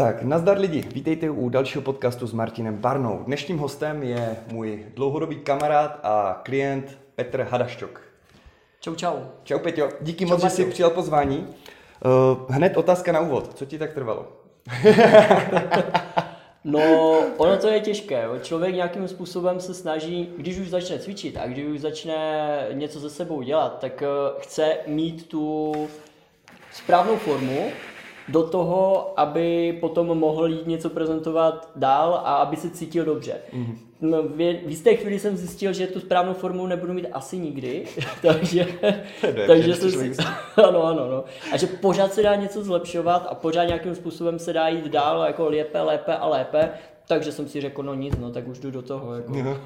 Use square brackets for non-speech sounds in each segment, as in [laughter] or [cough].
Tak, nazdar lidi, vítejte u dalšího podcastu s Martinem Barnou. Dnešním hostem je můj dlouhodobý kamarád a klient Petr Hadaščok. Čau, čau. Čau Peťo, díky čau, moc, že jsi přijal pozvání. Uh, hned otázka na úvod, co ti tak trvalo? [laughs] no, ono to je těžké. Člověk nějakým způsobem se snaží, když už začne cvičit a když už začne něco se sebou dělat, tak eh, chce mít tu správnou formu, do toho, aby potom mohl jít něco prezentovat dál a aby se cítil dobře. Mm-hmm. No, v, v jisté chvíli jsem zjistil, že tu správnou formu nebudu mít asi nikdy, [laughs] takže, takže jsem si, [laughs] ano, ano, no. A že pořád se dá něco zlepšovat a pořád nějakým způsobem se dá jít dál jako lépe, lépe a lépe, takže jsem si řekl, no nic, no tak už jdu do toho. Jako. Aha.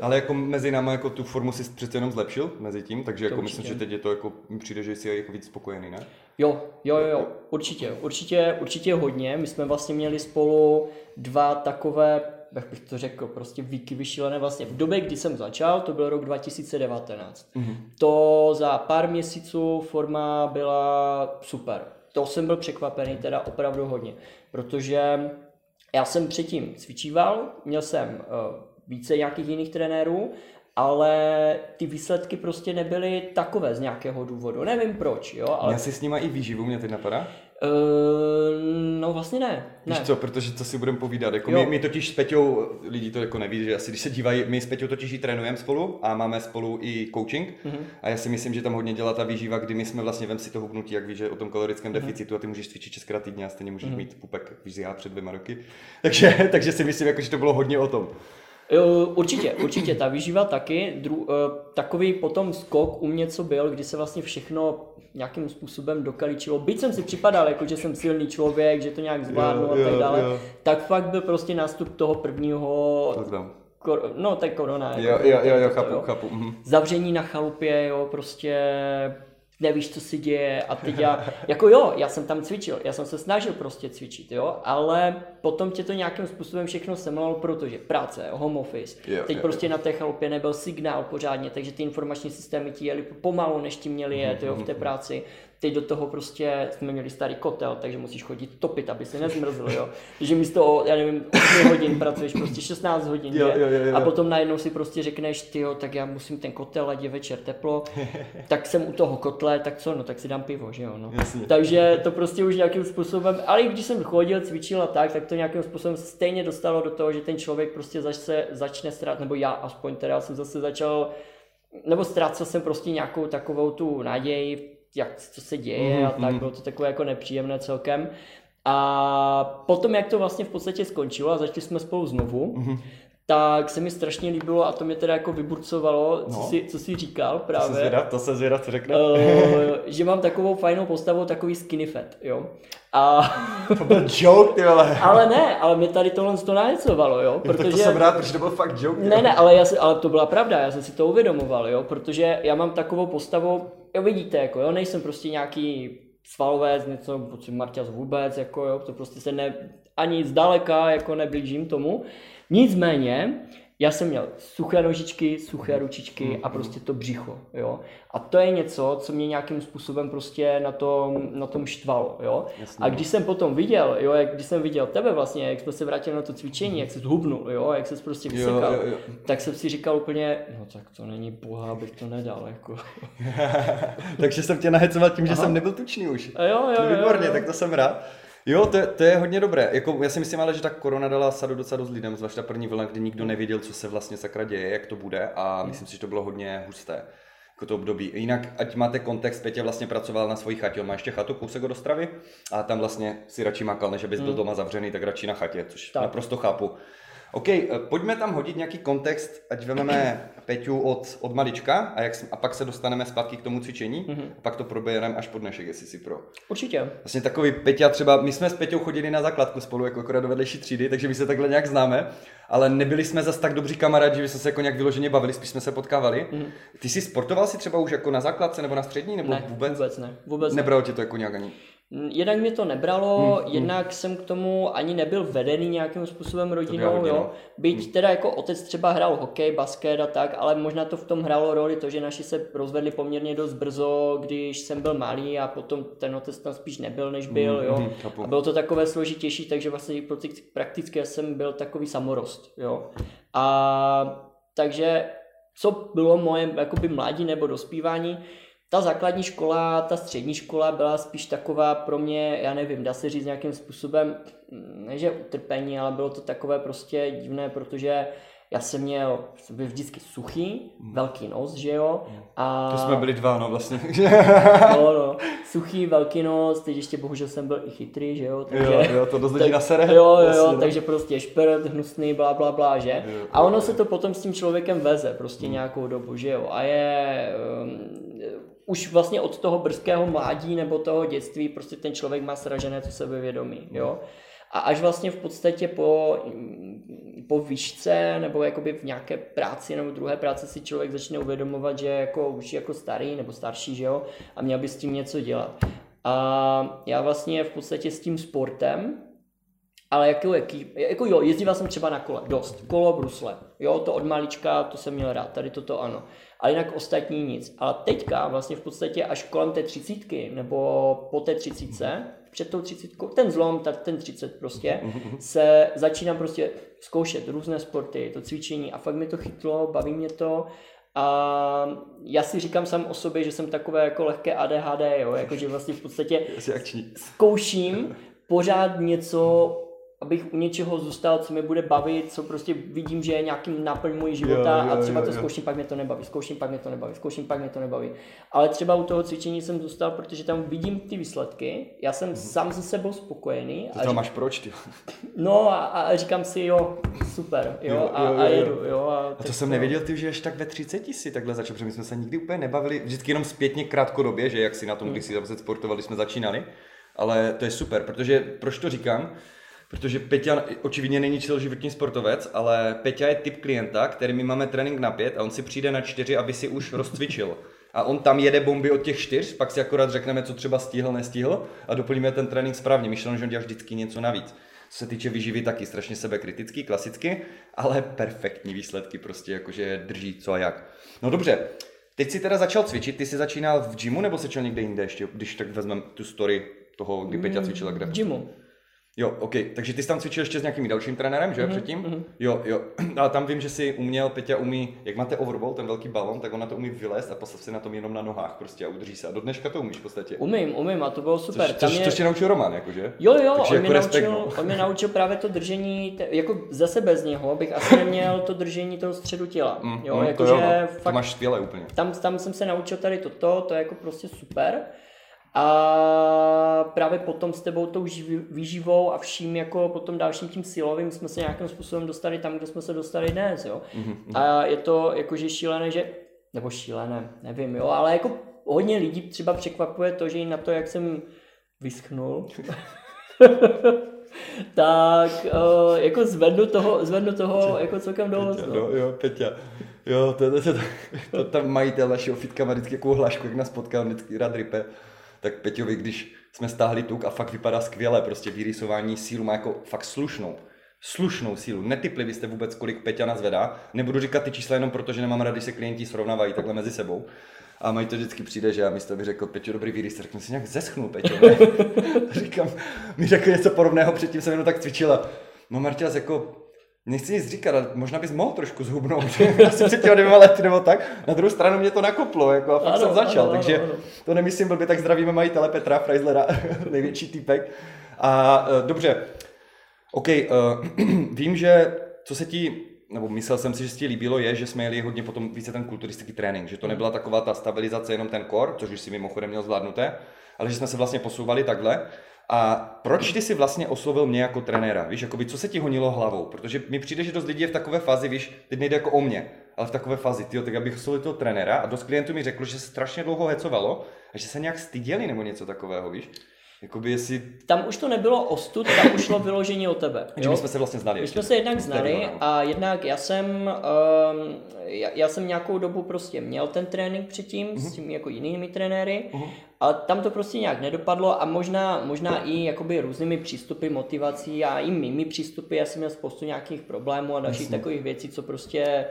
Ale jako mezi námi jako tu formu si přece jenom zlepšil mezi tím, takže jako myslím, že teď je to jako, přijde, že jsi jako víc spokojený, ne? Jo, jo, jo, určitě, určitě, určitě hodně. My jsme vlastně měli spolu dva takové jak bych to řekl, prostě výky vyšílené vlastně. V době, kdy jsem začal, to byl rok 2019. Mm-hmm. To za pár měsíců forma byla super. To jsem byl překvapený teda opravdu hodně, protože já jsem předtím cvičíval, měl jsem uh, více nějakých jiných trenérů, ale ty výsledky prostě nebyly takové z nějakého důvodu. Nevím proč, jo. Ale... Já si s nima i výživu, mě teď napadá? Uh, no vlastně ne. Víš co, protože co si budeme povídat, jako my, my, totiž s Peťou, lidi to jako neví, že asi když se dívají, my s Peťou totiž i trénujeme spolu a máme spolu i coaching mm-hmm. a já si myslím, že tam hodně dělá ta výživa, kdy my jsme vlastně, vem si to hubnutí, jak víš, že o tom kalorickém mm-hmm. deficitu a ty můžeš cvičit šestkrát týdně a stejně můžeš mm-hmm. mít pupek, víš, já před dvěma roky. [laughs] Takže, takže si myslím, jako, že to bylo hodně o tom. Určitě, určitě, ta výživa taky. Dru, eh, takový potom skok u mě, co byl, kdy se vlastně všechno nějakým způsobem dokaličilo. Byť jsem si připadal, jako že jsem silný člověk, že to nějak zvládnu a tak dále, jo. tak fakt byl prostě nástup toho prvního Kor- no, tak korona. Jako, jo, jo, jo, jo, chápu, jo. chápu. Mhm. Zavření na chalupě, jo, prostě nevíš, co se děje a teď já, jako jo, já jsem tam cvičil, já jsem se snažil prostě cvičit, jo, ale potom tě to nějakým způsobem všechno semlalo, protože práce, home office, yeah, teď yeah, prostě yeah. na té chalupě nebyl signál pořádně, takže ty informační systémy ti jeli pomalu, než ti měli jet, jo, v té práci teď do toho prostě jsme měli starý kotel, takže musíš chodit topit, aby se nezmrzl, jo. Takže místo, já nevím, 8 hodin pracuješ prostě 16 hodin, jo, jo, jo, jo. a potom najednou si prostě řekneš, ty jo, tak já musím ten kotel, ať je večer teplo, [laughs] tak jsem u toho kotle, tak co, no tak si dám pivo, že jo, no. Jasně. Takže to prostě už nějakým způsobem, ale i když jsem chodil, cvičil a tak, tak to nějakým způsobem stejně dostalo do toho, že ten člověk prostě začne, začne strát, nebo já aspoň teda jsem zase začal nebo ztrácel jsem prostě nějakou takovou tu naději jak, co se děje mm-hmm. a tak, mhm. bylo to takové jako nepříjemné celkem. A potom, jak to vlastně v podstatě skončilo a začali jsme spolu znovu, mm-hmm. tak se mi strašně líbilo a to mě teda jako vyburcovalo, no. co, si, co jsi říkal právě. To se zvědav, to se zvědav, co řekne. Uh, že mám takovou fajnou postavu, takový skinny fat, jo. A... to byl joke, ty vole. [laughs] ale ne, ale mě tady tohle to nahecovalo, jo. Protože... Tak to jsem rád, protože to byl fakt joke. Ne, ne, ale, já si, ale to byla pravda, já jsem si to uvědomoval, jo, protože já mám takovou postavu, jo, vidíte, jako jo, nejsem prostě nějaký svalovec, něco, prostě Marťas vůbec, jako jo, to prostě se ne, ani zdaleka jako neblížím tomu. Nicméně, já jsem měl suché nožičky, suché ručičky a prostě to břicho, jo. A to je něco, co mě nějakým způsobem prostě na tom, na tom štvalo, jo. Jasně. A když jsem potom viděl, jo, jak, když jsem viděl tebe vlastně, jak jsme se vrátili na to cvičení, jak se zhubnul, jo, jak se prostě vysekal, jo, jo, jo. tak jsem si říkal úplně, no tak to není boha, abych to nedal, jako. [laughs] Takže jsem tě nahecoval tím, že Aha. jsem nebyl tučný už. A jo, jo, jo, Výborně, jo, jo. tak to jsem rád. Jo, to, to je hodně dobré. Jako, já si myslím ale, že ta korona dala sadu docela dost lidem, zvlášť ta první vlna, kdy nikdo nevěděl, co se vlastně sakra děje, jak to bude a myslím si, že to bylo hodně husté jako to období. Jinak, ať máte kontext, Petě vlastně pracoval na svojí chatě, on má ještě chatu kousek od Ostravy a tam vlastně si radši makal, než abys byl hmm. doma zavřený, tak radši na chatě, což tak. naprosto chápu. OK, eh, pojďme tam hodit nějaký kontext, ať vezmeme Peťu od, od malička a, jak, a pak se dostaneme zpátky k tomu cvičení mm-hmm. a pak to probereme až po dnešek, jestli si pro. Určitě. Vlastně takový Peťa třeba, my jsme s Peťou chodili na základku spolu, jako akorát do vedlejší třídy, takže my se takhle nějak známe, ale nebyli jsme zase tak dobří kamarádi, že jsme se jako nějak vyloženě bavili, spíš jsme se potkávali. Mm-hmm. Ty jsi sportoval si třeba už jako na základce nebo na střední, nebo ne, vůbec? vůbec ne. Vůbec Nebralo tě to jako nějak ani? Jednak mě to nebralo, Hmm, hmm, hmm. jednak jsem k tomu ani nebyl vedený nějakým způsobem rodinou, hodně, no. jo. Byť teda jako otec třeba hrál hokej, basket a tak, ale možná to v tom hrálo roli to, že naši se rozvedli poměrně dost brzo, když jsem byl malý a potom ten otec tam spíš nebyl, než byl, Hmm, jo. hmm. A bylo to takové složitější, takže vlastně prakticky- prakticky já jsem byl takový samorost, jo. A takže co bylo moje jakoby mládí nebo dospívání, ta základní škola, ta střední škola byla spíš taková pro mě, já nevím, dá se říct nějakým způsobem, mm, ne že utrpení, ale bylo to takové prostě divné, protože já jsem měl jsem byl vždycky suchý, velký nos, že jo? A... To jsme byli dva, no vlastně. [laughs] No, no, [laughs] suchý, velký nos, teď ještě bohužel jsem byl i chytrý, že jo? Takže... jo, jo, to dost lidí na sere. Jo, jo, Vlastně, jo, no. takže prostě šprt, hnusný, bla, bla, bla, že? Jo, A ono se to potom s tím člověkem veze prostě nějakou dobu, že jo? A je... Um, už vlastně od toho brzkého mládí nebo toho dětství prostě ten člověk má sražené to sebevědomí, jo? A až vlastně v podstatě po, po výšce nebo jakoby v nějaké práci nebo druhé práci si člověk začne uvědomovat, že jako už jako starý nebo starší, že jo? A měl by s tím něco dělat. A já vlastně v podstatě s tím sportem, ale jako, jaký, jako jo, jezdíval jsem třeba na kole, dost, kolo, brusle, jo, to od malička, to jsem měl rád, tady toto ano, ale jinak ostatní nic. Ale teďka vlastně v podstatě až kolem té třicítky, nebo po té třicítce, před tou třicítkou, ten zlom, ta- ten třicet prostě, [laughs] se začínám prostě zkoušet různé sporty, to cvičení a fakt mi to chytlo, baví mě to a já si říkám sám o sobě, že jsem takové jako lehké ADHD, jo, jakože vlastně v podstatě [laughs] zkouším pořád něco, abych u něčeho zůstal, co mě bude bavit, co prostě vidím, že je nějakým náplň mojí života Jo, jo, a třeba jo, to jo. zkouším, pak mě to nebaví, zkouším, pak mě to nebaví, zkouším, pak mě to nebaví. Ale třeba u toho cvičení jsem zůstal, protože tam vidím ty výsledky, já jsem sám se sebou spokojený To a, tam řík, máš proč, ty? no a, a říkám si, jo, super, jo, Jo, a, jo, a jo, jo. jedu, jo. A, A to jsem nevěděl, ty, že až tak ve 30 si takhle začal, protože my jsme se nikdy úplně nebavili, vždycky jenom zpětně krátkodobě, že jak si na tom, když si tam sportovali, jsme začínali. Ale to je super, protože proč to říkám? Protože Peťa očividně není celoživotní sportovec, ale Peťa je typ klienta, který my máme trénink na pět a on si přijde na čtyři, aby si už rozcvičil. A on tam jede bomby od těch čtyř, pak si akorát řekneme, co třeba stihl, nestihl a doplníme ten trénink správně. Myšleno, že on dělá vždycky něco navíc. Co se týče výživy, taky strašně sebekritický, klasicky, ale perfektní výsledky, prostě jakože drží co a jak. No dobře, teď si teda začal cvičit, ty jsi začínal v gymu nebo se začal někde jinde ještě, když tak vezmeme tu story toho, kdy Peťa cvičila kde? v gymu. Jo, OK. Takže ty jsi tam cvičil ještě s nějakým dalším trenérem, že jo, Mhm, předtím? Jo, jo. [clears throat] Ale tam vím, že si uměl, Peťa umí, jak máte overball, ten velký balon, tak on na to umí vylézt a postav si na tom jenom na nohách prostě a udrží se. A do dneška to umíš v podstatě. Umím, umím a to bylo super. Což, Tam což, je- což tě naučil Roman, jakože? Jo, jo, Takže on, jako mě respekt, naučil, no. on mě naučil právě to držení, jako zase bez něho bych asi neměl to držení toho středu těla. Mm, jo, mm, to jakože jo, no. fakt To máš skvěle úplně. tam, tam jsem se naučil tady toto, to je jako prostě super. A právě potom s tebou tou výživou a vším jako potom dalším tím silovým jsme se nějakým způsobem dostali tam, kde jsme se dostali dnes, jo. Mhm, A je to jakože šílené, že, nebo šílené, nevím, jo, ale jako hodně lidí třeba překvapuje to, že i na to, jak jsem vyschnul, [laughs] tak uh, jako zvednu toho, zvednu toho jako celkem dost. Peťa, No. no, jo, Peťa. Jo, to, to, to, to, to tam majitel našeho fitka má vždycky takovou hlášku, jak nás potká, vždycky rád rype. Tak Peťovi, když jsme stáhli tuk a fakt vypadá skvěle, prostě vyrysování sílu má jako fakt slušnou. Slušnou sílu. Netypli byste vůbec, kolik Peťa nazvedá. Nebudu říkat ty čísla jenom proto, že nemám rád, když se klienti srovnávají takhle mezi sebou. A mají to vždycky přijde, že já místo by řekl, Peťo, dobrý výrys, řeknu si nějak zeschnul, Peťo. [laughs] Říkám, mi řekl něco podobného, předtím jsem jenom tak cvičila. No Marťas, jako Nechci nic říkat, ale možná bys mohl trošku zhubnout. Asi před těmi dvěma lety nebo tak. Na druhou stranu mě to nakoplo jako a fakt Ano, jsem začal, ano, takže ano. to nemyslím blbě, tak zdravíme majitele Petra Freislera, [laughs] největší týpek. A uh, dobře, OK, uh, [clears throat] vím, že co se ti, nebo myslel jsem si, že se ti líbilo, je, že jsme jeli hodně potom více ten kulturistický trénink, že to nebyla taková ta stabilizace, jenom ten core, což už si mimochodem měl zvládnuté, ale že jsme se vlastně posouvali takhle. A proč ty si vlastně oslovil mě jako trenéra? Víš, jakoby, co se ti honilo hlavou? Protože mi přijde, že dost lidí je v takové fázi, víš, teď nejde jako o mě, ale v takové fázi, tyjo, tak abych oslovil toho trenéra a dost klientů mi řeklo, že se strašně dlouho hecovalo a že se nějak styděli nebo něco takového, víš? Jakoby jestli... Tam už to nebylo o stud, tam už šlo vyloženě o tebe. Jo? my jsme se vlastně znali. My jsme se jednak znali a jednak já jsem, um, já, já, jsem nějakou dobu prostě měl ten trénink předtím uh-huh. s mhm. tím jako jinými trenéry, uh-huh. ale tam to prostě nějak nedopadlo a možná, možná i jakoby různými přístupy, motivací a i mými přístupy, já jsem měl spoustu nějakých problémů a dalších Jasně. takových věcí, co prostě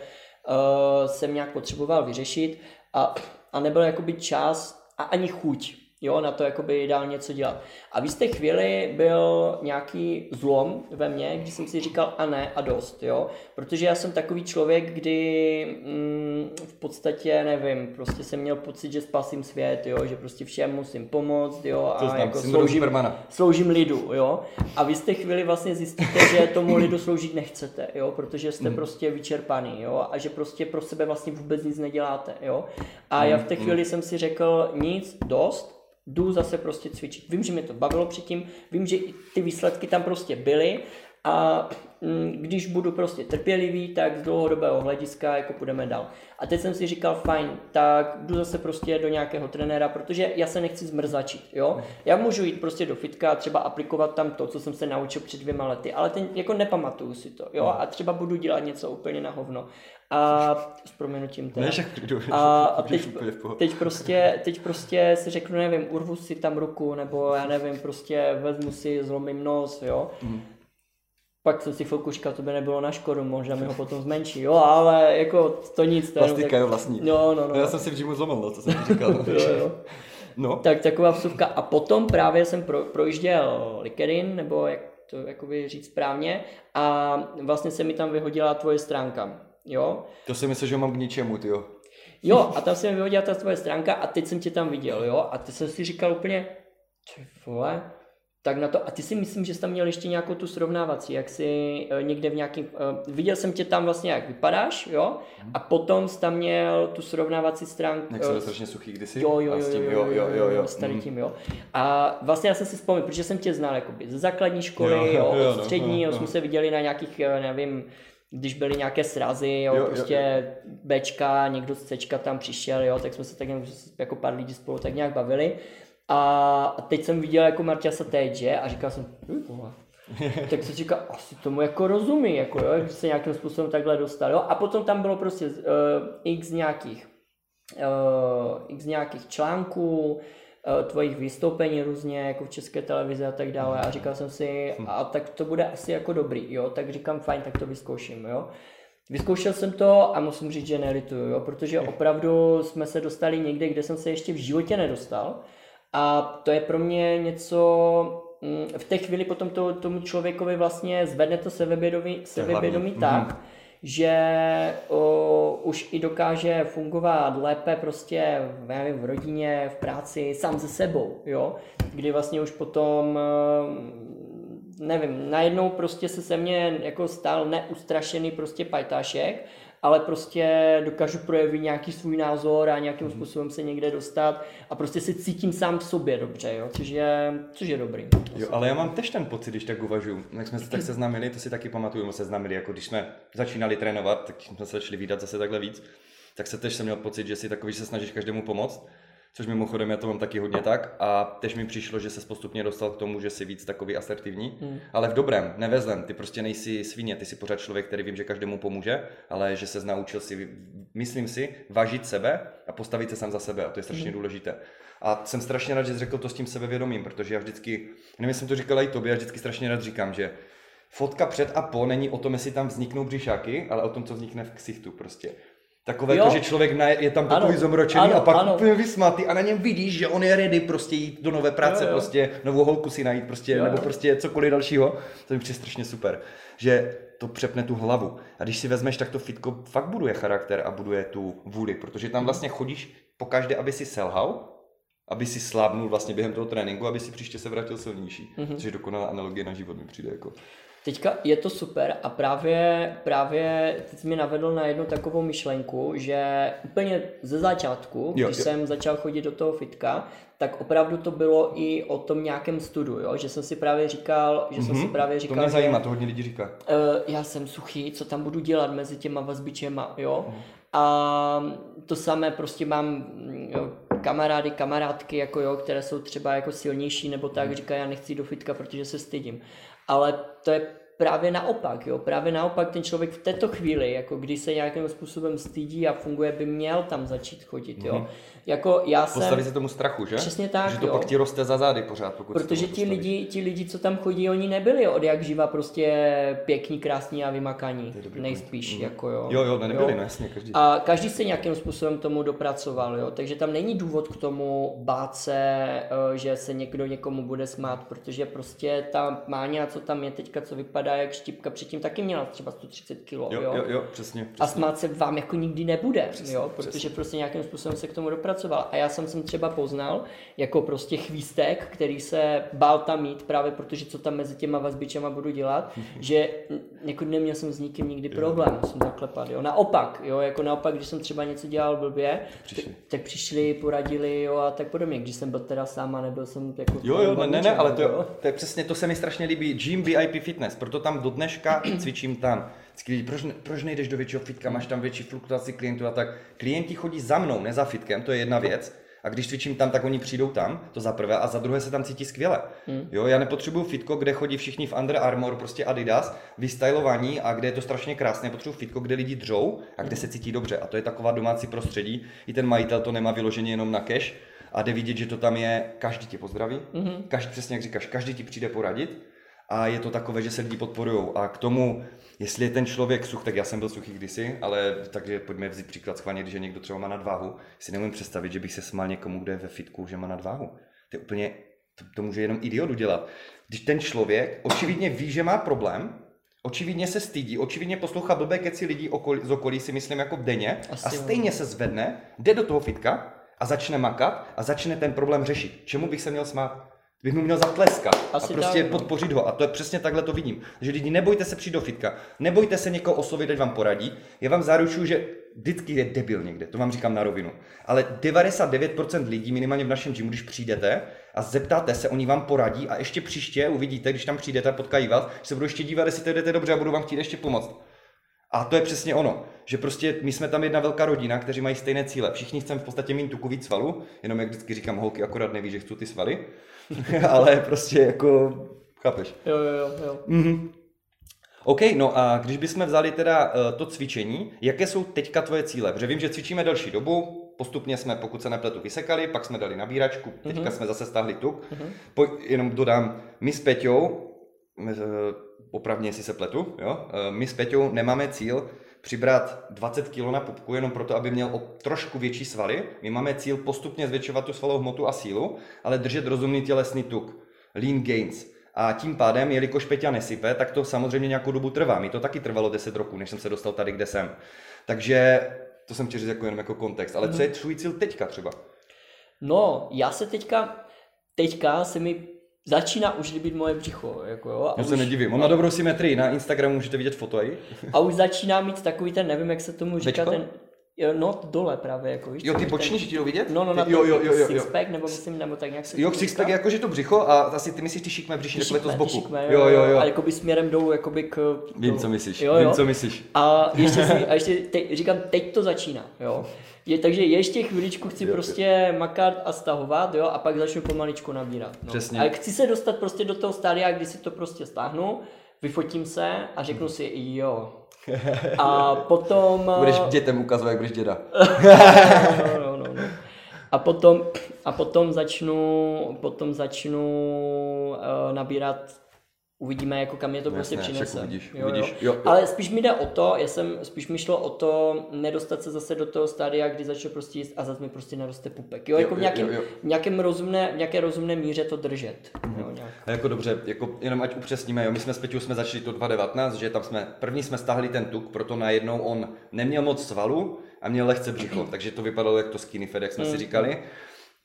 uh, jsem nějak potřeboval vyřešit a, a nebyl jakoby čas a ani chuť jo, na to jakoby dál něco dělat. A v té chvíli byl nějaký zlom ve mně, kdy jsem si říkal a ne a dost, jo, protože já jsem takový člověk, kdy mm, v podstatě, nevím, prostě jsem měl pocit, že spasím svět, jo, že prostě všem musím pomoct, jo, a znám, jako sloužím, sloužím lidu, jo, a v té chvíli vlastně zjistíte, že tomu lidu sloužit nechcete, jo, protože jste mm. prostě vyčerpaný, jo, a že prostě pro sebe vlastně vůbec nic neděláte, jo, a mm. já v té chvíli mm. jsem si řekl nic, dost, jdu zase prostě cvičit. Vím, že mě to bavilo předtím, vím, že ty výsledky tam prostě byly a mm, když budu prostě trpělivý, tak z dlouhodobého hlediska jako půjdeme dál. A teď jsem si říkal, fajn, tak jdu zase prostě do nějakého trenéra, protože já se nechci zmrzačit, jo. Já můžu jít prostě do fitka a třeba aplikovat tam to, co jsem se naučil před dvěma lety, ale ten, jako nepamatuju si to, jo. A třeba budu dělat něco úplně na hovno. A s proměnutím teda. a, a [laughs] teď, teď, prostě, teď prostě si řeknu, nevím, urvu si tam ruku, nebo já nevím, prostě vezmu si, zlomím nos, jo. Mm. Pak jsem si chvilku říkal, to by nebylo na škodu, možná mi ho potom zmenší, jo, ale jako to nic. To Plastika tak... je vlastní. No, no, no. Já jsem si v žimu zlomil, no, co jsem ti říkal. No. [laughs] jo, jo. No. Tak taková vsuvka. A potom právě jsem pro, projížděl LinkedIn, nebo jak to jakoby říct správně, a vlastně se mi tam vyhodila tvoje stránka. Jo? To si myslím, že mám k ničemu, ty jo. Jo, a tam se mi vyhodila ta tvoje stránka a teď jsem tě tam viděl, jo, a ty jsem si říkal úplně, ty vole, tak na to, a ty si myslím, že jsi tam měl ještě nějakou tu srovnávací, jak si uh, někde v nějakým, uh, viděl jsem tě tam vlastně, jak vypadáš, jo, a potom jsi tam měl tu srovnávací stránku. Jak jsem uh, strašně suchý kdysi? Jo, jo, jo, jo, jo, jo, jo, jo, s tady mhm. tím, jo. A vlastně já jsem si vzpomněl, protože jsem tě znal jakoby ze základní školy, jo, jo, jo, od střední, jo, jo, jo. jsme se viděli na nějakých, nevím, když byly nějaké srazy, jo, jo prostě jo, jo. Bčka, někdo z Cčka tam přišel, jo, tak jsme se tak jako pár lidí spolu tak nějak bavili. A teď jsem viděl jako Marťasa teď, že? A říkal jsem, hm, [laughs] tak si říkal, asi tomu jako rozumí, jako jo, že se nějakým způsobem takhle dostal, jo. A potom tam bylo prostě uh, x nějakých, uh, x nějakých článků, tvojich vystoupení různě jako v české televizi a tak dále. A říkal jsem si, hm. a tak to bude asi jako dobrý, jo, tak říkám fajn, tak to vyzkouším, jo. Vyzkoušel jsem to a musím říct, že nelituju, jo, protože opravdu jsme se dostali někde, kde jsem se ještě v životě nedostal. A to je pro mě něco, mm, v té chvíli potom to, tomu člověkovi vlastně zvedne to sebevědomí, sebevědomí tak, mm-hmm že o, už i dokáže fungovat lépe prostě nevím, v rodině, v práci, sám se sebou, jo, kdy vlastně už potom nevím, najednou prostě se se mně jako stal neustrašený prostě pajtášek, ale prostě dokážu projevit nějaký svůj názor a nějakým mm. způsobem se někde dostat a prostě se cítím sám v sobě dobře, jo, což je, což je dobrý. Jo, ale já mám tež ten pocit, když tak uvažuji. Jak jsme se tak seznámili, to si taky pamatuju, jsme seznámili, jako když jsme začínali trénovat, tak jsme se začali výdat zase takhle víc, tak se tež jsem měl pocit, že si takový, že se snažíš každému pomoct což mimochodem já to mám taky hodně tak a tež mi přišlo, že se postupně dostal k tomu, že jsi víc takový asertivní, hmm. ale v dobrém, nevezlem, ty prostě nejsi svině, ty jsi pořád člověk, který vím, že každému pomůže, ale že se naučil si, myslím si, vážit sebe a postavit se sám za sebe a to je strašně hmm. důležité. A jsem strašně rád, že jsi řekl to s tím sebevědomím, protože já vždycky, nevím, jestli jsem to říkal i tobě, já vždycky strašně rád říkám, že fotka před a po není o tom, jestli tam vzniknou břišáky, ale o tom, co vznikne v ksichtu prostě. Takové jo. to, že člověk je tam takový zomročený ano, a pak ano. úplně vysmátý a na něm vidíš, že on je ready prostě jít do nové práce, jo, jo. prostě novou holku si najít, prostě, jo, nebo prostě cokoliv dalšího. To mi přijde strašně super, že to přepne tu hlavu. A když si vezmeš, tak to fitko fakt buduje charakter a buduje tu vůli, protože tam vlastně chodíš po každé, aby si selhal, aby si slábnul vlastně během toho tréninku, aby si příště se vrátil silnější. Mm-hmm. Což je dokonalá analogie na život mi přijde jako. Teďka je to super a právě, právě teď mi navedl na jednu takovou myšlenku, že úplně ze začátku, jo, když jo. jsem začal chodit do toho fitka, tak opravdu to bylo i o tom nějakém studu, jo? že jsem si právě říkal, že mm-hmm. jsem si mhm. právě říkal, To mě zajímá, to hodně lidí říká. Uh, já jsem suchý, co tam budu dělat mezi těma vazbičema, jo? Mm. A to samé prostě mám jo, kamarády, kamarádky, jako jo, které jsou třeba jako silnější nebo tak, mm. říkají, já nechci do fitka, protože se stydím. Ale to je právě naopak, jo, právě naopak ten člověk v této chvíli, jako když se nějakým způsobem stydí a funguje, by měl tam začít chodit, jo. Mm-hmm. Jako já jsem... Postaví se tomu strachu, že? Přesně tak, Že to jo. pak ti roste za zády pořád, pokud Protože ti lidi, ti lidi, co tam chodí, oni nebyli od jak živa prostě pěkní, krásní a vymakaní. Nejspíš, Mhm. jako jo. Jo, jo, ne, nebyli, no jasně, každý. A každý se nějakým způsobem tomu dopracoval, jo. Takže tam není důvod k tomu bát se, eh, že se někdo někomu bude smát, protože prostě ta máňa, co tam je teďka, co vypadá jak štipka, předtím taky měla třeba 130 kg, Jo, jo, jo, přesně. přesně. a smát se vám jako nikdy nebude, Přesně, jo, protože přesně. prostě nějakým způsobem se k tomu dopracoval. A já jsem jsem třeba poznal jako prostě chvístek, který se bál tam mít právě protože co tam mezi těma vazbičema budu dělat, [laughs] že jako neměl jsem s nikým nikdy problém, jsem zaklepat, jo. Naopak, jo, jako naopak, když jsem třeba něco dělal blbě, Přišli. tak, tak přišli, poradili, jo, a tak podobně. Když jsem byl teda sám a nebyl jsem jako... Jo, jo, ne, ne, ne, ale to, jo. je- to je přesně, to se mi strašně líbí. Gym VIP Fitness, proto tam do dneška [clears throat] cvičím tam. Lidi, proč, ne- proč nejdeš do většího fitka, máš tam větší fluktuaci klientů a tak. Klienti chodí za mnou, ne za fitkem, to je jedna věc. A když cvičím tam, tak oni přijdou tam, to za prvé, a za druhé se tam cítí skvěle. Jo, já nepotřebuju fitko, kde chodí všichni v Under Armour, prostě Adidas, vystylovaní a kde je to strašně krásné. Potřebuju fitko, kde lidi dřou a kde se cítí dobře. A to je taková domácí prostředí. I ten majitel to nemá vyloženě jenom na cash a jde vidět, že to tam je, každý tě pozdraví, mm-hmm. každý, přesně jak říkáš, každý ti přijde poradit a je to takové, že se lidi podporují. A k tomu, jestli je ten člověk such, tak já jsem byl suchý kdysi, ale takže pojďme vzít příklad schválně, když je někdo třeba má nadváhu, si nemůžu představit, že bych se smál někomu, kdo je ve fitku, že má nadváhu. To je úplně, to, to může jenom idiot udělat. Když ten člověk očividně ví, že má problém, očividně se stydí, očividně poslouchá blbé keci lidí okolí, z okolí, si myslím jako denně, Asi a jo. stejně se zvedne, jde do toho fitka a začne makat a začne ten problém řešit. Čemu bych se měl smát? Bych mu měl zatleskat Asi a prostě tak, no. podpořit ho. A to je přesně takhle to vidím. Že lidi, nebojte se přijít do fitka, nebojte se někoho oslovit, ať vám poradí. Já vám zaručuju, že vždycky je debil někde, to vám říkám na rovinu. Ale 99% lidí, minimálně v našem gymu, když přijdete a zeptáte se, oni vám poradí a ještě příště uvidíte, když tam přijdete a potkají vás, že se budou ještě dívat, jestli to jdete dobře a budou vám chtít ještě pomoct. A to je přesně ono, že prostě my jsme tam jedna velká rodina, kteří mají stejné cíle. Všichni chceme v podstatě mít tuku víc svalů, jenom jak vždycky říkám, holky akorát neví, že chci ty svaly, [laughs] ale prostě jako, chápeš. Jo, jo, jo, jo. Mhm. OK, no a když bychom vzali teda uh, to cvičení, jaké jsou teďka tvoje cíle? Protože vím, že cvičíme delší dobu, postupně jsme, pokud se nepletu, vysekali, pak jsme dali nabíračku, teďka Mhm. jsme zase stáhli tuk. Po, jenom dodám, my s Peťou, uh, opravně jestli se pletu, jo? Uh, my s Peťou nemáme cíl přibrat 20 kg na pupku jenom proto, aby měl o trošku větší svaly. My máme cíl postupně zvětšovat tu svalovou hmotu a sílu, ale držet rozumný tělesný tuk. Lean gains. A tím pádem, jelikož Peťa nesype, tak to samozřejmě nějakou dobu trvá. Mi to taky trvalo 10 roků, než jsem se dostal tady, kde jsem. Takže to jsem chtěl říct jako jenom jako kontext. Ale co je tvůj cíl teďka třeba? No, já se teďka, teďka se mi začíná už líbit moje břicho, jako jo. A Já už, se nedivím. On má dobrou symetrii. Na Instagramu můžete vidět foto i. a už začíná mít takový ten, nevím, jak se tomu říká, Bečko? ten, jo, no, dole právě, jako víš. Jo, ty boční, že ti jdou vidět? No, no, na jo, jo, jo, jo, jo. sixpack, nebo myslím, nebo tak nějak se Jo, sixpack je jakože to břicho a asi ty myslíš ty šikmé břiši, takhle to z boku. šikmé, Jo, jo, jo. A jakoby směrem jdou jakoby k... Vím, co myslíš. Jo, Vím, jo. co myslíš. A ještě, si, a ještě teď, říkám, teď to začíná, jo. Je, takže ještě chviličku chci Jo, prostě makat a stahovat, jo, a pak začnu pomaličku nabírat. No. Přesně. Ale chci se dostat prostě do toho stádia, kdy si to prostě stáhnu, vyfotím se a řeknu si jo. A [laughs] potom... Budeš dětem ukazovat, jak budeš děda. [laughs] no, no, no, no. A potom, a potom začnu, potom začnu uh, nabírat uvidíme, jako kam mě to No prostě přinese. uvidíš, jo, uvidíš. Jo. Jo, jo. Ale spíš mi jde o to, já jsem, spíš mi šlo o to nedostat se zase do toho stádia, kdy začnu prostě jíst a zase mi prostě naroste pupek. Jo, Jo, jako v nějakém, jo, jo. v nějakém rozumné, v nějaké rozumné míře to držet. Mhm. Jo, nějak. A jako dobře, jako jenom ať upřesníme, jo, my jsme s Peťou jsme začali to 2019, že tam jsme, první jsme stáhli ten tuk, proto najednou on neměl moc svalu a měl lehce břicho, [clears throat] takže to vypadalo jak to skinny fat, jak jsme si říkali.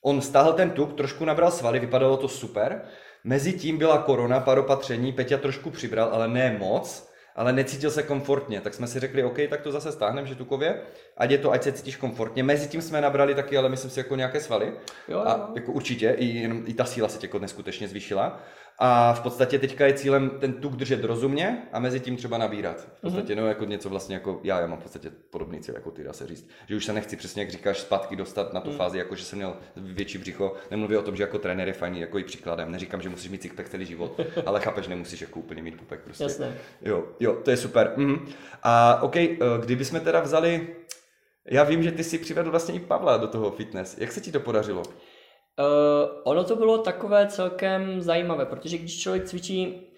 On stáhl ten tuk, trošku nabral svaly, vypadalo to super. Mezi tím byla korona, pár opatření, Peťa trošku přibral, ale ne moc, ale necítil se komfortně, tak jsme si řekli, OK, tak to zase stáhneme, že tukově, ať je to, ať se cítíš komfortně. Mezi tím jsme nabrali taky, ale myslím si, jako nějaké svaly. Jo, A jo. jako určitě, i, jenom, i ta síla se tě jako neskutečně zvýšila. A v podstatě teďka je cílem ten tuk držet rozumně a mezi tím třeba nabírat. V podstatě no jako něco vlastně jako já, já mám v podstatě podobný cíl jako ty, dá se říct. Že už se nechci přesně, jak říkáš, zpátky dostat na tu fázi, jako že jsem měl větší břicho. Nemluvím o tom, že jako trenér je fajný, jako i příkladem. Neříkám, že musíš mít sixpack celý život, [laughs] ale chápeš, nemusíš jako úplně mít pupek prostě. Jasné. Jo, jo, to je super. Mhm. A OK, eh, kdybychom teda vzali, já vím, že ty si přivedl vlastně i Pavla do toho fitness. Jak se ti to podařilo? Uh, ono to bylo takové celkem zajímavé, protože když člověk cvičí,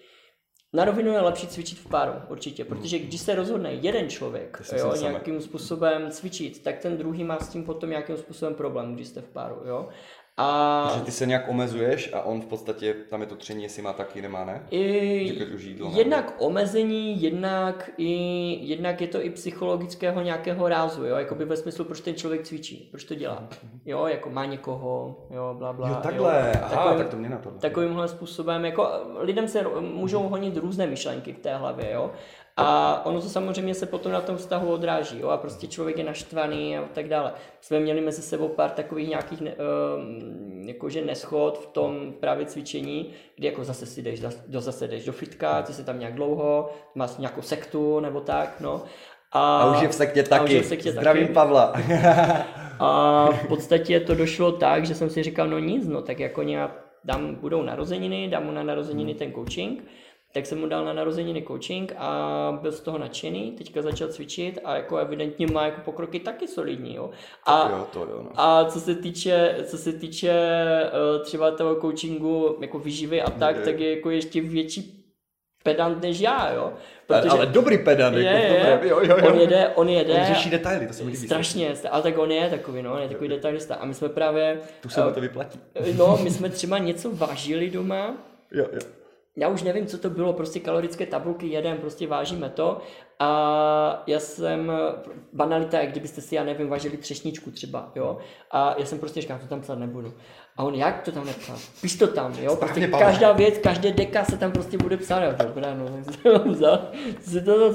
na rovinu je lepší cvičit v páru, určitě, protože když se rozhodne jeden člověk jo, nějakým způsobem cvičit, tak ten druhý má s tím potom nějakým způsobem problém, když jste v páru. Jo? A Že ty se nějak omezuješ a on v podstatě, tam je to tření, jestli má taky, nemá, ne? I, už jídlo jednak omezení, jednak, i, jednak je to i psychologického nějakého rázu, jo, jakoby ve smyslu, proč ten člověk cvičí, proč to dělá, jo, jako má někoho, jo, bla, bla. Jo, takhle, aha, Takovým- tak to mě napadlo. Takovýmhle způsobem, jako lidem se můžou honit různé myšlenky v té hlavě, jo. A ono to samozřejmě se potom na tom vztahu odráží, jo, a prostě člověk je naštvaný a tak dále. Jsme měli mezi sebou pár takových nějakých ne, um, jakože neschod v tom právě cvičení, kdy jako zase si jdeš, do, zase jdeš do fitka, ty jsi tam nějak dlouho, máš nějakou sektu nebo tak, no. A, A už je v sektě taky. v sektě Zdravím taky. Pavla. A v podstatě to došlo tak, že jsem si říkal, no nic, no tak jako nějak dám, budou narozeniny, dám mu na narozeniny ten coaching, tak jsem mu dal na narozeniny coaching a byl z toho nadšený, teďka začal cvičit a jako evidentně má jako pokroky taky solidní, jo. A, jo, to jo, no. a co se týče, co se týče eh, třeba toho coachingu, jako výživy a tak, Je. tak je jako ještě větší pedant než já, jo. Ale, ale dobrý pedant, je, jako je, dobré, jo, jo, jo. on jede, on jede. On řeší detaily, to se mi líbí. Strašně, ale tak on je takový, no, on je takový detailista. A my jsme právě, Tu se mu to vyplatí. no, my jsme třeba něco vážili doma, Jo, jo. já už nevím, co to bylo, prostě kalorické tabulky jedem, prostě vážíme to. A já jsem, banalita, jak kdybyste si, já nevím, vážili třešničku třeba, jo. A já jsem prostě říkal, to tam psát nebudu. A on, jak to tam nepsat? Píš to tam, jo. Prostě každá věc, každé deka se tam prostě bude psát. Já, dobrá, no, jsem to vzal, si to.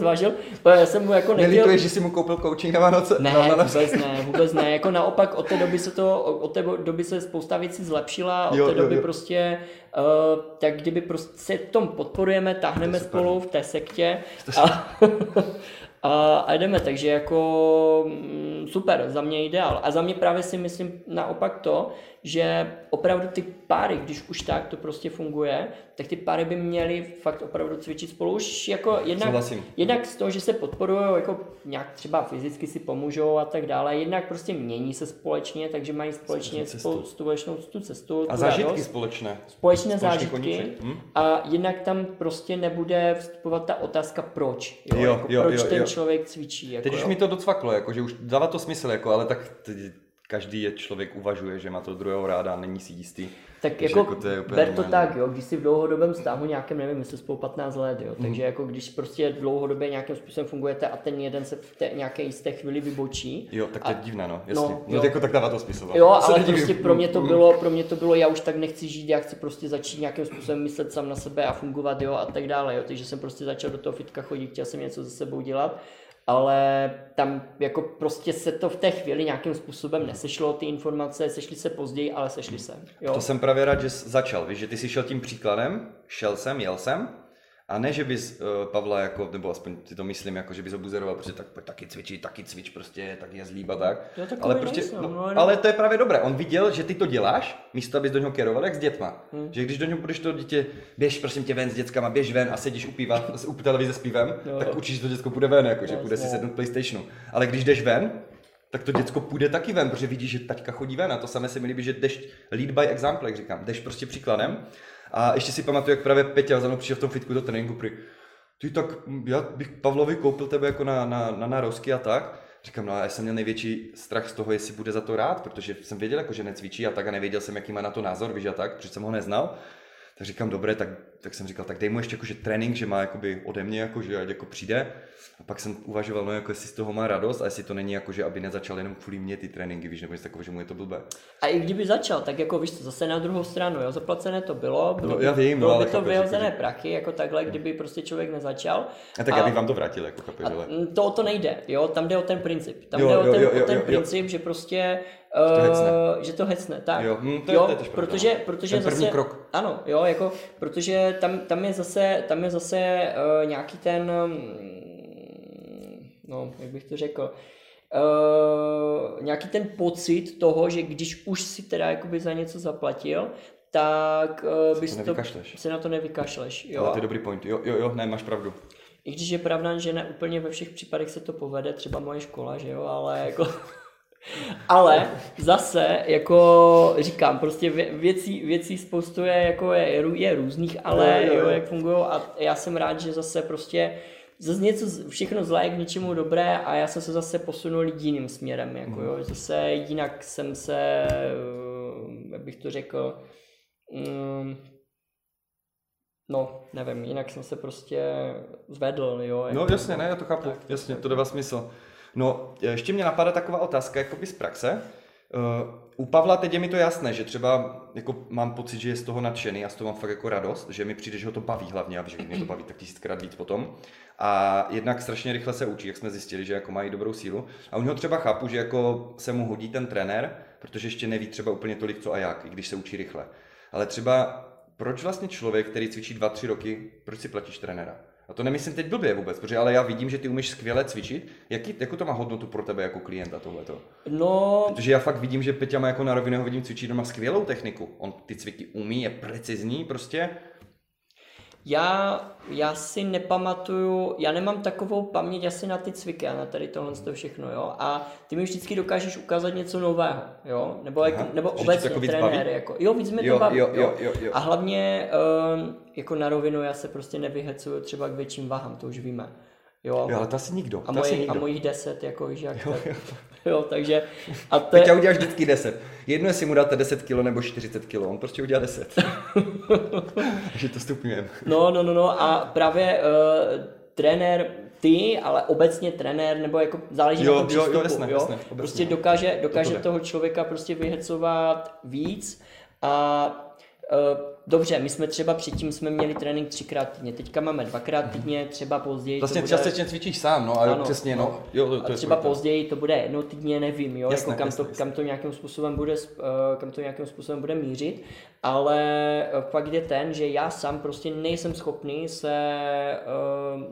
Protože Já jsem mu jako nechtěl... Nelituješ, že jsi mu koupil coaching na Vánoce? Ne, na, na, vůbec ne, vůbec ne. Jako naopak od té doby se to, od té doby se spousta věcí zlepšila, od Jo, té jo, doby jo. prostě, uh, tak kdyby prostě se tom podporujeme, táhneme super. spolu v té sektě a, [laughs] a, jdeme, takže jako mm, super, za mě ideál. A za mě právě si myslím naopak to, že opravdu ty páry, když už tak to prostě funguje, tak ty páry by měly fakt opravdu cvičit spolu už jako jednak, Souhlasím. jednak z toho, že se podporují, jako nějak třeba fyzicky si pomůžou a tak dále, jednak prostě mění se společně, takže mají společně spolu, společnou tu cestu, a tu zážitky radost, společné. společné zážitky koníček, hm? a jednak tam prostě nebude vstupovat ta otázka proč, jo, Jo, jako jo, proč jo, ten jo. člověk cvičí. Jako, Teď už mi to docvaklo, jako, že už dává to smysl, jako, ale tak teď každý je člověk uvažuje, že má to druhého ráda a není si jistý. Tak jako, jako to je úplně ber to normální. tak, jo, když si v dlouhodobém vztahu nějakém, nevím, jestli spolu 15 let, jo, takže jako když prostě dlouhodobě nějakým způsobem fungujete a ten jeden se v té nějaké jisté chvíli vybočí, Jo, tak to je A- divné, no, jasně. no, No, jo. jako tak dává to smysl. no. Jo, ale nedivím. prostě pro mě to bylo, pro mě to bylo, já už tak nechci žít, já chci prostě začít nějakým způsobem myslet sám na sebe a fungovat, jo, a tak dále, jo, takže jsem prostě začal do toho fitka chodit, chtěl jsem něco se sebou dělat, ale tam jako prostě se to v té chvíli nějakým způsobem nesešlo, ty informace sešly se později, ale sešly se, jo. To jsem právě rád, že jsi začal, víš, že ty jsi šel tím příkladem, šel jsem, jel jsem, a ne, že bys uh, Pavla, jako, nebo aspoň si to myslím, jako, že bys ho buzeroval, protože tak taky cvičit, taky cvič, prostě, tak je zlíb a tak. Takový ale, prostě, nejsem, no, no, ale to je právě dobré, on viděl, že ty to děláš, místo abys do něho keroval, jak s dětma. Hmm. Že když do něho budeš to dítě, běž prosím tě ven s dětskama, běž ven a sedíš u piva, [laughs] u televize s pivem, Jo. tak určitě to děcko půjde ven, jako, že půjde si sednout Playstationu. Ale když jdeš ven, tak to děcko půjde taky ven, protože vidí, že taťka chodí ven a to samé se mi líbí, že jdeš lead by example, jak říkám, jdeš prostě příkladem. A ještě si pamatuju, jak právě Peťa za mnou přišel v tom fitku do tréninku, prý, ty tak, já bych Pavlovi koupil tebe jako na, na, na narozky a tak. Říkám, no a já jsem měl největší strach z toho, jestli bude za to rád, protože jsem věděl, jako, že necvičí a tak a nevěděl jsem, jaký má na to názor, víš a tak, protože jsem ho neznal. Tak říkám, dobré, tak, tak jsem říkal, tak dej mu ještě jakože trénink, že má jakoby ode mě, jako, že ať jako přijde. A pak jsem uvažoval, no jako jestli z toho má radost a jestli to není jako, že aby nezačal jenom kvůli mě ty tréninky, víš, nebo něco takového, že mu je to blbé. A i kdyby začal, tak jako víš co, zase na druhou stranu, jo, zaplacené to bylo, bylo, No, já vím, no, bylo ale by to chápeš, vyhozené jakože- prachy, jako takhle, kdyby prostě člověk nezačal. A tak já bych vám to vrátil, jako chápeš, A ale... to o to nejde, jo, tam jde o ten princip. Tam Jo, jde o jo, ten, jo, o jo, ten jo, jo. princip, že prostě, to hecne. uh, že to hecne, tak. Jo, hm, to je- jo to je tež pravda, protože, protože Ten první zase, krok. ano, jo, jako, protože tam, tam je zase, tam je zase uh, nějaký ten, um, no, jak bych to řekl, uh, nějaký ten pocit toho, že když už si teda jakoby za něco zaplatil, tak uh, bys to, se na to nevykašleš. Jo? Ale to je dobrý point. Jo, jo, jo, ne, máš pravdu. I když je pravda, že ne úplně ve všech případech se to povede, třeba moje škola, že jo, ale jako... Ale zase, jako říkám, prostě věcí, věcí spoustu je, jako je, je různých, ale jo, jo, jo. jak fungují a já jsem rád, že zase prostě zase něco, všechno zlé je k něčemu dobré a já jsem se zase posunul jiným směrem, jako jo, zase jinak jsem se, eh, jak bych to řekl, um, no, nevím, jinak jsem se prostě zvedl, jo. No, jako, no jasně, ne, já to chápu, tak, jasně, tak, to dává smysl. No, ještě mě napadá taková otázka, jakoby z praxe. Uh, u Pavla teď je mi to jasné, že třeba jako mám pocit, že je z toho nadšený a z toho mám fakt jako radost, že mi přijde, že ho to baví hlavně a že mě to baví tak tisíckrát víc potom. A jednak strašně rychle se učí, jak jsme zjistili, že jako mají dobrou sílu. A u něho třeba chápu, že jako se mu hodí ten trenér, protože ještě neví třeba úplně tolik co a jak, i když se učí rychle. Ale třeba proč vlastně člověk, který cvičí 2-3 roky, proč si platíš trenéra? A to nemyslím teď blbě vůbec, protože ale já vidím, že ty umíš skvěle cvičit. Jaký, jakou to má hodnotu pro tebe jako klienta tohleto? No... Protože já fakt vidím, že Peťa má jako na rovinu, vidím cvičit doma skvělou techniku. On ty cviky umí, je precizní prostě já, já si nepamatuju, já nemám takovou paměť asi na ty cviky a na tady tohle to všechno, jo. A ty mi vždycky dokážeš ukázat něco nového, jo. Nebo, Aha, jako, nebo obecně jako trenér, jako. Jo, víc mi to baví, jo, jo, jo, jo. A hlavně um, jako na rovinu já se prostě nevyhecuju třeba k větším váhám, to už víme. Jo, jo ale to asi nikdo. A, moje, nikdo. a mojich deset, jako víš, jak jo, jo. [laughs] jo, takže... A to Teď je... uděláš vždycky deset. Jedno, jestli mu dáte 10 kg nebo 40 kg, on prostě udělá 10. [laughs] Takže to stupňujeme. No, no, no, no a právě uh, trenér, ty, ale obecně trenér, nebo jako záleží jo, na tom přístupu, jo, jasné, jo? Jasné, prostě dokáže, dokáže to toho člověka prostě vyhecovat víc a dobře, my jsme třeba předtím jsme měli trénink třikrát týdně, teďka máme dvakrát týdně, třeba později. Vlastně bude... částečně cvičíš sám, no a ano, přesně, no. no. Jo, to, to a třeba později to bude jednou týdně, nevím, jo, jasné, jako kam, jasné, to, jasné. kam to nějakým způsobem bude, uh, kam to nějakým způsobem bude mířit, ale uh, fakt je ten, že já sám prostě nejsem schopný se uh,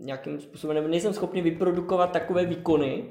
nějakým způsobem, nejsem schopný vyprodukovat takové výkony,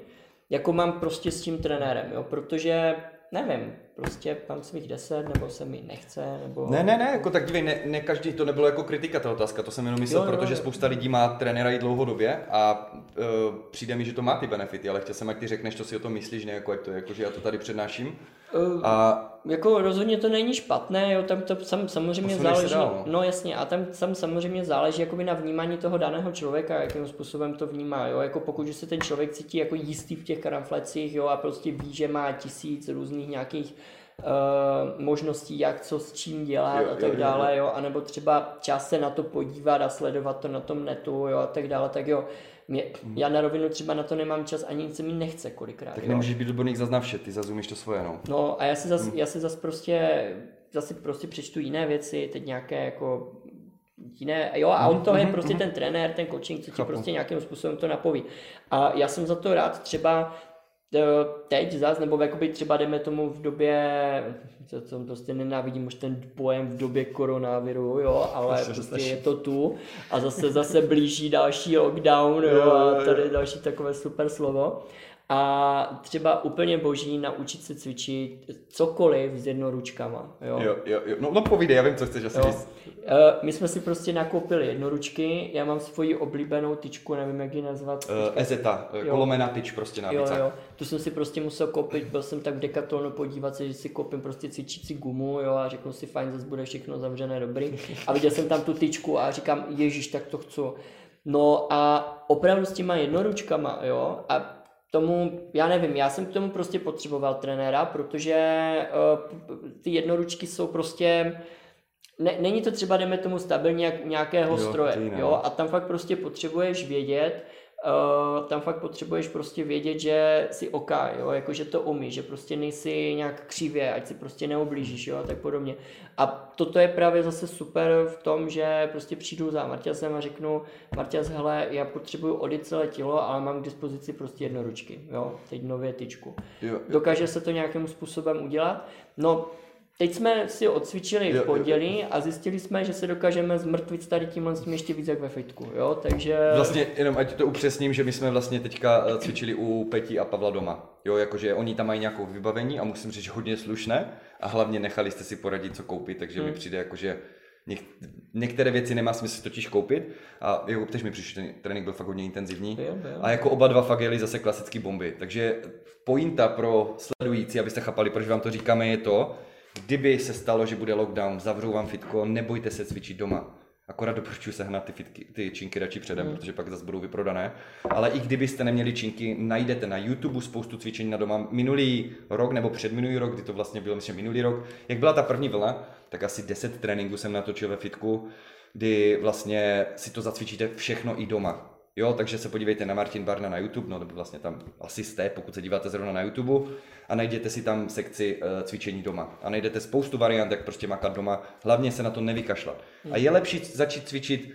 jako mám prostě s tím trenérem, jo, protože nevím, prostě mám svých deset, nebo se mi nechce, nebo... Ne, ne, ne, jako tak dívej, ne, ne každý, to nebylo jako kritika ta otázka, to jsem jenom myslel, jo, protože jo. spousta lidí má trenéra i dlouhodobě a uh, přijde mi, že to má ty benefity, ale chtěl jsem, jak ty řekneš, co si o tom myslíš, ne, jako, jak to, jako že já to tady přednáším. Uh, a... Jako rozhodně to není špatné, jo, tam to sam, samozřejmě záleží, dál, no. no. jasně, a tam, tam samozřejmě záleží jakoby na vnímání toho daného člověka, jakým způsobem to vnímá, jo, jako pokud se ten člověk cítí jako jistý v těch karamflecích, jo, a prostě ví, že má tisíc různých nějakých uh, možností, jak co s čím dělat jo, a tak jo, dále, jo, jo, anebo třeba čas se na to podívat a sledovat to na tom netu, jo, a tak dále, tak jo, mě, mm. já na rovinu třeba na to nemám čas, ani nic se mi nechce kolikrát. Tak jo. nemůžeš být odborník zas na vše, ty zazumíš to svoje, no. No a já si zas, mm. já si zas prostě, zase prostě přečtu jiné věci, teď nějaké jako jiné, jo, a on to mm, je mm, prostě ten trenér, ten coaching, co ti Chápu. prostě nějakým způsobem to napoví. A já jsem za to rád třeba Eh, teď zas, nebo jakoby třeba jdeme tomu v době, co, co prostě nenávidím už ten pojem v době koronaviru, jo, ale prostě je to tu. A zase zase blíží další lockdown, jo, a tady další takové super slovo. A třeba úplně boží naučit se cvičit cokoliv s jednoručkama. Jo, jo, jo. jo. No, no povídej, já vím, co chceš asi říct. Uh, my jsme si prostě nakoupili jednoručky, já mám svoji oblíbenou tyčku, nevím, jak ji nazvat. Uh, Ezeta, jo. kolomena tyč prostě na jo, jo. Tu jsem si prostě musel koupit, byl jsem tak v Decathlonu podívat se, že si koupím prostě cvičící gumu, jo, a řeknu si, fajn, zase bude všechno zavřené, dobrý. A viděl jsem tam tu tyčku a říkám, ježíš, tak to chci. No a opravdu s těma jednoručkama, jo, a tomu, já nevím, já jsem k tomu prostě potřeboval trenéra, protože uh, ty jednoručky jsou prostě, ne, není to třeba, jdeme tomu stabilně jak u nějakého jo, stroje, jo, a tam fakt prostě potřebuješ vědět, Uh, tam fakt potřebuješ prostě vědět, že si OK, jo, jako že to umíš, že prostě nejsi nějak křivě, ať si prostě neublížíš, jo, a tak podobně. A toto je právě zase super v tom, že prostě přijdu za Marťasem a řeknu, Marťas, hele, já potřebuju odjet celé tělo, ale mám k dispozici prostě jednoručky, jo, teď nově tyčku. Jo, jo. Dokáže se to nějakým způsobem udělat? No, teď jsme si odcvičili Jo, v jo. pondělí a zjistili jsme, že se dokážeme zmrtvit tady tímhle s tím ještě víc jak ve fitku, jo, takže... Vlastně jenom ať to upřesním, že my jsme vlastně teďka eh, cvičili u Peti a Pavla doma. Jo, jakože oni tam mají nějakou vybavení a musím říct, že hodně slušné a hlavně nechali jste si poradit, co koupit, takže Hmm. mi přijde jako, že něk- některé věci nemá smysl totiž koupit a jako tež mi přišlo, že ten trénink byl fakt hodně intenzivní. Byl, byl. A jako oba dva fakt jeli zase klasický bomby. Takže pointa pro sledující, abyste chápali, proč vám to říkáme, je to, kdyby se stalo, že bude lockdown, zavřou vám fitko, nebojte se cvičit doma. Akorát doporučuji sehnat ty, fitky, ty činky radši předem, protože pak zase budou vyprodané. Ale i kdybyste neměli činky, najdete na YouTube spoustu cvičení na doma. Minulý rok nebo předminulý rok, kdy to vlastně bylo, myslím, minulý rok, jak byla ta první vlna, tak asi 10 tréninků jsem natočil ve fitku, kdy vlastně si to zacvičíte všechno i doma. Jo, takže se podívejte na Martin Barna na YouTube, no nebo vlastně tam asi jste, pokud se díváte zrovna na YouTube a najděte si tam sekci uh, cvičení doma. A najdete spoustu variant, jak prostě makat doma, hlavně se na to nevykašlat. A je lepší začít cvičit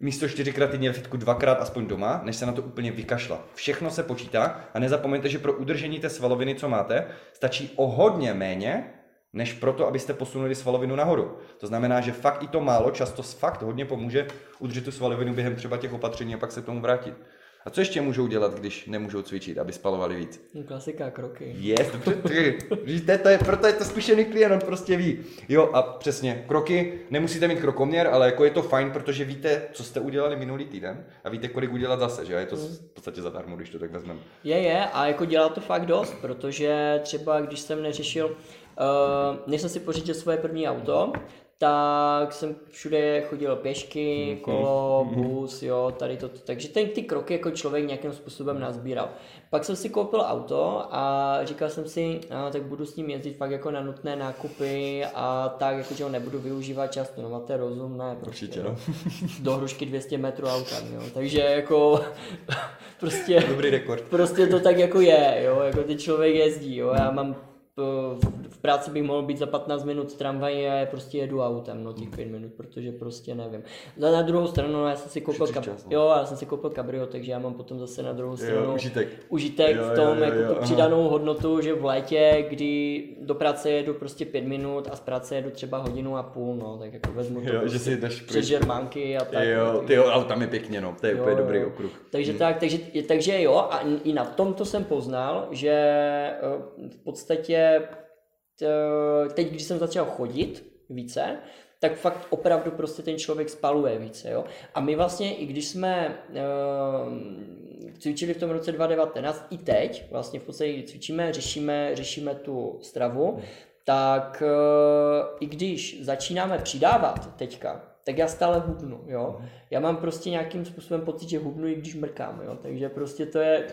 místo čtyřikrát týdně ve fitku dvakrát aspoň doma, než se na to úplně vykašlat. Všechno se počítá a nezapomeňte, že pro udržení té svaloviny, co máte, stačí o hodně méně, než proto, abyste posunuli svalovinu nahoru. To znamená, že fakt i to málo často fakt hodně pomůže udržet tu svalovinu během třeba těch opatření a pak se k tomu vrátit. A co ještě můžou dělat, když nemůžou cvičit, aby spalovali víc? No, Klasika, kroky. Yes, víte, to je, proto je to zkušený klient, on prostě ví. Jo a přesně, kroky, nemusíte mít krokoměr, ale jako je to fajn, protože víte, co jste udělali minulý týden a víte, kolik udělat zase, že? Je to v podstatě zadarmo, když to tak vezmeme. Je, je, a jako dělá to fakt dost, protože třeba když jsem neřešil, než jsem si pořídil svoje první auto, tak jsem všude chodil pěšky, kolo, bus, jo, tady to, takže ten, ty kroky jako člověk nějakým způsobem nazbíral. Pak jsem si koupil auto a říkal jsem si, a, tak budu s ním jezdit fakt jako na nutné nákupy a tak, jako že ho nebudu využívat často, no máte rozumné, prostě, Určitě, no. no. [laughs] do hrušky 200 metrů autem, jo, takže jako [laughs] prostě Dobrý rekord. prostě to tak jako je, jo, jako ty člověk jezdí, jo, já mám v- práci bych mohl být za 15 minut v tramvaji a já prostě jedu autem, no těch 5 minut, protože prostě nevím. Za na druhou stranu, no, já jsem si koupil, kab- čas, no. jo, já jsem si koupil kabrio, takže já mám potom zase na druhou stranu užitek. užitek Jo, v tom, jo, jo, jako jo, tu aha. přidanou hodnotu, že v létě, kdy do práce jedu prostě 5 minut a z práce jedu třeba hodinu a půl, no, tak jako vezmu to Jo, že prostě si jdeš přes žermánky a tak. Jo, no, ty jo, ale tam je pěkně, no, to je úplně Jo, dobrý jo. okruh. Takže tak, takže, takže jo, a i na tomto jsem poznal, že eh, v podstatě t- teď, když jsem začal chodit více, tak fakt opravdu prostě ten člověk spaluje více, jo. A my vlastně, i když jsme uh, cvičili v tom roce 2019, i teď, vlastně v podstatě, kdy cvičíme, řešíme, řešíme tu stravu, tak uh, i když začínáme přidávat teďka, tak já stále hubnu, jo. Já mám prostě nějakým způsobem pocit, že hubnu, i když mrkám, jo. Takže prostě to je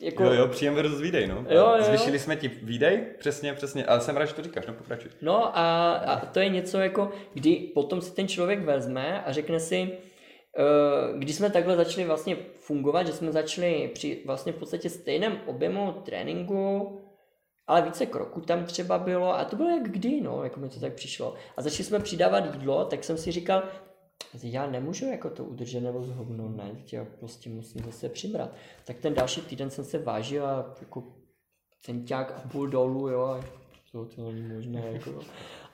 jako... Jo, jo, příjem versus výdej, no. Jo, jo. Zvyšili jsme ti výdej, přesně, přesně, ale jsem rád, že to říkáš, no pokračuj. No a, a to je něco jako, kdy potom si ten člověk vezme a řekne si, eh, když jsme takhle začali vlastně fungovat, že jsme začali při vlastně v podstatě stejném objemu tréninku, ale více kroků tam třeba bylo a to bylo jak kdy, no, jako mi to tak přišlo. A začali jsme přidávat jídlo, tak jsem si říkal, já nemůžu jako to udržet nebo zhubnout, ne, já prostě musím zase přibrat. Tak ten další týden jsem se vážil a jako centiák a půl dolů, jo, a to, to není možné, [laughs] jako.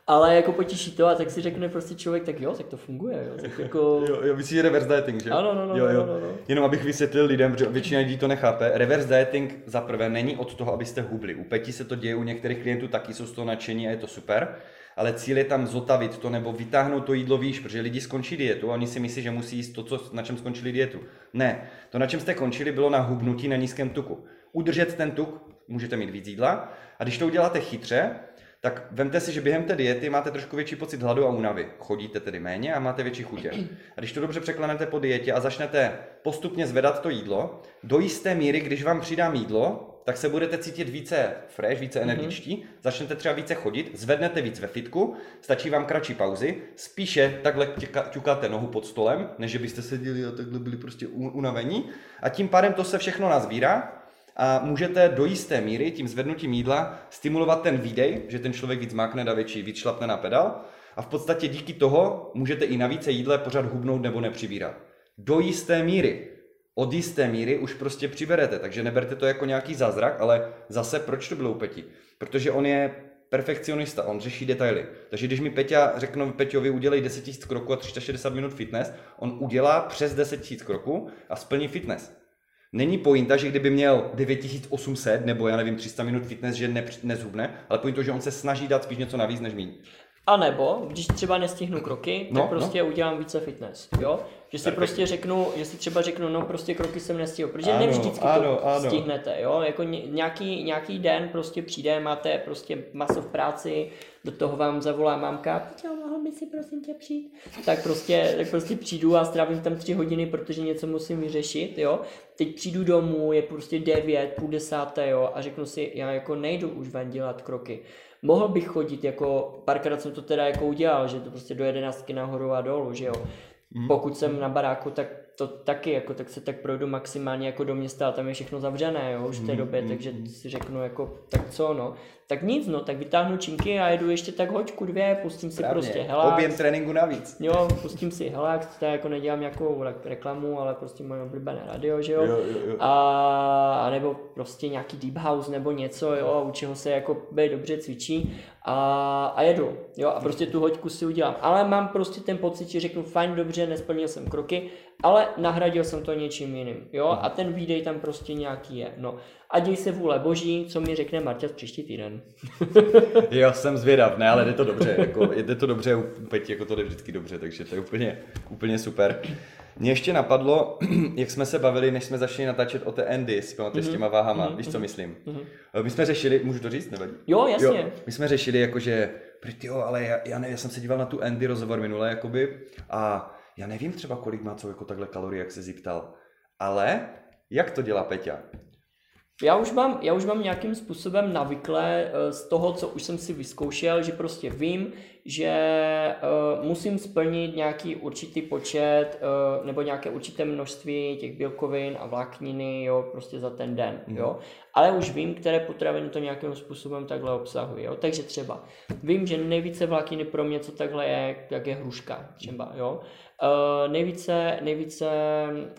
Ale jako potěší to a tak si řekne prostě člověk, tak jo, tak to funguje, jo, tak jako... [laughs] Jo, jo, myslíš reverse dieting, že? Ano, no, no, jo, jo. no, no, no. Jenom abych vysvětlil lidem, protože většina lidí to nechápe. Reverse dieting za prvé není od toho, abyste hubli. U Peti se to děje, u některých klientů taky jsou z toho nadšení a je to super. Ale cíl je tam zotavit to nebo vytáhnout to jídlo výš, protože lidi skončí dietu a oni si myslí, že musí jíst to, co, na čem skončili dietu. Ne, to, na čem jste končili, bylo na hubnutí na nízkém tuku. Udržet ten tuk, můžete mít víc jídla a když to uděláte chytře, tak vemte si, že během té diety máte trošku větší pocit hladu a únavy. Chodíte tedy méně a máte větší chutě. A když to dobře překlenete po dietě a začnete postupně zvedat to jídlo, do jisté míry, když vám přidám jídlo, tak se budete cítit více fresh, více energičtí, začnete třeba více chodit, zvednete víc ve fitku, stačí vám kratší pauzy, spíše takhle těka- ťukáte nohu pod stolem, než že byste seděli a takhle byli prostě unavení. A tím pádem to se všechno nazbírá a můžete do jisté míry tím zvednutím jídla stimulovat ten výdej, že ten člověk víc mákne, dá větší, víc šlapne na pedál a v podstatě díky toho můžete i na více jídle pořád hubnout nebo nepřibírat. Do jisté míry. Od jisté míry už prostě přiberete, takže neberte to jako nějaký zázrak, ale zase proč to bylo u Peti? Protože on je perfekcionista, on řeší detaily. Takže když mi Peťa řekne Peťovi udělej 10 000 kroků a 360 minut fitness, on udělá přes 10 000 kroků a splní fitness. Není pointa, že kdyby měl 9800 nebo já nevím 300 minut fitness, že ne, nezhubne, ale pointa, že on se snaží dát spíš něco navíc než míň. A nebo, když třeba nestihnu kroky, No, tak prostě udělám více fitness, jo? Že si Perfekt. prostě řeknu, že si třeba řeknu, no prostě kroky jsem nestihl, protože Ano, ne vždycky to ano, ano. stihnete, jo? Jako ně, nějaký, nějaký den prostě přijde, máte prostě maso v práci, do toho vám zavolá mámka, Peťo, mohl by si prosím tě přijít? Tak prostě, tak prostě přijdu a strávím tam tři hodiny, protože něco musím vyřešit, jo? Teď přijdu domů, je prostě devět, půl desáté, jo? A řeknu si, já jako nejdu už ven dělat kroky. Mohl bych chodit jako, párkrát jsem to teda jako udělal, že to prostě do jedenáctky nahoru a dolů, že jo. Pokud jsem na baráku, tak to taky, jako, tak se tak projdu maximálně jako do města a tam je všechno zavřené, jo, už v té době, takže si řeknu jako, tak co, no. Tak nic, no, tak vytáhnu činky a jedu ještě tak hoďku dvě, pustím si prostě helák. Objem tréninku navíc. Jo, pustím si helák, teda jako nedělám nějakou re- reklamu, ale prostě moje oblíbené radio, že jo. Jo, jo, jo. A, a nebo prostě nějaký deep house nebo něco, jo, u čeho se jako by dobře cvičí a, a jedu, jo, a prostě tu hoďku si udělám. Ale mám prostě ten pocit, že řeknu, fajn, dobře, nesplnil jsem kroky, ale nahradil jsem to něčím jiným, jo, a ten výdej tam prostě nějaký je, no. A děj se vůle boží, co mi řekne Marta příští týden. [laughs] Jo, jsem zvědav, ne, ale jde to dobře, jako, jde to dobře, Peti jako to jde vždycky dobře, takže to je úplně, úplně super. Mě ještě napadlo, [clears throat] jak jsme se bavili, než jsme začali natáčet o té Andy, si pamatuješ s těma váhama, víš, co myslím? My jsme řešili, můžu to říct, nevadí? Jo, jasně. my jsme řešili jakože, jo, ale já, já, ne, já jsem se díval na tu Andy rozhovor minule, jakoby, a já nevím třeba, kolik má co jako takhle kalorie, jak se zeptal, ale jak to dělá Peťa? Já už, mám, já už mám nějakým způsobem navyklé eh, z toho, co už jsem si vyzkoušel, že prostě vím, že uh, musím splnit nějaký určitý počet uh, nebo nějaké určité množství těch bílkovin a vlákniny, jo, prostě za ten den, mm. jo. Ale už vím, které potraviny to nějakým způsobem takhle obsahují, jo. Takže třeba vím, že nejvíce vlákniny pro mě, co takhle je, jak je hruška třeba, jo. Uh, nejvíce, nejvíce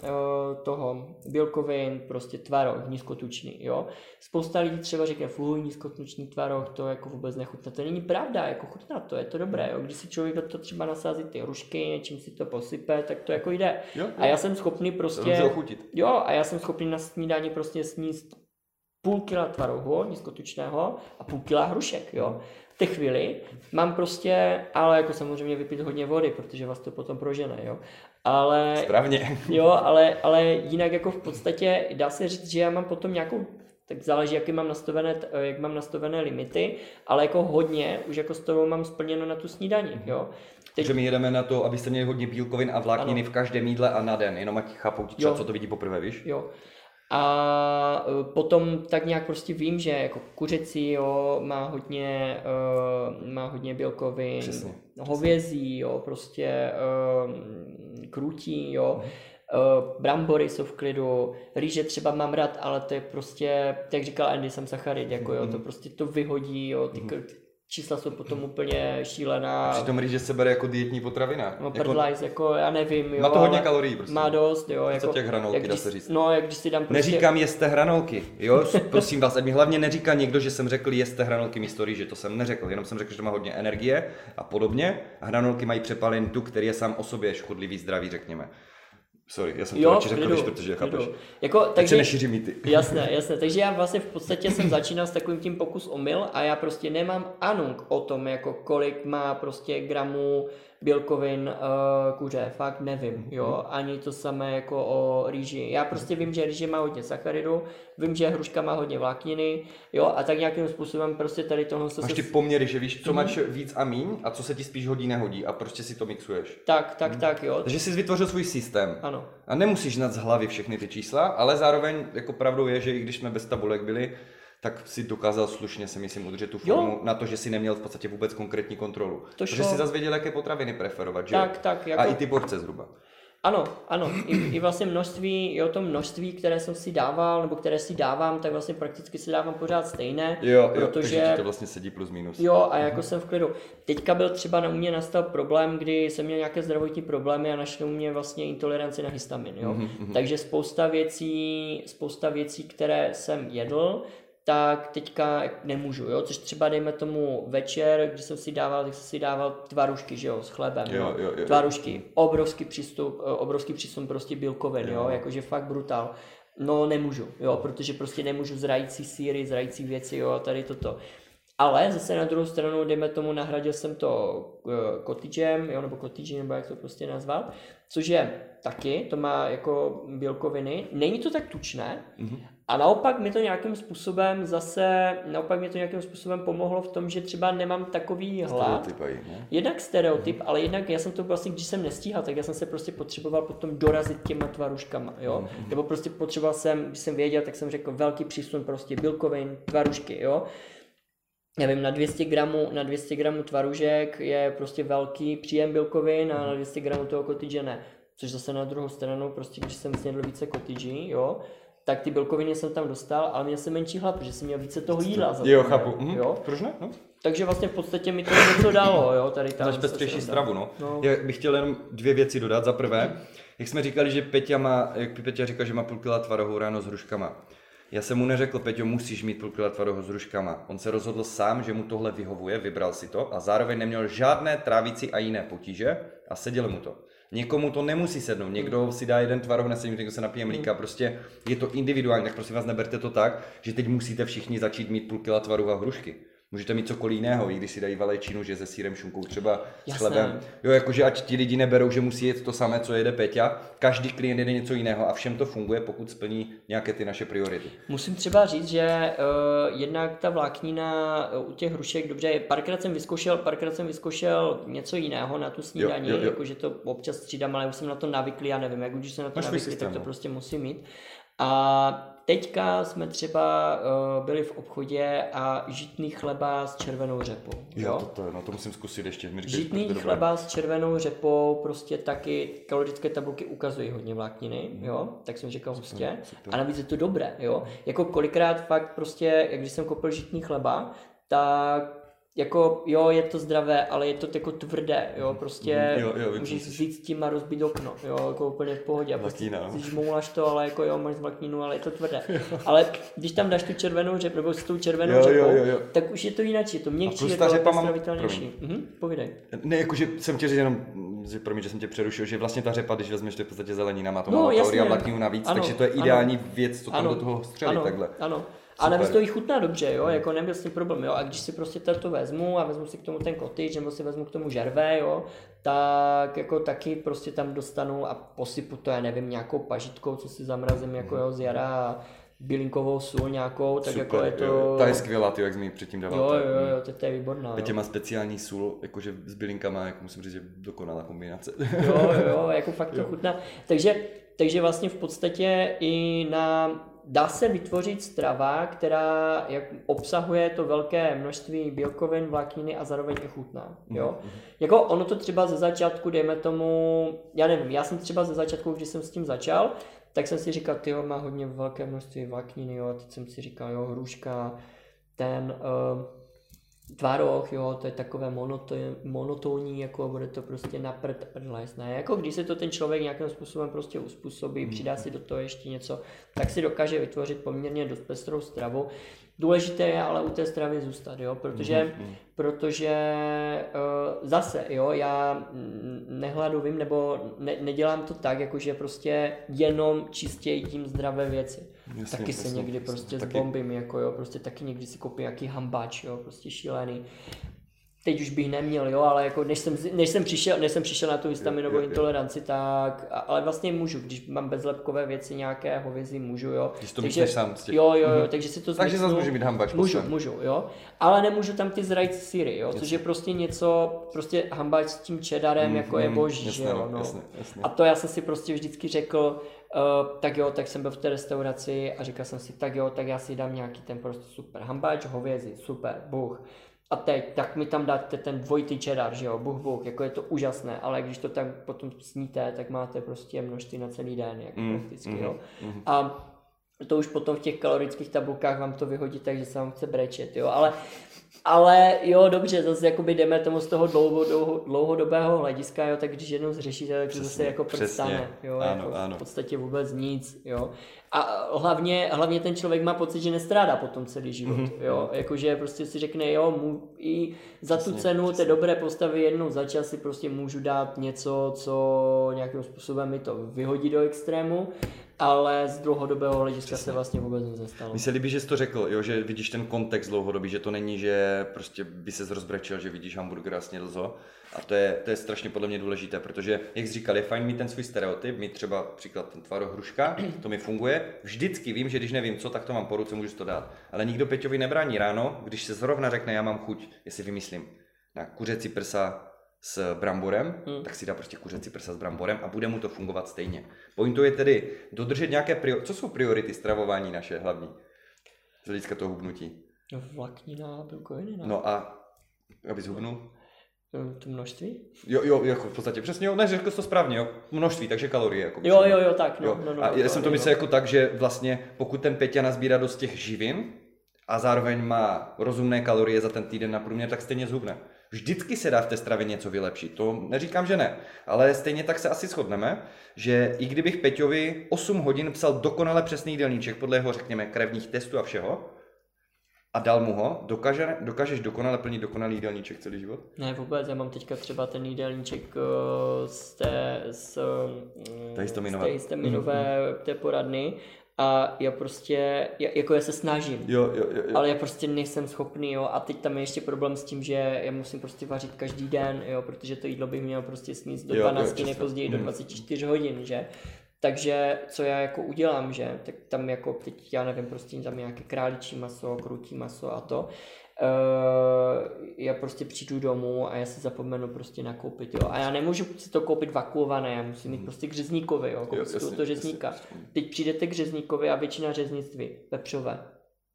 uh, toho bílkovin, prostě tvaroh, nízkotučný, jo. Spousta lidí třeba řekne, fuj, nízkotučný tvaroh, to jako vůbec nechutná. To není pravda, jako chutná to, je to dobré, jo. Když si člověk do toho třeba nasází ty hrušky, něčím si to posype, tak to jako jde. Jo, jo. A já jsem schopný prostě... Ochutit. Jo, a já jsem schopný na snídani prostě sníst půl kila tvarohu nízkotučného a půl kila hrušek, jo. Té chvíli mám prostě, ale jako samozřejmě vypít hodně vody, protože vás to potom prožene, jo. Ale, Správně. jo, ale, ale jinak jako v podstatě dá se říct, že já mám potom nějakou tak záleží, jaký mám nastavené, jak mám nastavené limity, ale jako hodně už jako z toho mám splněno na tu snídani, jo. Teď, Takže my jedeme na to, abyste měli hodně bílkovin a vlákniny v každém jídle a na den, jenom ať chápou třeba, co to vidí poprvé, víš? Jo. A e, potom tak nějak prostě vím, že jako kuřecí jo, má hodně, uh, má hodně bílkovin, Přesně, hovězí, jo, prostě uh, krutí, jo. Uh, brambory jsou v klidu, rýže třeba mám rád, ale to je prostě, jak říkal Andy, jsem sacharid, jako jo, to prostě to vyhodí, jo, ty k- čísla jsou potom úplně šílená. Přitom rýže se bere jako dietní potravina. No jako, prdlajs, jako já nevím, jo. má to hodně kalorií prostě. Má dost, jo. Jako, podstatě jak hranolky, dá když, se říct. No, jak když si dám prostě... Neříkám jeste hranolky, jo, [laughs] prosím vás, ať mi hlavně neříká někdo, že jsem řekl jeste hranolky místo rýže, to jsem neřekl, jenom jsem řekl, že to má hodně energie a podobně. A hranolky mají přepalen tuk, který je sám o sobě škodlivý zdraví, řekněme. Sorry, já jsem to Jo, radši řekl, víš, protože chápeš. Jako, Takže takže, nešířím mýty. [laughs] jasné, jasné. Takže já vlastně v podstatě jsem začínal s takovým tím pokus omyl a já prostě nemám anung o tom, jako kolik má prostě gramů bílkovin uh, kuře, fakt nevím, jo, ani to samé jako o rýži. Já prostě vím, že rýže má hodně sacharidu, vím, že hruška má hodně vlákniny, jo, a tak nějakým způsobem prostě tady tohle se... Máš ty poměry, že víš, co máš víc a míň a co se ti spíš hodí, nehodí a prostě si to mixuješ. Tak, tak, tak, jo. Takže jsi vytvořil svůj systém. Ano. A nemusíš znát z hlavy všechny ty čísla, ale zároveň jako pravdou je, že i když jsme bez tabulek byli, tak si dokázal slušně, si myslím, udržet tu formu Jo. na to, že si neměl v podstatě vůbec konkrétní kontrolu. To Protože šlo. si zase věděl, jaké potraviny preferovat, že Tak, tak, A jako- i ty porce zhruba. Ano, ano, I, i vlastně množství, i o tom množství, které jsem si dával, nebo které si dávám, tak vlastně prakticky si dávám pořád stejné, Jo, jo, protože ti to vlastně sedí plus minus. Jo, a jako jsem v klidu. Teďka byl třeba na mě nastal problém, kdy jsem měl nějaké zdravotní problémy a našli u mě vlastně intoleranci na histamin, jo. Mhm, Takže spousta věcí, spousta věcí, které jsem jedl, tak teďka nemůžu, jo, což třeba dejme tomu večer, když jsem si dával, tak jsem si dával tvarušky, že jo, s chlebem, Jo, jo, jo. tvarušky, obrovský přístup, eh, obrovský přísun prostě bílkovin, jo, Jo. jakože fakt brutál. No nemůžu, jo, protože prostě nemůžu zrající síry, zrající věci, jo, a tady toto. Ale zase na druhou stranu, dejme tomu, nahradil jsem to uh, cottigem, jo, nebo cottage, nebo jak to prostě nazval, což je taky, to má jako bílkoviny, není to tak tučné, Mhm. A naopak mi to nějakým způsobem zase, naopak mi to nějakým způsobem pomohlo v tom, že třeba nemám takový hlad, Stereotypají, ne? Jednak stereotyp, ale jednak já jsem to vlastně, když jsem nestíhal, tak já jsem se prostě potřeboval potom dorazit těma tvaruškama, jo. Nebo prostě potřeboval jsem, když jsem věděl, tak jsem řekl velký přísun prostě bílkovin, tvarušky, jo. Já vím, na 200 gramů, na 200 gramů tvaružek je prostě velký příjem bílkovin a na 200 gramů toho cottage ne. Což zase na druhou stranu, prostě když jsem snědl více cottage, jo, tak ty bílkoviny jsem tam dostal, ale měl jsem menší hlad, protože jsem měl více toho jídla. za Jo, chápu. Mhm. Jo? Proč ne? No. Takže vlastně v podstatě mi to něco dalo, jo, tady ta Dáš pestřejší stravu, no. No. Já bych chtěl jenom dvě věci dodat. Za prvé, jak jsme říkali, že Peťa má, jak Peťa říkal, že má půl kila tvarohu ráno s hruškama. Já jsem mu neřekl, Peťo, musíš mít půl kila tvarohu s hruškama. On se rozhodl sám, že mu tohle vyhovuje, vybral si to a zároveň neměl žádné trávicí a jiné potíže a sedělo mu to. Někomu to nemusí sednout, někdo si dá jeden tvaroh, nesedí, někdo se napije mlíka, prostě je to individuální, tak prosím vás neberte to tak, že teď musíte všichni začít mít půl kila tvarohu a hrušky. Můžete mít cokoliv jiného, i když si dají valečinu, že se sírem, šunkou, třeba s Jasné. chlebem. Jo, jakože ať ti lidi neberou, že musí jet to samé, co jede Peťa. Každý klient jede něco jiného a všem to funguje, pokud splní nějaké ty naše priority. Musím třeba říct, že uh, jednak ta vláknina uh, u těch hrušek, dobře, párkrát jsem vyzkoušel, párkrát jsem vyzkoušel něco jiného na tu snídaní, jakože to občas střídám, ale už jsem na to navyklý, já nevím, jak když jsem na to Máš navyklý, tak to no. prostě musím mít. A teďka jsme třeba uh, byli v obchodě a žitný chleba s červenou řepou. Jo, to, to, no, to musím zkusit ještě. Mi říkej, že to Žitný je dobré. chleba s červenou řepou prostě taky kalorické tabulky ukazují hodně vlákniny, jo, tak jsem říkal hustě. A navíc je to dobré, jo. Jako kolikrát fakt prostě, jak když jsem koupil žitný chleba, tak jako jo, je to zdravé, ale je to jako tvrdé, jo, prostě Mhm. Jo, jo, můžeš jsi- vzít s tím a rozbít okno, jo, jako úplně v pohodě. A prostě si žmouláš to, ale jako jo, máš vlákninu, ale je to tvrdé. [laughs] Ale když tam dáš tu červenou řepu, nebo s tou červenou Jo, jo, řepou, jo, jo. tak už je to jinak, je to měkčí, je ta to řepa mám- stravitelnější. Mhm, povídej. Ne, jakože jsem chtěl říct jenom, že promiň, že jsem tě přerušil, že vlastně ta řepa, když vezmeš, to je v podstatě zelenina, má to No, málo kalorii a vlákninu navíc, Ano, takže to je ano. ideální věc, co tam Ano, do toho střelit ano, takhle. Ano. A navíc to i chutná dobře, jo, jako nebyl s tím problém, jo. A když si prostě to vezmu a vezmu si k tomu ten cottage, nebo si vezmu k tomu žervé, jo, tak jako taky prostě tam dostanu a posypu to, já nevím, nějakou pažitkou, co si zamrazím jako jo, z jara a bylinkovou sůl nějakou, tak Super, jako je to... jo. Ta je skvělá, ty, jak jsi mi předtím dával. Jo, to je- jo, jo, to, je výborná. Jo. má speciální sůl, jakože s bylinkama, jak musím říct, že dokonalá kombinace. jo, jo, [laughs] jako fakt to chutná. Takže, takže vlastně v podstatě i na dá se vytvořit strava, která jak obsahuje to velké množství bílkovin, vlákniny a zároveň i chutná. Jo? Jako ono to třeba ze začátku, dejme tomu, já nevím, já jsem třeba ze začátku, když jsem s tím začal, tak jsem si říkal, ty má hodně velké množství vlákniny, jo, a teď jsem si říkal, jo, hruška, ten uh, tvaroh, jo, to je takové monoto, monotónní, jako bude to prostě na prd ne, jako když se to ten člověk nějakým způsobem prostě uspůsobí, přidá si do toho ještě něco, tak si dokáže vytvořit poměrně dost pestrou stravu. Důležité je ale u té stravy zůstat, jo, protože, protože uh, zase, jo, já nehladovím nebo ne, nedělám to tak, jakože prostě jenom čistě jedím zdravé věci. Jasně, taky se jasně, někdy jasně. prostě Taky- zbombím, jako jo, prostě taky někdy si koupím nějaký hambáč, jo, prostě šílený. Teď už bych neměl, jo, ale jako než jsem, než jsem, přišel, než jsem přišel na tu histaminovou intoleranci, tak, ale vlastně můžu, když mám bezlepkové věci nějaké hovězí, můžu, jo. Když to mixneš sám těch- Jo, jo, jo, takže si to Takže zmixnu. zase může mít hambač Můžu, svém. můžu, jo. Ale nemůžu tam ty zrající síry, jo, což je prostě něco, prostě hambač s tím čedarem, jako je mm, boží, jasně, že jo, no, no. jasně, jasně. A to já jsem si prostě vždycky řekl, Uh, tak jo, tak jsem byl v té restauraci a říkal jsem si, tak jo, tak já si dám nějaký ten prostě super hambáč, hovězí, super, buch. A teď, tak mi tam dáte ten dvojitý cheddar, že jo, buch, buch, jako je to úžasné, ale když to tak potom sníte, tak máte prostě množství na celý den, jako Mm, prakticky, mhm, jo. mhm. A to už potom v těch kalorických tabulkách vám to vyhodí tak, že se vám chce brečet, jo, ale ale jo, dobře, zase jakoby jdeme tomu z toho dlouho, dlouho, dlouhodobého hlediska, jo, tak když jednou zřešíte, tak to zase jako přestane, jo, ano, jako ano. v podstatě vůbec nic, jo. A hlavně, hlavně ten člověk má pocit, že nestrádá potom celý život, mm-hmm. jo, jakože prostě si řekne, jo, mu, i za přesně, tu cenu přesně. té dobré postavy jednou za čas si prostě můžu dát něco, co nějakým způsobem mi to vyhodí do extrému, ale z dlouhodobého hlediska Přesně. se vlastně vůbec nic nestalo. Mně se líbí, že jsi to řekl, jo, že vidíš ten kontext dlouhodobý, že to není, že prostě by se rozbrečel, že vidíš hamburger a snědl zo. A to je, to je strašně podle mě důležité, protože, jak jsi říkal, je fajn mít ten svůj stereotyp, mít třeba příklad ten hruška, [clears throat] to mi funguje. Vždycky vím, že když nevím co, tak to mám po ruce, můžu to dát. Ale nikdo Peťovi nebrání ráno, když se zrovna řekne, já mám chuť, jestli vymyslím, na kuřecí prsa s bramborem, hmm. tak si dá prostě kuřecí prsa s bramborem a bude mu to fungovat stejně. Pointu je tedy dodržet nějaké priority. Co jsou priority stravování naše hlavní? Z hlediska toho hubnutí. No, Vláknina, bílkoviny. No. no a, aby zhubnul? To množství? Jo, jo, jako v podstatě přesně, jo, ne, řekl to správně, jo, množství, takže kalorie. Jako jo, jo, jo, tak, no, jo. no, no, A já jsem to myslel jako tak, že vlastně pokud ten Peťa nazbírá dost těch živin a zároveň má rozumné kalorie za ten týden na průměr, tak stejně zhubne. Vždycky se dá v té stravě něco vylepšit, to neříkám, že ne, ale stejně tak se asi shodneme, že i kdybych Peťovi 8 hodin psal dokonale přesný jídelníček podle jeho, řekněme, krevních testů a všeho, a dal mu ho, dokáže, dokážeš dokonale plnit dokonalý jídelníček celý život? Ne, vůbec, já mám teďka třeba ten jídelníček eh, z té, z, té histaminové, z té, histaminové mm-hmm. té poradny a já prostě, jako já se snažím, jo, jo, jo, jo. ale já prostě nejsem schopný, jo, a teď tam je ještě problém s tím, že já musím prostě vařit každý den, jo, protože to jídlo bych měl prostě sníst do 12, jo, nejpozději do 24 mm. hodin, že, takže co já jako udělám, že, tak tam jako teď já nevím, prostě tam nějaké králičí maso, krutí maso a to, Uh, já prostě přijdu domů a já si zapomenu prostě nakoupit, jo. A já nemůžu si to koupit vakuované, já musím mít hmm. prostě k řezníkovi, jo, koupit jo, to řezníka. Jasně, jasně. Teď přijdete k řezníkovi a většina řeznictví, vepřové,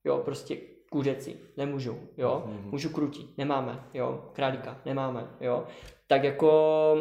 jo, prostě kuřecí, nemůžu, jo. Mm-hmm. Můžu krutí, nemáme, jo. Králíka, nemáme, jo. Tak jako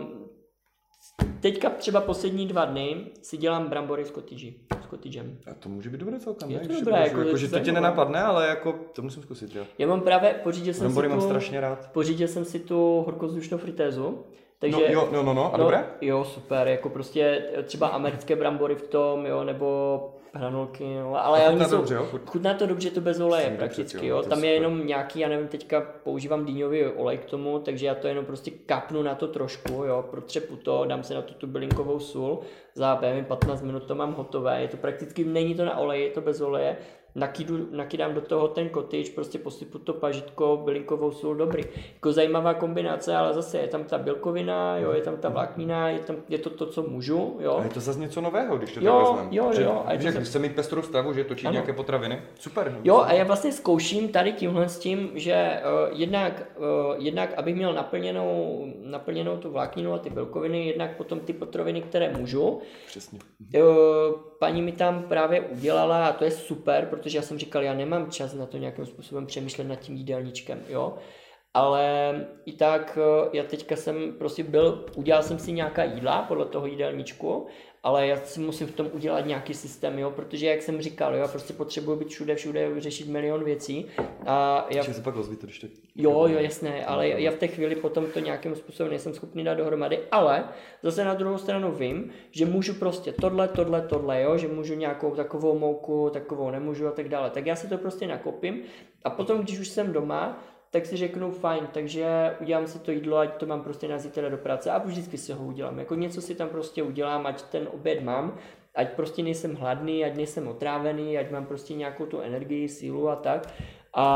Teďka třeba poslední dva dny si dělám brambory s kotyží, s kotyžem. A to může být dobré celkem, je to dobré, jako, jako, že to tě nenapadne, ale jako to musím zkusit, jo. Já mám právě, pořídil jsem brambory si mám tu, strašně rád. Pořídil jsem si tu horkozdušnou fritézu, takže, no, jo, no, no, no, a no, dobré? Jo, super, jako prostě třeba americké brambory v tom, jo, nebo hranolky, no, ale chutná to dobře, jo? Chutná to dobře, to bez oleje Jsem prakticky, jo. Tam je jenom nějaký, já nevím, teďka používám dýňový olej k tomu, takže já to jenom prostě kapnu na to trošku, jo, protřepu to, dám se na to tu bylinkovou sůl, za 15 minut to mám hotové, je to prakticky, není to na oleji, je to bez oleje, nakydu, nakydám do toho ten kotyč, prostě posypu to pažitko, bylinkovou sůl, dobrý. Jako zajímavá kombinace, ale zase je tam ta bílkovina, jo, je tam ta vláknina, je, tam, je to to, co můžu, jo. A je to zase něco nového, když to jo, tak. Jo, jo, jo. A že, když chce mít pestrou stravu, že točí ano. nějaké potraviny, super. Jo, a já vlastně zkouším tady tímhle s tím, že uh, jednak, uh, jednak, abych měl naplněnou, naplněnou tu vlákninu a ty bílkoviny, jednak potom ty potraviny, které můžu. Přesně. Uh, paní mi tam právě udělala, a to je super, protože já jsem říkal, já nemám čas na to nějakým způsobem přemýšlet nad tím jídelníčkem, jo. Ale i tak eh, já teďka jsem prostě byl, udělal jsem si nějaká jídla podle toho jídelníčku ale já si musím v tom udělat nějaký systém, jo, protože jak jsem říkal, jo, já prostě potřebuji být všude, všude, řešit milion věcí. A já... se pak rozvíjet, když to... Jo, jo, jasné, ale já v té chvíli potom to nějakým způsobem nejsem schopný dát dohromady, ale zase na druhou stranu vím, že můžu prostě tohle, tohle, tohle, jo, že můžu nějakou takovou mouku, takovou nemůžu a tak dále. Tak já si to prostě nakopím a potom, když už jsem doma, tak si řeknu fajn, takže udělám si to jídlo, ať to mám prostě na zítra do práce a vždycky si ho udělám. Jako něco si tam prostě udělám, ať ten oběd mám, ať prostě nejsem hladný, ať nejsem otrávený, ať mám prostě nějakou tu energii, sílu a tak. A,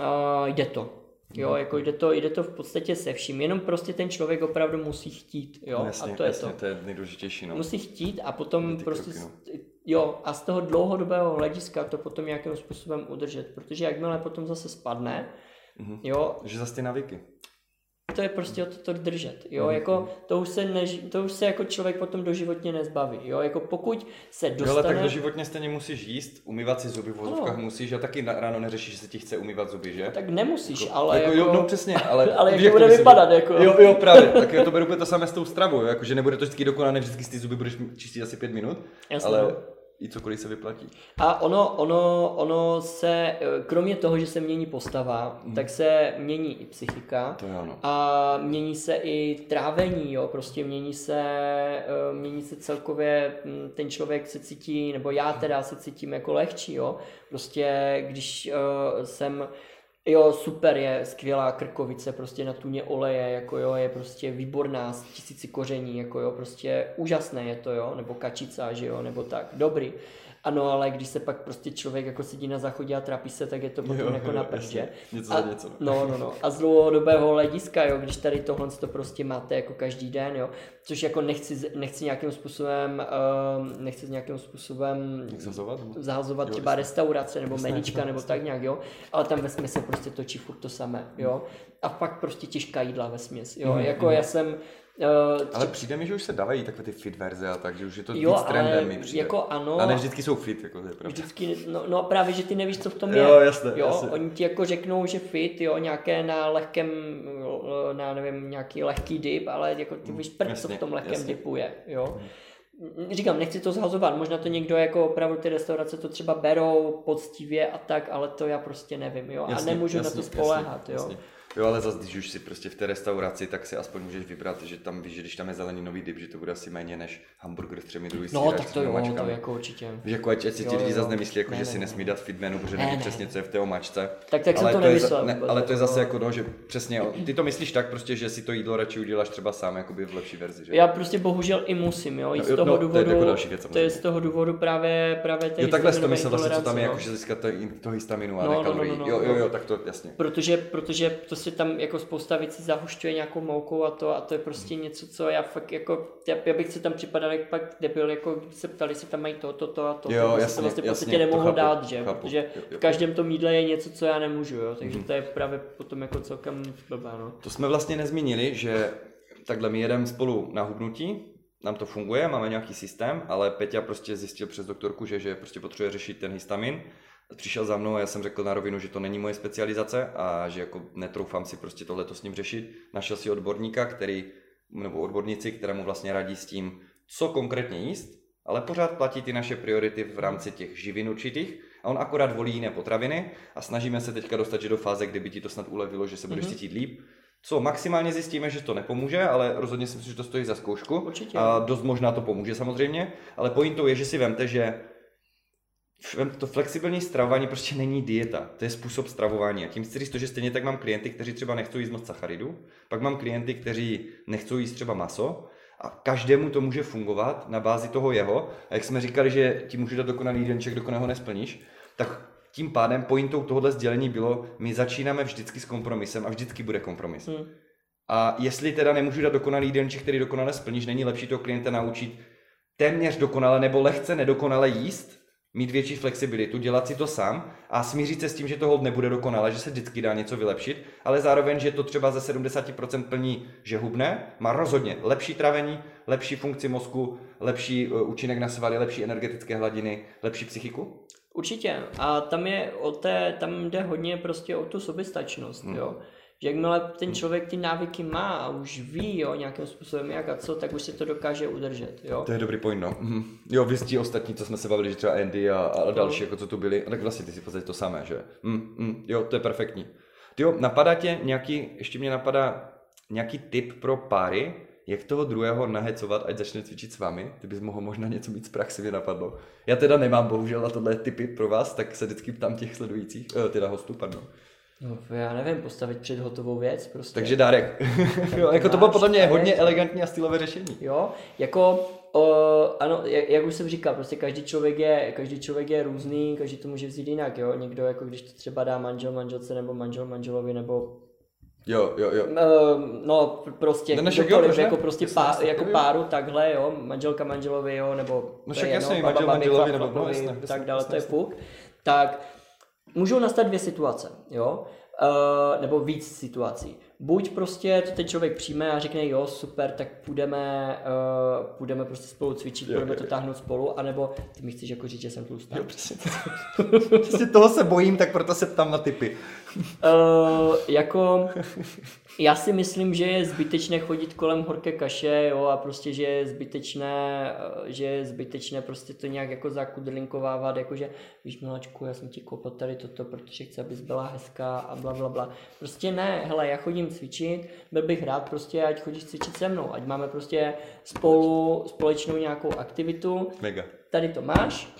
a jde to. Jo, jako jde to, jde to v podstatě se vším, jenom prostě ten člověk opravdu musí chtít, jo, jasně, a to je jasně, to. to je nejdůležitější, no. Musí chtít a potom prostě, kroky, no. Jo, a z toho dlouhodobého hlediska to potom nějakým způsobem udržet, protože jakmile potom zase spadne, mm-hmm. jo. Že zase ty navyky to je prostě o to, to držet, jo, mm-hmm. jako to už, se než, to už se jako člověk potom doživotně nezbaví, jo, jako pokud se dostane... Jo, ale tak doživotně stejně musíš jíst, umývat si zuby v vozovkách no. musíš a taky ráno neřešíš, že se ti chce umývat zuby, že? Tak nemusíš, jako, ale jako... jako jo, no přesně, ale... [laughs] ale jak, to bude vypadat, jako... Jo, jo, právě, tak to beru to samé s tou stravou, jako, že nebude to vždycky dokonalé, vždycky z ty zuby budeš čistit asi pět minut, Jasně, ale... No i cokoliv se vyplatí. A ono, ono, ono se, eh, kromě toho, že se mění postava, hmm. tak se mění i psychika. To je ono. A mění se i trávení, jo, prostě mění se, eh, mění se celkově, hm, ten člověk se cítí, nebo já teda se cítím jako lehčí, jo. Prostě když uh, jsem Jo, super, je skvělá krkovice, prostě na tuně oleje, jako jo, je prostě výborná s tisíci koření, jako jo, prostě úžasné je to, jo, nebo kačica, že jo, nebo tak, dobrý. Ano, ale když se pak prostě člověk jako sedí na záchodě a trápí se, tak je to potom jo, jako na prdě. Něco a, za něco. No, no, no. A z dlouhodobého hlediska, jo, když tady tohle to prostě máte jako každý den, jo, což jako nechci, nechci nějakým způsobem, uh, nechci nějakým způsobem zahazovat, zahazovat třeba restaurace nebo medička nebo tak nějak, jo, ale tam ve se prostě točí furt to samé, jo. A pak prostě těžká jídla ve směs, jo. Mm, jako mm. já jsem, Uh, ale přijde mi, že už se dávají takové ty fit verze a tak, že už je to jo, víc trendem mi přijde. Jako ano. A ne vždycky jsou fit, jako to je pravda. Vždycky, no, no právě, že ty nevíš, co v tom je. Jo, jasně, jo, jasně. Oni ti jako řeknou, že fit, jo, nějaké na lehkém, na nevím, nějaký lehký dip, ale jako ty víš prd, co v tom lehkém jasně. dipu je, jo. Hmm říkám, nechci to zhazovat, možná to někdo jako opravdu ty restaurace to třeba berou poctivě a tak, ale to já prostě nevím, jo, jasně, a nemůžu jasně, na to spoléhat, jasně, jo. Jasně. Jo, ale zase, když už si prostě v té restauraci, tak si aspoň můžeš vybrat, že tam víš, že když tam je zeleninový dip, že to bude asi méně než hamburger s třemi druhy No, tak to jo, to jako určitě. Víš, jako ať, si ti lidi zase nemyslí, jako, ne, že ne, si nesmí dát fit menu, protože neví přesně, co je v té omačce. Tak, tak ale jsem to, to nemyslel. Ne, ale to je zase jako, no, že přesně, ty to myslíš tak prostě, že si to jídlo radši uděláš třeba sám, jakoby v lepší verzi, že? Já prostě bohužel i musím, jo, i z no, toho no, důvodu, to je, jako z toho důvodu právě, právě Jo, takhle to myslel vlastně, co tam je, jako, že získat to histaminu a ne kalorií. Jo, jo, jo, tak to jasně. Protože, protože to si tam jako spousta věcí zahušťuje nějakou moukou a to a to je prostě hmm. něco, co já fakt jako, já, já bych se tam připadal jak pak debil, jako se ptali, jestli tam mají to, to, to a to, jo, to jasně, se vlastně jasně, prostě chápu, dát, že, chápu, protože jo, jo. v každém tom jídle je něco, co já nemůžu, jo, takže hmm. to je právě potom jako celkem blbá, no. To jsme vlastně nezmínili, že takhle my jedeme spolu na hubnutí, nám to funguje, máme nějaký systém, ale Peťa prostě zjistil přes doktorku, že, že prostě potřebuje řešit ten histamin přišel za mnou a já jsem řekl na rovinu, že to není moje specializace a že jako netroufám si prostě tohleto s ním řešit. Našel si odborníka, který, nebo odborníci, kterému vlastně radí s tím, co konkrétně jíst, ale pořád platí ty naše priority v rámci těch živin určitých a on akorát volí jiné potraviny a snažíme se teďka dostat že do fáze, kdyby ti to snad ulevilo, že se budeš mm-hmm. cítit líp. Co maximálně zjistíme, že to nepomůže, ale rozhodně si myslím, že to stojí za zkoušku. Určitě. A dost možná to pomůže samozřejmě, ale pointou je, že si vemte, že to flexibilní stravování prostě není dieta, to je způsob stravování. A tím chci říct to, že stejně tak mám klienty, kteří třeba nechcou jíst moc sacharidu, pak mám klienty, kteří nechcou jíst třeba maso, a každému to může fungovat na bázi toho jeho. A jak jsme říkali, že ti můžu dát dokonalý jídelníček, dokud ho nesplníš, tak tím pádem pointou tohohle sdělení bylo, my začínáme vždycky s kompromisem a vždycky bude kompromis. Hmm. A jestli teda nemůžu dát dokonalý jídelníček, který dokonale splníš, není lepší toho klienta naučit téměř dokonale nebo lehce nedokonale jíst, mít větší flexibilitu, dělat si to sám a smířit se s tím, že to hold nebude dokonale, že se vždycky dá něco vylepšit, ale zároveň, že to třeba ze 70% plní, že hubne, má rozhodně lepší travení, lepší funkci mozku, lepší uh, účinek na svaly, lepší energetické hladiny, lepší psychiku? Určitě. A tam je o té, tam jde hodně prostě o tu soběstačnost, hmm. jo že jakmile ten člověk ty návyky má a už ví jo, nějakým způsobem jak a co, tak už se to dokáže udržet. Jo? To je dobrý point, no. Mhm. Jo, vy ti ostatní, co jsme se bavili, že třeba Andy a, a další, jako co tu byli, tak vlastně ty si v to samé, že? Mm, mm, jo, to je perfektní. Ty jo, napadá tě nějaký, ještě mě napadá nějaký tip pro páry, jak toho druhého nahecovat, ať začne cvičit s vámi. Ty bys mohl možná něco mít z praxi, mi napadlo. Já teda nemám bohužel na tohle typy pro vás, tak se vždycky ptám těch sledujících, uh, teda hostů, pardon. No, já nevím, postavit před hotovou věc prostě. Takže dárek. [laughs] jo, jako to bylo podle mě hodně elegantní a stylové řešení. Jo, jako o, ano, jak, jak, už jsem říkal, prostě každý člověk je, každý člověk je různý, každý to může vzít jinak, jo. Někdo jako když to třeba dá manžel manželce nebo manžel manželovi nebo Jo, jo, jo. No, prostě no, kdokoliv, jako prostě pá, jako páru takhle, jo, manželka manželovi, jo, nebo no, však jasně, manžel manželovi, nebo no, tak dále, to je fuk. Tak můžou nastat dvě situace, jo, uh, nebo víc situací. buď prostě to ten člověk přijme a řekne, jo, super, tak půjdeme, uh, půjdeme prostě spolu cvičit, Jo, budeme jo, to táhnout spolu, anebo ty mi chceš jako říct, že jsem tlustá. Jo, přesně. [laughs] přesně toho se bojím, tak proto se ptám na typy. Uh, jako, já si myslím, že je zbytečné chodit kolem horké kaše, jo, a prostě, že je zbytečné, eh, že je zbytečné prostě to nějak jako zakudrlinkovávat, jakože, víš, miláčku, já jsem ti koupil tady toto, protože chci, abys byla hezká a bla, bla, bla. Prostě ne, hele, já chodím cvičit, byl bych rád prostě, ať chodíš cvičit se mnou, ať máme prostě spolu, společnou nějakou aktivitu, Mega. tady to máš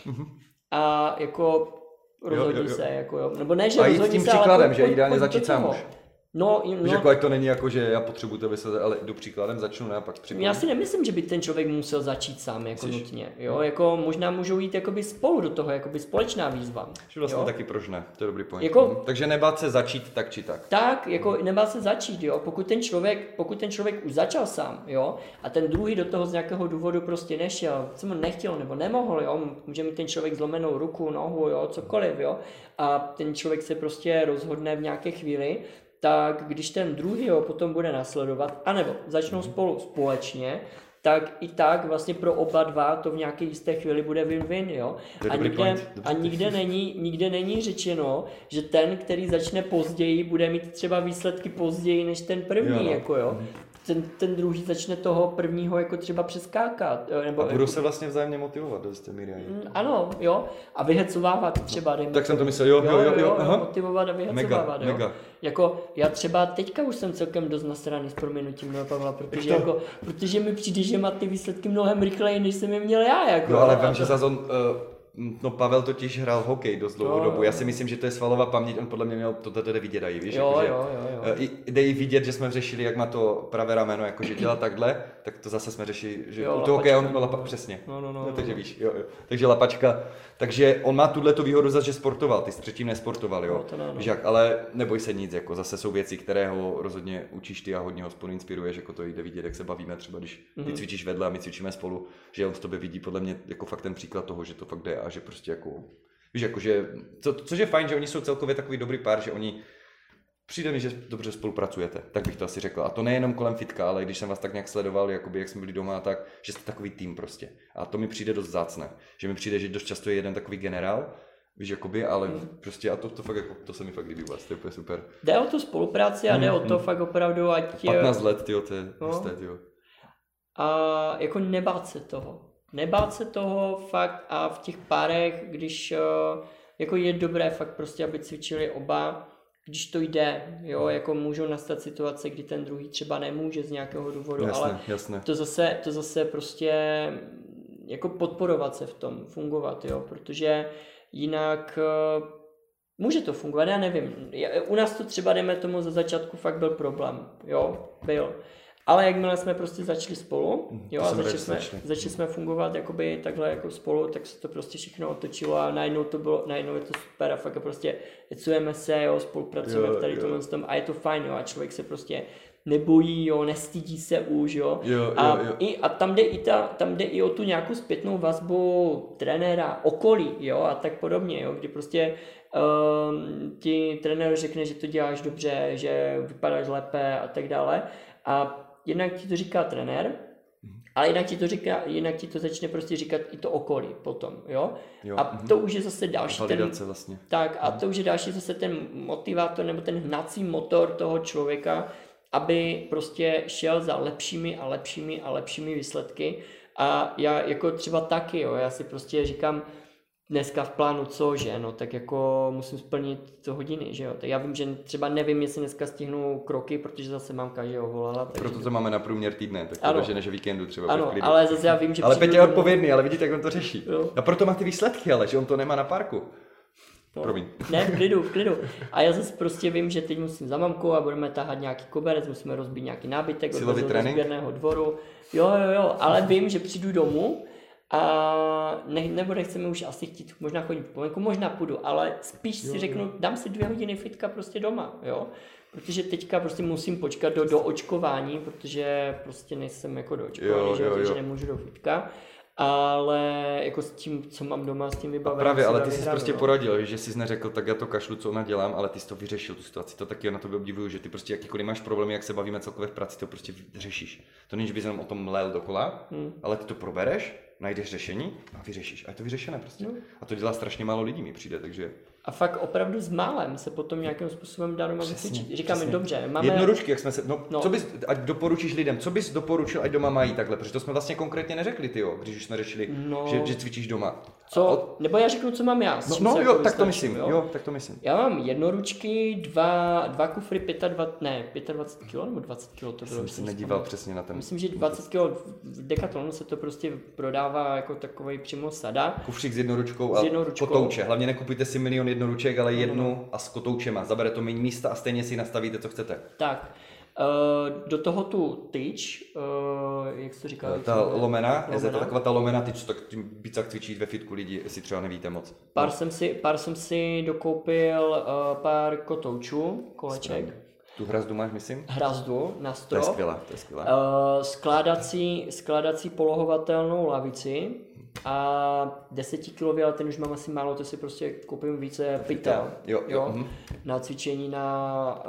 a jako rozhodni jo, jo. se, jako jo. Nebo ne, že A jít s tím se, ale příkladem, pojď- že ideálně začít sám už. No, Víš, no jako to není jako, že já potřebuji tebe se, ale jdu příkladem, začnu, ne, a pak připomínám. já si nemyslím, že by ten člověk musel začít sám jako Myslíš? nutně. Jo, jako možná můžou jít jakoby spolu do toho, jakoby společná výzva. Že vlastně jo? taky proč ne, to je dobrý point. Jako- Mhm. Takže nebát se začít tak či tak. Tak, jako nemá se začít, jo. Pokud ten člověk, pokud ten člověk už začal sám, jo, a ten druhý do toho z nějakého důvodu prostě nešel, co mu nechtěl nebo nemohl, jo, může mít ten člověk zlomenou ruku, nohu, jo, cokoliv, jo, a ten člověk se prostě rozhodne v nějaké chvíli, tak když ten druhý ho potom bude nasledovat, anebo začnou spolu společně, tak i tak vlastně pro oba dva to v nějaké jisté chvíli bude win-win, jo. A nikde, a nikde není, nikde není řečeno, že ten, který začne později, bude mít třeba výsledky později než ten první, Jo, no. jako jo. Ten, ten druhý začne toho prvního jako třeba přeskákat. jo, Nebo A budou se vlastně vzájemně motivovat do jisté míry. Mm, Ano, jo. A vyhecovávat třeba, dejme Tak jsem to myslel, jo, jo, jo, jo, aha. motivovat a vyhecovávat, Mega, jo. mega. Jako já třeba teďka už jsem celkem dost nasraný s proměnutím do Pavla, protože, to? jako, protože mi přijde, že má ty výsledky mnohem rychleji, než jsem je měl já. Jako, No ale vím, že zase on, uh, no Pavel totiž hrál hokej dost dlouhou No, dobu. no. Já si myslím, že to je svalová paměť, on podle mě měl, to tady vidět i, víš? Jo, jako, že, jo, jo, jo. eh, Jde i vidět, že jsme řešili, jak má to pravé rameno, jakože dělá takhle, tak to zase jsme řešili, že Jo, u toho hokeje on byl lapa, přesně. No, no, no, no, takže no. víš, jo, jo. Takže lapačka. Takže on má tuhle tu výhodu zase, že sportoval, ty jsi předtím nesportoval, jo. No, to ne, no. Jak, ale neboj se nic, jako zase jsou věci, které ho rozhodně učíš ty a hodně ho spolu inspiruješ, jako to jde vidět, jak se bavíme třeba, když Mhm. ty cvičíš vedle a my cvičíme spolu, že on v tobě vidí podle mě jako fakt ten příklad toho, že to fakt jde a že prostě jako, víš, jako že, co, což je fajn, že oni jsou celkově takový dobrý pár, že oni Přijde mi, že dobře spolupracujete, tak bych to asi řekl. A to nejenom kolem fitka, ale když jsem vás tak nějak sledoval, jakoby, jak jsme byli doma, tak že jste takový tým prostě. A to mi přijde dost zácné. Že mi přijde, že dost často je jeden takový generál, víš, jakoby, ale prostě a to, to fakt jako, to se mi fakt líbí vás, to je úplně super. Jde o tu spolupráci a jde o to fakt opravdu, ať... 15 let, tyjo, to je No. husté, tyjo. A jako nebát se toho. Nebát se toho fakt a v těch párech, když eh, jako je dobré fakt prostě, aby cvičili oba, když to jde, jo, jako můžou nastat situace, kdy ten druhý třeba nemůže z nějakého důvodu, Jasné, ale jasné. to zase, to zase prostě jako podporovat se v tom, fungovat, jo, protože jinak eh, může to fungovat, já nevím. U nás to třeba, dejme tomu, za začátku fakt byl problém, jo, byl. Ale jakmile jsme prostě začali spolu, jo, to a začali jsme, začali. jsme fungovat jakoby takhle jako spolu, tak se to prostě všechno otočilo a najednou to bylo, najednou je to super a fakt prostě jecujeme se, jo, spolupracujeme Jo, tady jo. tomhle tom a je to fajn, jo, a člověk se prostě nebojí, jo, nestydí se už, jo. Jo, a, jo, jo. I, a tam jde, i ta, tam jde i o tu nějakou zpětnou vazbu trenéra, okolí, jo, a tak podobně, jo, kdy prostě um, ti trenér řekne, že to děláš dobře, že vypadáš lépe a tak dále. A jednak ti to říká trenér, Mhm. ale jinak ti to říká, jinak ti to začne prostě říkat i to okolí potom, jo. Jo, A mhm. to už je zase další ten, vlastně. tak a to už je další zase ten motivátor nebo ten hnací motor toho člověka, aby prostě šel za lepšími a lepšími a lepšími výsledky. A já jako třeba taky, jo, já si prostě říkám, dneska v plánu co, že no, tak jako musím splnit to hodiny, že jo. Tak já vím, že třeba nevím, jestli dneska stihnu kroky, protože zase mám každého volala. Takže... Proto to máme na průměr týdne, tak to Ano. doženeš víkendu třeba. Ano, klidu. ale zase já vím, že ale Petě je odpovědný, ale vidíte, jak on to řeší. Jo. A proto má ty výsledky, ale že on to nemá na parku. No. Promiň. Ne, v klidu, v [laughs] klidu. A já zase prostě vím, že teď musím za mamkou a budeme tahat nějaký koberec, musíme rozbít nějaký nábytek, Silový trénink? dvoru. Jo, jo, jo, ale vím, že přijdu domů a ne, nebo nechceme už asi chtít možná chodit po venku, možná půjdu, ale spíš si řeknu, dám si dvě hodiny fitka prostě doma, jo. Protože teďka prostě musím počkat do, do očkování, protože prostě nejsem jako do očkování, Jo, že, jo, jo. nemůžu do fitka. ale jako s tím, co mám doma, s tím vybavením. Právě, ale ty jsi prostě no. poradil, že jsi neřekl, tak já to kašlu, co ona dělám, ale ty jsi to vyřešil, tu situaci. To taky na tobě obdivuju, že ty prostě jakýkoliv máš problémy, jak se bavíme celkově v práci, to prostě řešíš. To není, že bys jenom o tom lel dokola, Hmm. ale ty to probereš, najdeš řešení a vyřešíš. A je to vyřešené prostě. No. A to dělá strašně málo lidí, mi přijde, takže. A fakt opravdu s málem se potom nějakým způsobem dá doma vycvičit. Říkáme, přesně. dobře, máme... Jednoručky, jak jsme se, no, No. co bys, ať doporučíš lidem, co bys doporučil, ať doma mají takhle, protože to jsme vlastně konkrétně neřekli, ty jo, když už jsme řešili, No. že, že cvičíš doma. Co? Nebo já řeknu, co mám já. No, no jo, tak to myslím, jo? tak to myslím. Já mám jednoručky, dva, dva kufry 25, ne, 25 kg nebo 20 kg to bylo. Jsem se si nedíval přesně na ten. Myslím, že 20 kg v Decathlonu se to prostě prodává jako takový přímo sada. Kufřík s jednoručkou a S jednoručkou. kotouče. Hlavně nekupujte si milion jednoruček, ale no, jednu a s kotoučema. Zabere to méně místa a stejně si nastavíte, co chcete. Tak, uh, do toho tu tyč, uh, jak jsi to říkal? jak Ta jmenuje? lomena, je to Lomena. taková ta lomena, ty, co tak tím bicak cvičí ve fitku lidi, jestli třeba nevíte moc. Pár, jsem si, pár jsem si dokoupil uh, pár kotoučů, koleček, Tu hrazdu máš, myslím? hrazdu na To je strop, skvělá, to je skvělá. uh, skládací, skládací polohovatelnou lavici a 10 kg, ale ten už mám asi málo, to si prostě koupím více pytel. Jo, jo, mhm. Na cvičení na,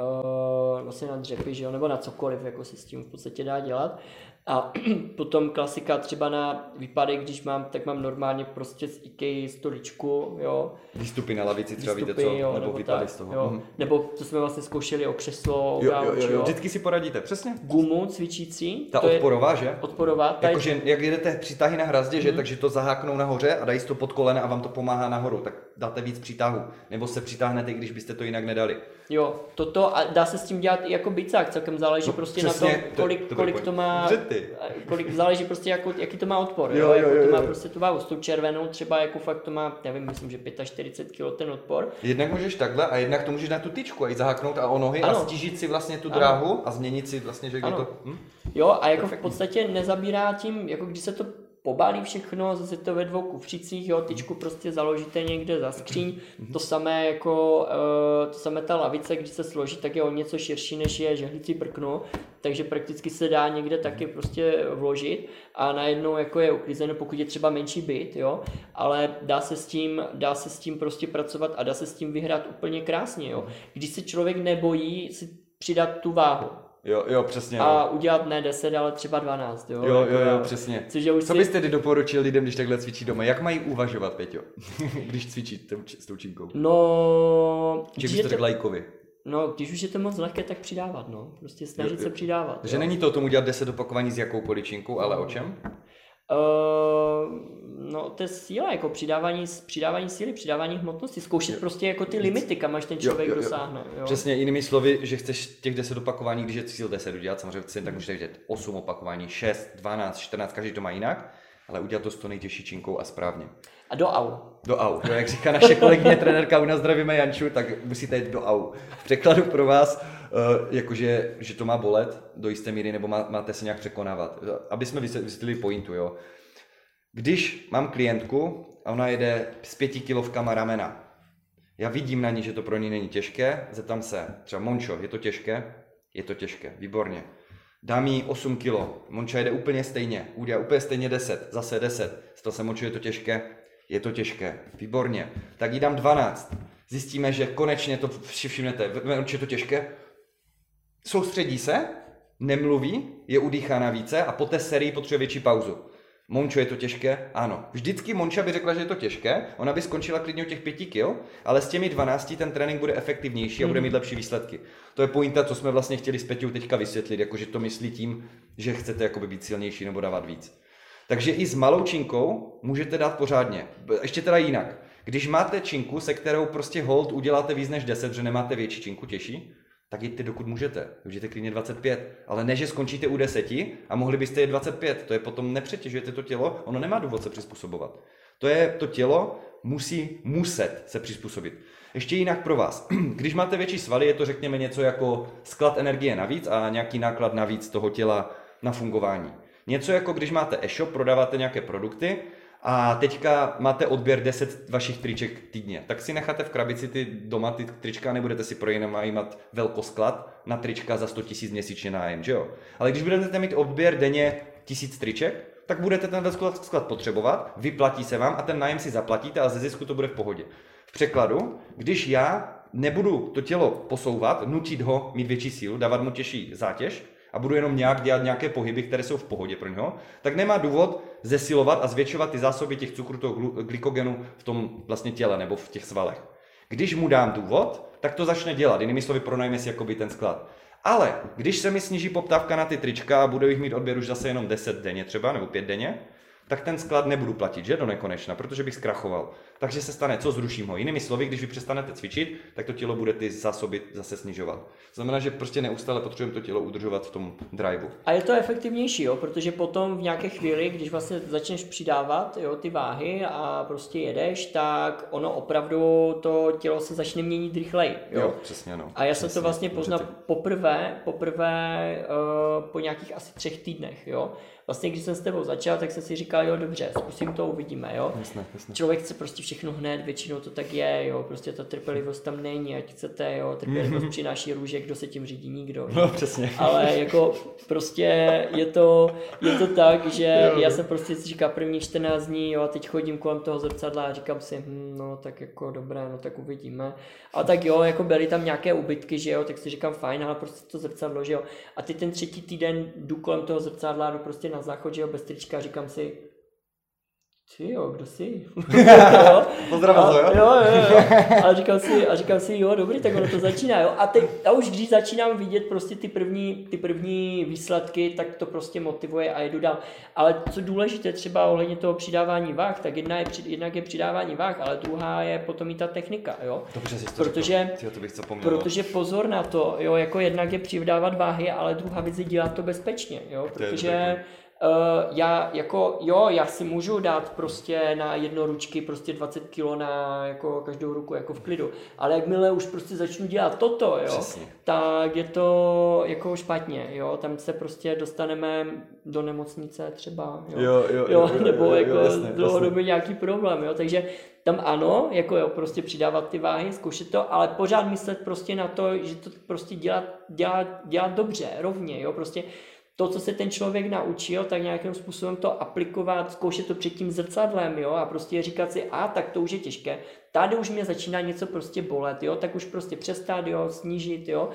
uh, vlastně na dřepy, že jo, nebo na cokoliv, jako se s tím v podstatě dá dělat. A [clears throat] potom klasika třeba na výpadek, když mám, tak mám normálně prostě z IKEA stoličku, jo. Výstupy na lavici třeba výstupy, víte co, jo, nebo, nebo výpady tak, z toho. Jo. Mhm. Nebo to jsme vlastně zkoušeli o křeslo, Jo, jo, gauč, jo, jo, vždycky si poradíte, přesně. Gumu cvičící, Ta to je odporová, že? odporová, ta je- Jakože jak jedete přitahy na hrazdě, Mhm. že, takže to zaháknou nahoře a dají to pod kolena a vám to pomáhá nahoru, tak dáte víc přitahu. Nebo se přitáhnete, i když byste to jinak nedali. Jo, toto a dá se s tím dělat i jako bicák, celkem záleží No, prostě na přesně, tom, to- kolik, to kolik to má, Dobře ty. kolik záleží prostě jako, jaký to má odpor, Jo, jo, jo, jako jo, to má prostě tu váhu, s tou červenou třeba jako fakt to má, nevím, myslím, že 45 kg ten odpor, Jednak můžeš takhle a jednak to můžeš na tu tyčku a jít zaháknout a o nohy Ano. a stížit si vlastně tu Ano. dráhu a změnit si vlastně, že Ano. to... Hm? jo, a jako v podstatě nezabírá tím, jako když se to pobalí všechno, zase to ve dvou kufřících, jo, tyčku prostě založíte někde za skříň, to samé jako, eh, to samé ta lavice, když se složí, tak je o něco širší, než je žehlicí prkno, takže prakticky se dá někde taky prostě vložit a najednou jako je uklizeno, pokud je třeba menší byt, jo, ale dá se s tím, dá se s tím prostě pracovat a dá se s tím vyhrát úplně krásně, jo. Když se člověk nebojí si přidat tu váhu Jo, jo, přesně. Jo. a udělat ne 10, ale třeba 12, jo. Jo, jo, Jako jo, přesně. Což je už Co si- byste tedy doporučil lidem, když takhle cvičí doma? Jak mají uvažovat, Peťo, [laughs] když cvičí tou- s tou činkou? No, Že byste to, řekl lajkovi. no, když už je to moc lehké, tak přidávat, no. Prostě snažit Jo, jo. se přidávat. Takže jo. není to o tom udělat 10 opakování s jakoukoliv činkou, ale o čem? Uh, no, to je síla, jako přidávání, přidávání síly, přidávání hmotnosti, zkoušet prostě jako ty limity, kam až ten člověk jo, jo. dosáhne. Jo. Přesně jinými slovy, že chceš těch 10 opakování, když je cíl 10 udělat, samozřejmě chceš, tak můžeš dělat 8 opakování, 6, 12, 14, každý to má jinak, ale udělat to s tou nejtěžší činkou a správně. A do au. Do au. Jo, jak říká naše kolegyně trenérka u nás zdravíme Janču, tak musíte jít do au. V překladu pro vás, jakože, že to má bolet do jisté míry, nebo má, máte se nějak překonávat. Aby jsme vysvět- vysvětlili pointu, jo. Když mám klientku a ona jede s pěti kilovkama ramena, já vidím na ní, že to pro ní není těžké, zeptám se, třeba Mončo, je to těžké? Je to těžké, výborně. Dám jí 8 kilo, Monča jede úplně stejně, udělá úplně stejně 10, zase 10. Zeptal se Mončo, je to těžké? Je to těžké, výborně. Tak jí dám 12. Zjistíme, že konečně to všimnete, Mončo, je to těžké? Soustředí se, nemluví, je udýchána více a po té sérii potřebuje větší pauzu. Mončo, je to těžké? Ano. Vždycky Monča by řekla, že je to těžké, ona by skončila klidně u těch 5 kil, ale s těmi 12 ten trénink bude efektivnější a bude mít lepší výsledky. To je pointa, co jsme vlastně chtěli s Peťou teďka vysvětlit, jakože to myslí tím, že chcete jakoby být silnější nebo dávat víc. Takže i s malou činkou můžete dát pořádně. Ještě teda jinak. Když máte činku, se kterou prostě hold uděláte víc než 10, že nemáte větší činku těžší, tak jděte dokud můžete. Můžete klidně 25. Ale ne, že skončíte u 10 a mohli byste je 25. To je potom nepřetěžujete to tělo, ono nemá důvod se přizpůsobovat. To je, to tělo musí, muset se přizpůsobit. Ještě jinak pro vás. [clears throat] Když máte větší svaly, je to řekněme něco jako sklad energie navíc a nějaký náklad navíc toho těla na fungování. Něco jako když máte e-shop, prodáváte nějaké produkty a teďka máte odběr 10 vašich triček týdně, tak si necháte v krabici ty doma ty trička, nebudete si pronajímat velkosklad na trička za 100 000 měsíčně nájem, že jo? Ale když budete mít odběr denně tisíc triček, tak budete ten sklad potřebovat, vyplatí se vám a ten nájem si zaplatíte a ze zisku to bude v pohodě. V překladu, když já nebudu to tělo posouvat, nutit ho mít větší sílu, dávat mu těžší zátěž a budu jenom nějak dělat nějaké pohyby, které jsou v pohodě pro něho, tak nemá důvod zesilovat a zvětšovat ty zásoby těch cukrů, toho glykogenu v tom vlastně těle nebo v těch svalech. Když mu dám důvod, tak to začne dělat. Jinými slovy, pronajme si jakoby ten sklad. Ale když se mi sníží poptávka na ty trička a budu jich mít odběr už zase jenom 10 denně třeba, nebo 5 denně, tak ten sklad nebudu platit, že do nekonečna, protože bych zkrachoval. Takže se stane, co zruším ho. Jinými slovy, když vy přestanete cvičit, tak to tělo bude ty zásoby zase snižovat. To znamená, že prostě neustále potřebujeme to tělo udržovat v tom driveu. A je to efektivnější, jo? protože potom v nějaké chvíli, když vlastně začneš přidávat jo, ty váhy a prostě jedeš, tak ono opravdu to tělo se začne měnit rychleji. Jo, jo přesně no. A já přesně, jsem to vlastně poznal poprvé, poprvé uh, po nějakých asi třech týdnech. Jo? Vlastně, když jsem s tebou začal, tak jsem si říkal, jo, dobře, zkusím to, uvidíme, jo. Jasne, jasne. Člověk chce prostě všechno hned, většinou to tak je, jo, prostě ta trpělivost tam není, ať chcete, jo, trpělivost mm-hmm. přináší růže, kdo se tím řídí, nikdo. No, přesně. Ale jako prostě je to, je to tak, že jo. já jsem prostě si říkal první 14 dní, jo, a teď chodím kolem toho zrcadla a říkám si, hm, no tak jako dobré, no tak uvidíme. A tak jo, jako byly tam nějaké ubytky, že jo, tak si říkám fajn, ale prostě to zrcadlo, že jo. A ty ten třetí týden jdu kolem toho zrcadla, jdu prostě na záchod, že jo, bez trička, říkám si, ty jo, kdo jsi? [laughs] Pozdravil jo? Jo, jo, jo. A říkám si, a říkám si, jo, dobrý, tak ono to začíná, jo. A, teď, a už když začínám vidět prostě ty první, ty první výsledky, tak to prostě motivuje a jedu dál. Ale co důležité třeba ohledně toho přidávání váh, tak jedna je, jednak je přidávání váh, ale druhá je potom i ta technika, jo. Dobře jsi to protože, Tyjo, to bych protože pozor na to, jo, jako jednak je přidávat váhy, ale druhá věc je dělat to bezpečně, jo, protože Uh, já jako, jo, já si můžu dát prostě na jedno ručky prostě 20 kg na jako každou ruku jako v klidu, ale jakmile už prostě začnu dělat toto, jo, Přesně. tak je to jako špatně, jo, tam se prostě dostaneme do nemocnice třeba, jo, jo, jo, jo, jo nebo jo, jako jo, jasně, dlouhodobě nějaký problém, jo, takže tam ano, jako jo, prostě přidávat ty váhy, zkoušet to, ale pořád myslet prostě na to, že to prostě dělat, dělat, dělat dobře, rovně, jo, prostě to, co se ten člověk naučil, tak nějakým způsobem to aplikovat, zkoušet to před tím zrcadlem, jo, a prostě říkat si, a tak to už je těžké, tady už mě začíná něco prostě bolet, jo, tak už prostě přestat, jo, snížit, jo.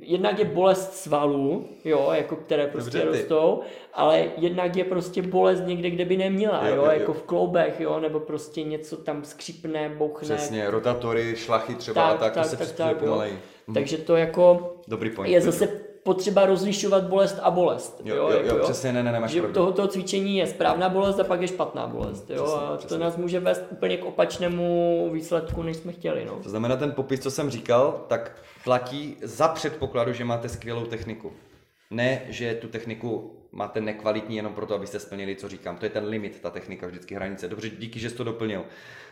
Jednak je bolest svalů, jo, jako které prostě Dobře, rostou, ale jednak je prostě bolest někde, kde by neměla, jo, jo, jo jako v kloubech, jo, nebo prostě něco tam skřípne, bouchne. Přesně, rotatory, šlachy třeba tak, a tak, tak, to se tak, tak, pomalej. Takže to jako Dobrý point, je zase potřeba rozlišovat bolest a bolest. Jo, jo, jo, jo, jo? přesně, ne, ne, nemáš Že tohoto cvičení je správná bolest a pak je špatná bolest. Jo? Přesně, a přesně. to nás může vést úplně k opačnému výsledku, než jsme chtěli. No. To znamená, ten popis, co jsem říkal, tak platí za předpokladu, že máte skvělou techniku. Ne, že tu techniku máte nekvalitní jenom proto, abyste splnili, co říkám. To je ten limit, ta technika, vždycky hranice. Dobře, díky, že jsi to doplnil.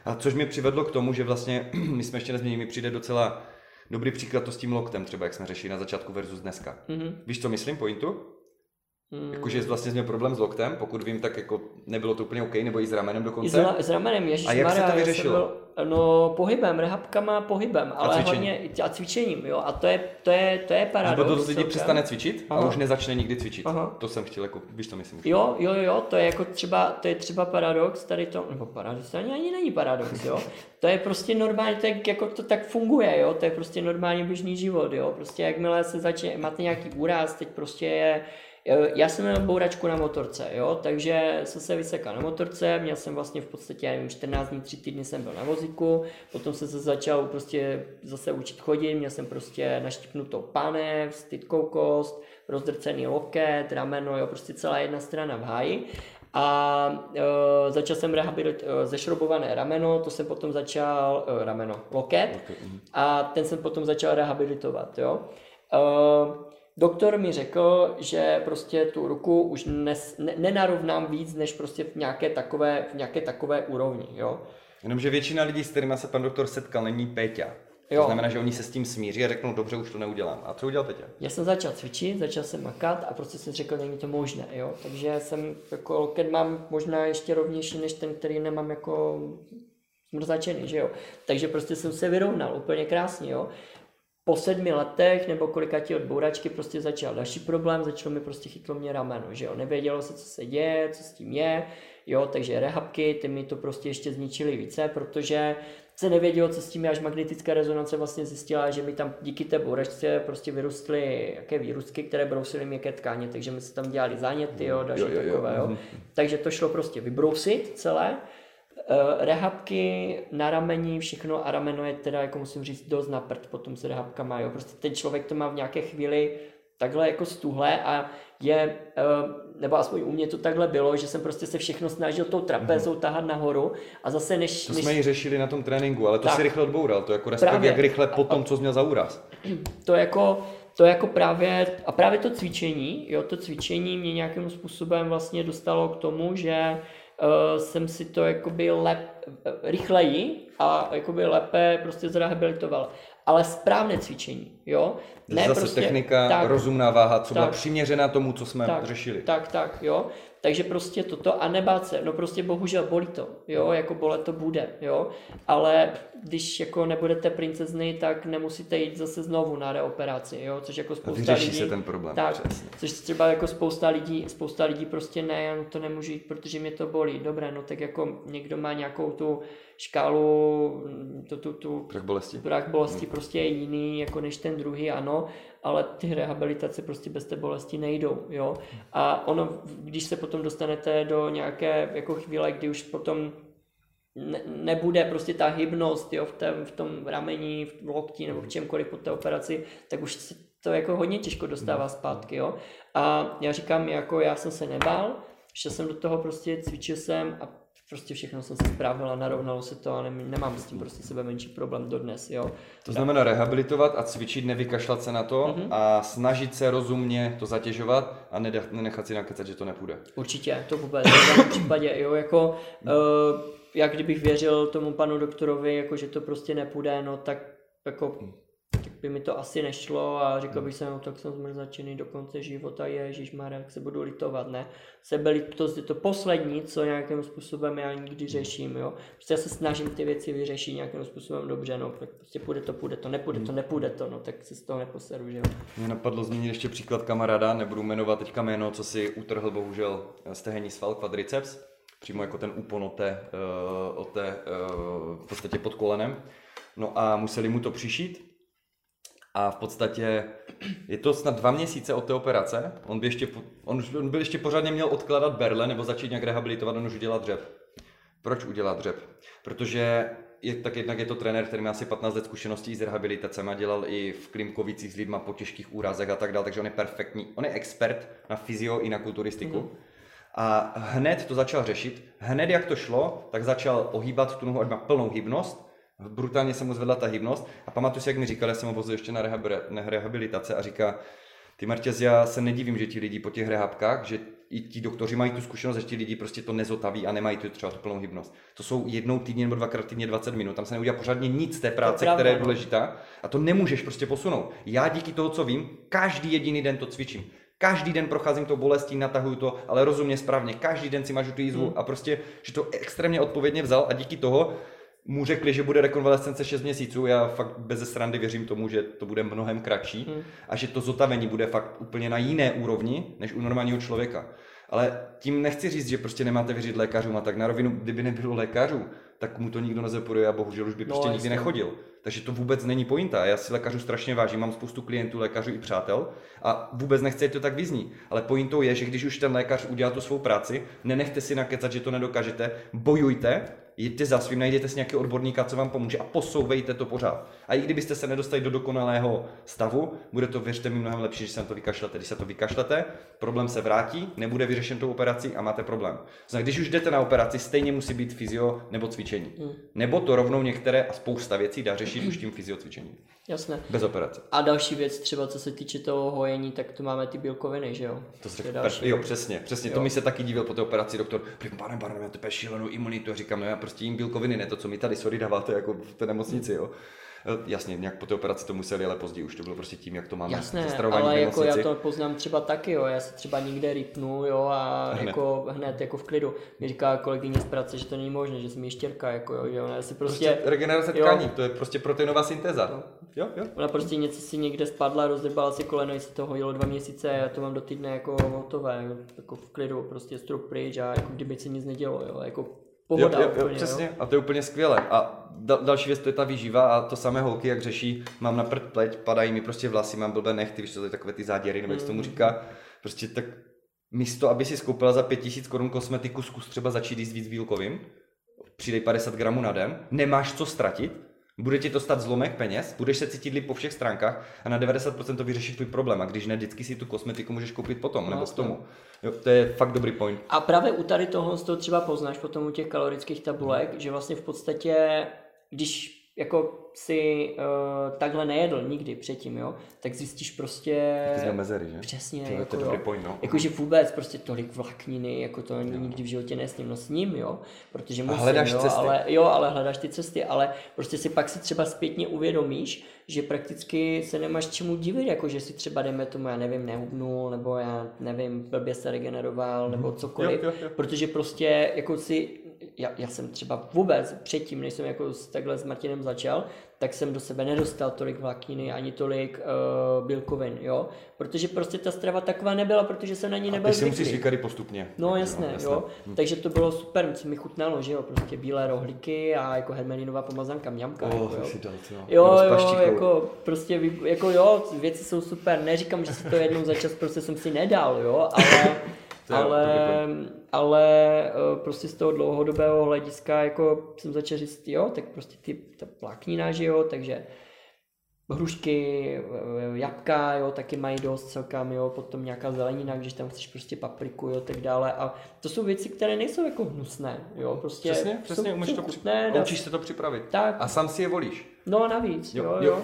A což mi přivedlo k tomu, že vlastně, [clears throat] my jsme ještě nezměnili, mi přijde docela Dobrý příklad to s tím loktem třeba, jak jsme řešili na začátku versus dneska. Mm-hmm. Víš, co myslím, pointu? Mm. Jakože vlastně měl problém s loktem, pokud vím, tak jako nebylo to úplně OK, nebo i s ramenem dokonce. I s, s ramenem, A jak se to vyřešilo? No pohybem, rehabkama, pohybem, ale a hlavně a cvičením, jo. A to je, to je, to je paradox. Nebo to lidi přestane cvičit Aha. a už nezačne nikdy cvičit. Aha. To jsem chtěl, jako, víš, to myslím. Jo, jo, jo, to je jako třeba, to je třeba paradox, tady to, nebo paradox, to ani, ani není paradox, jo. to je prostě normálně, tak jako to tak funguje, jo. To je prostě normálně běžný život, jo. Prostě jakmile se začne, máte nějaký úraz, teď prostě je, já jsem měl bouračku na motorce, jo, takže jsem se vysekal na motorce, měl jsem vlastně v podstatě, já nevím, 14 dní, 3 týdny jsem byl na vozíku, potom jsem se začal prostě zase učit chodit, měl jsem prostě naštipnutou pánev, stytkou kost, rozdrcený loket, rameno, jo, prostě celá jedna strana v háji. A e, začal jsem rehabilitovat e, zešrobované rameno, to jsem potom začal, e, rameno, loket, mhm. a ten jsem potom začal rehabilitovat, jo. E, Doktor mi řekl, že prostě tu ruku už nes, ne, nenarovnám víc, než prostě v nějaké takové, v nějaké takové úrovni, jo. Jenomže většina lidí, s kterými se pan doktor setkal, není Péťa. Jo. To znamená, že oni se s tím smíří a řeknou, dobře, už to neudělám. A co udělal Peťa? Já jsem začal cvičit, začal jsem makat a prostě jsem řekl, není to možné. Jo? Takže jsem jako loket mám možná ještě rovnější než ten, který nemám jako zmrzačený, že jo. Takže prostě jsem se vyrovnal úplně krásně, jo po sedmi letech nebo kolika ti od bouračky prostě začal další problém, začalo mi prostě chytlo mě rameno, že jo, nevědělo se, co se děje, co s tím je, jo, takže rehabky, ty mi to prostě ještě zničily více, protože se nevědělo, co s tím je, až magnetická rezonance vlastně zjistila, že mi tam díky té bouračce prostě vyrostly jaké výrůstky, které brousily měkké tkáně, takže my se tam dělali záněty, jo, další jo, jo, jo. takové, jo. Mhm. Takže to šlo prostě vybrousit celé, rehabky na rameni, všechno a rameno je teda, jako musím říct, dost na prd potom se rehabkama, jo. Prostě ten člověk to má v nějaké chvíli takhle jako stuhle a je, uh, nebo aspoň u mě to takhle bylo, že jsem prostě se všechno snažil tou trapezou mm-hmm. tahat nahoru a zase než... To než... jsme ji řešili na tom tréninku, ale to tak, si rychle odboural, to jako respektive jak rychle po tom, co jsi měl za úraz. [clears throat] To jako, to jako právě, a právě to cvičení, jo, to cvičení mě nějakým způsobem vlastně dostalo k tomu, že uh, jsem si to jakoby lep, rychleji a jakoby lépe prostě zrehabilitoval. Ale správné cvičení, jo? Ne Zase prostě, technika, tak, rozumná váha, co tak, byla přiměřená tomu, co jsme tak, řešili. Tak, tak, jo. Takže prostě toto a nebát se, no prostě bohužel bolí to, jo, jako bole to bude, jo, ale když jako nebudete princezny, tak nemusíte jít zase znovu na reoperaci, jo, což jako spousta lidí... se ten problém, tak, přesně. Což třeba jako spousta lidí, spousta lidí prostě ne, já to nemůžu jít, protože mě to bolí, dobré, no tak jako někdo má nějakou tu škálu, tu, tu, tu prach bolesti, prach bolesti hmm. Prostě je jiný jako než ten druhý, ano, ale ty rehabilitace prostě bez té bolesti nejdou, jo. A ono, když se potom dostanete do nějaké jako chvíle, kdy už potom ne, nebude prostě ta hybnost jo, v, tém, v tom rameni, v lokti nebo v čemkoliv po té operaci, tak už se to jako hodně těžko dostává zpátky, jo. A já říkám, jako já jsem se nebál, šel jsem do toho prostě, cvičil jsem a prostě všechno jsem se spravil a narovnalo se to a nemám s tím prostě sebe menší problém dodnes, jo. To znamená rehabilitovat a cvičit, nevykašlat se na to mm-hmm. a snažit se rozumně to zatěžovat a nenechat si nakecat, že to nepůjde. Určitě, to vůbec, v žádném případě, jo, jako uh, jak kdybych věřil tomu panu doktorovi, jako že to prostě nepůjde, no tak jako by mi to asi nešlo a říkal bych se, no tak jsem zmrzačený do konce života, ježíš jak se budu litovat, ne. Sebelitost je to poslední, co nějakým způsobem já nikdy řeším, jo. Prostě já se snažím ty věci vyřešit nějakým způsobem dobře, no, tak prostě půjde to, půjde to, nepůjde to, nepůjde to, no, tak se z toho neposeru, že jo. Mě napadlo zmínit ještě příklad kamaráda, nebudu jmenovat teďka jméno, co si utrhl bohužel stehenní sval quadriceps, přímo jako ten úpon od té, uh, od té uh, v podstatě pod kolenem. No a museli mu to přišít, a v podstatě je to snad dva měsíce od té operace. On by ještě, on, on by ještě pořádně měl odkladat berle nebo začít nějak rehabilitovat, on už udělat dřep. Proč udělat dřep? Protože je, tak jednak je to trenér, který má asi 15 let zkušeností s rehabilitacemi, dělal i v Klimkovicích s lidma po těžkých úrazech a tak dále, takže on je perfektní. On je expert na fyzio i na kulturistiku. Mm. A hned to začal řešit. Hned jak to šlo, tak začal ohýbat tu nohu, ať má plnou hybnost brutálně se mu zvedla ta hybnost a pamatuju si, jak mi říkal, já jsem ho vozil ještě na, na rehabilitace a říká, ty Martěz, já se nedivím, že ti lidi po těch rehabkách, že i ti doktoři mají tu zkušenost, že ti lidi prostě to nezotaví a nemají tu třeba tu plnou hybnost. To jsou jednou týdně nebo dvakrát týdně 20 minut, tam se neudělá pořádně nic z té práce, která je no. důležitá a to nemůžeš prostě posunout. Já díky toho, co vím, každý jediný den to cvičím. Každý den procházím tou bolestí, natahuju to, ale rozumně správně. Každý den si mažu tu jízvu hmm. a prostě, že to extrémně odpovědně vzal a díky toho mu řekli, že bude rekonvalescence 6 měsíců, já fakt bez srandy věřím tomu, že to bude mnohem kratší hmm. a že to zotavení bude fakt úplně na jiné úrovni, než u normálního člověka. Ale tím nechci říct, že prostě nemáte věřit lékařům a tak na rovinu, kdyby nebylo lékařů, tak mu to nikdo nezaporuje a bohužel už by prostě no, nikdy jasný. nechodil. Takže to vůbec není pointa. Já si lékařů strašně vážím, mám spoustu klientů, lékařů i přátel a vůbec nechci to tak vyzní. Ale pointou je, že když už ten lékař udělá tu svou práci, nenechte si nakecat, že to nedokážete, bojujte jděte za svým, najděte si nějaký odborníka, co vám pomůže a posouvejte to pořád. A i kdybyste se nedostali do dokonalého stavu, bude to, věřte mi, mnohem lepší, že se na to vykašlete. Když se to vykašlete, problém se vrátí, nebude vyřešen tou operací a máte problém. Znamená, když už jdete na operaci, stejně musí být fyzio nebo cvičení. Hmm. Nebo to rovnou některé a spousta věcí dá řešit už tím fyziocvičením. Jasné. Bez operace. A další věc, třeba co se týče toho hojení, tak tu máme ty bílkoviny, že jo? To se další. Jo, přesně, přesně. Jo. To mi se taky divil po té operaci doktor. Pane Barne, to je šílenou imunitu. A říkám, no já prostě jim bílkoviny, ne to, co mi tady, sorry, dáváte jako v té nemocnici, jo. Eh, Jasně, nějak po té operaci to museli, ale později už to bylo prostě tím, jak to máme. Jasné, ale jako já to poznám třeba taky, jo. Já se třeba někde rypnu, jo, a [laughs] Hned. jako hned jako v klidu. Mi říká kolegyně z práce, že to není možné, že jsem ještěrka, jako jo, že ona si prostě, Prostě regenerace jo. tkání, to je prostě proteinová syntéza. No. Jo, jo. Ona prostě něco si někde spadla, rozdrbala si koleno, i se to hojilo dva měsíce a já to mám do týdne jako hotové, jako v klidu, prostě strup pryč a jako kdyby se nic nedělo, jo, jako pohoda jo, jo, jo, úplně, přesně. A to je úplně skvělé. A da, další věc, to je ta výživa a to samé holky, jak řeší, mám na prd pleť, padají mi prostě vlasy, mám blbé nechty, víš, to je takové ty záděry, nebo jak se tomu říká. Prostě tak místo, aby si skoupila za 5000 korun kosmetiku, zkus třeba začít jíst víc bílkovým, přidej 50 gramů na den, nemáš co ztratit, bude ti to stát zlomek peněz, budeš se cítit líp po všech stránkách a na 90% to vyřeší tvůj problém. A když ne, vždycky si tu kosmetiku můžeš koupit potom, nebo k tomu. Jo, to je fakt dobrý point. A právě u tady toho z toho třeba poznáš potom u těch kalorických tabulek, že vlastně v podstatě, když jako si uh, takhle nejedl nikdy předtím, jo, tak zjistíš prostě... Ty mezery, že? Přesně, To je- jako to dobrý point, no. Jakože vůbec prostě tolik vlákniny, jako to ani nikdy v životě nesním, no s ním, jo, protože musím, hledáš jo, cesty. ale, jo, ale hledáš ty cesty, ale prostě si pak si třeba zpětně uvědomíš, že prakticky se nemáš čemu divit, jako že si třeba, dejme tomu, já nevím, nehubnul, nebo já nevím, blbě se regeneroval, nebo cokoliv, Mhm. Jo, jo, jo. protože prostě jako si, já, já jsem třeba vůbec předtím, než jsem jako s, takhle s Martinem začal, tak jsem do sebe nedostal tolik vlákniny, ani tolik uh, bílkovin, jo, protože prostě ta strava taková nebyla, protože jsem na ní A nebyl ty si musíš zvyklý. zvykat i postupně. No jasné, Jo, jo, takže to bylo super, co mi chutnalo, že jo, prostě bílé rohlíky a jako hermelinová pomazanka, mňamka, Oh, jako, jo. si dal, jo. Jo, jo, paštikou. jako prostě, jako jo, věci jsou super, neříkám, že si to jednou za čas prostě jsem si nedal, jo, ale, [laughs] ale, ale eh, prostě z toho dlouhodobého hlediska jako jsem začal říct, jo, tak prostě ty, ta vláknina, že jo, takže hrušky, eh, jabka, jo, taky mají dost celkem, jo, potom nějaká zelenina, když tam chceš prostě papriku, jo, tak dále a to jsou věci, které nejsou jako hnusné, jo, prostě Přesně, přesně, jsou, umíš jsou to chutné, připravit. dá- Učíš se to připravit. Tak. A sám si je volíš. No a navíc, jo, Jo, jo.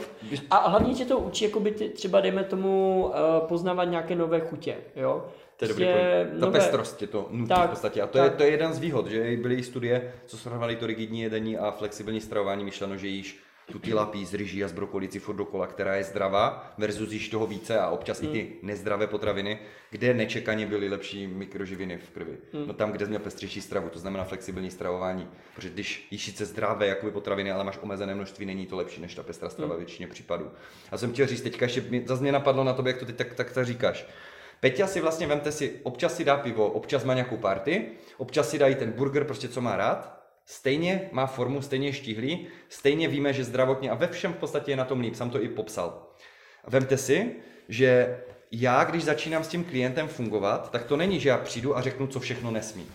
A hlavně tě to učí, jakoby ty, třeba dejme tomu uh, poznávat nějaké nové chutě, jo. To je dobrý. Ta nové- pestrost je to nutí Tak, v podstatě. A to je, tak. to je jeden z výhod, že byly i studie, co srovnali to rigidní jedení a flexibilní stravování, myšleno, že jíš tu tilapí z rýží a z brokolici furt dokola, která je zdravá, versus jíš toho více a občas i ty nezdravé potraviny, kde nečekaně byly lepší mikroživiny v krvi. No tam, kde jsi měl pestřejší stravu, to znamená flexibilní stravování. Protože když jíš sice zdravé jakoby potraviny, ale máš omezené množství, není to lepší než ta pestrá strava v většině případů. A jsem chtěl říct, teďka ještě zase mě napadlo na to, jak to teď tak, tak, tak říkáš. Peťa si vlastně, vemte si, občas si dá pivo, občas má nějakou party, občas si dají ten burger, prostě co má rád, stejně má formu, stejně štíhlý, stejně víme, že zdravotně a ve všem v podstatě je na tom líp, sám to i popsal. Vemte si, že já, když začínám s tím klientem fungovat, tak to není, že já přijdu a řeknu, co všechno nesmí.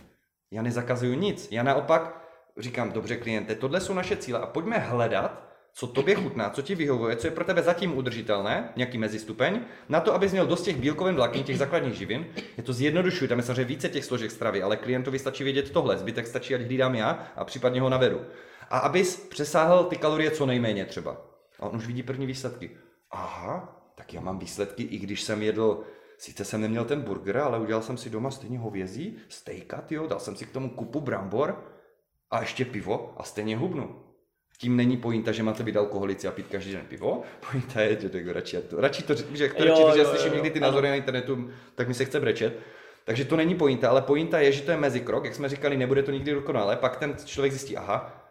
Já nezakazuju nic. Já naopak říkám, dobře kliente, tohle jsou naše cíle a pojďme hledat, co tobě chutná, co ti vyhovuje, co je pro tebe zatím udržitelné, nějaký mezistupeň, na to, abys měl dost těch bílkovin vláknin, těch základních živin. Je to zjednodušuju, tam je samozřejmě více těch složek stravy, ale klientovi stačí vědět tohle, zbytek stačí, ať hlídám já a případně ho navedu. A abys přesáhl ty kalorie co nejméně třeba. A on už vidí první výsledky. Aha, tak já mám výsledky, i když jsem jedl Sice jsem neměl ten burger, ale udělal jsem si doma stejně hovězí, stejka, jo, dal jsem si k tomu kupu brambor a ještě pivo a stejně hubnu. Tím není pointa, že máte být alkoholici a pít každý den pivo. Pointa je, že to radši, to, radši to, že to Jo, radši, protože já jo, slyším jo, někdy ty ano. názory na internetu, tak mi se chce brečet. Takže to není pointa, ale pointa je, že to je mezikrok, jak jsme říkali, nebude to nikdy dokonale, pak ten člověk zjistí, aha,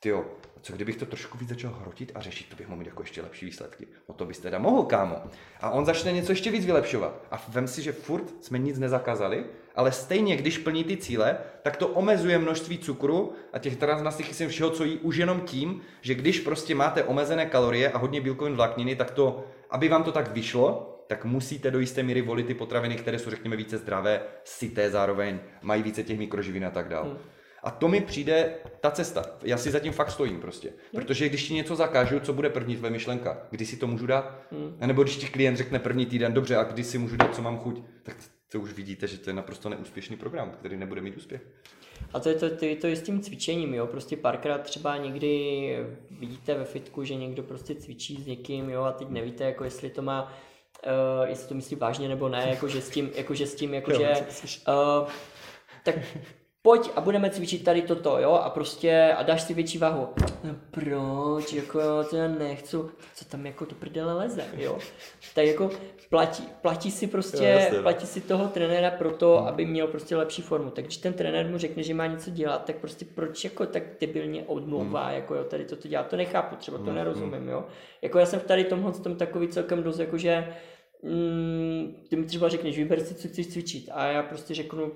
Tyjo, co kdybych to trošku víc začal hrotit a řešit, to bych mohl mít jako ještě lepší výsledky. No to bys teda mohl, kámo. A on začne něco ještě víc vylepšovat. A vem si, že furt jsme nic nezakázali, ale stejně, když plní ty cíle, tak to omezuje množství cukru a těch transmastných kyselin všeho, co jí už jenom tím, že když prostě máte omezené kalorie a hodně bílkovin vlákniny, tak to, aby vám to tak vyšlo, tak musíte do jisté míry volit ty potraviny, které jsou, řekněme, více zdravé, syté zároveň, mají více těch mikroživin a tak dále. A to mi přijde ta cesta. Já si zatím fakt stojím prostě. Protože když ti něco zakážu, co bude první tvoje myšlenka? Kdy si to můžu dát? Hmm. A nebo když ti klient řekne první týden, dobře, a kdy si můžu dát, co mám chuť? Tak to už vidíte, že to je naprosto neúspěšný program, který nebude mít úspěch. A to je to, to, je to je s tím cvičením, jo, prostě párkrát třeba někdy vidíte ve fitku, že někdo prostě cvičí s někým, jo, a teď nevíte, jako jestli to má, uh, jestli to myslí vážně nebo ne, jakože s tím, jakože s tím, jakože, uh, tak pojď a budeme cvičit tady toto, jo, a prostě, a dáš si větší váhu. No proč, jako jo, to já nechci, co tam jako do prdele leze, jo. Tak jako platí, platí si prostě, Jo, jasně, no. platí si toho trenéra pro to, aby měl prostě lepší formu. Tak když ten trenér mu řekne, že má něco dělat, tak prostě proč jako tak debilně odmlouvá, jako jo, tady toto dělá, to nechápu, třeba to nerozumím, jo. Jako já jsem v tady tomhle tom takový celkem dost, jakože mm, ty mi třeba řekneš, vyber si, co chceš cvičit a já prostě řeknu,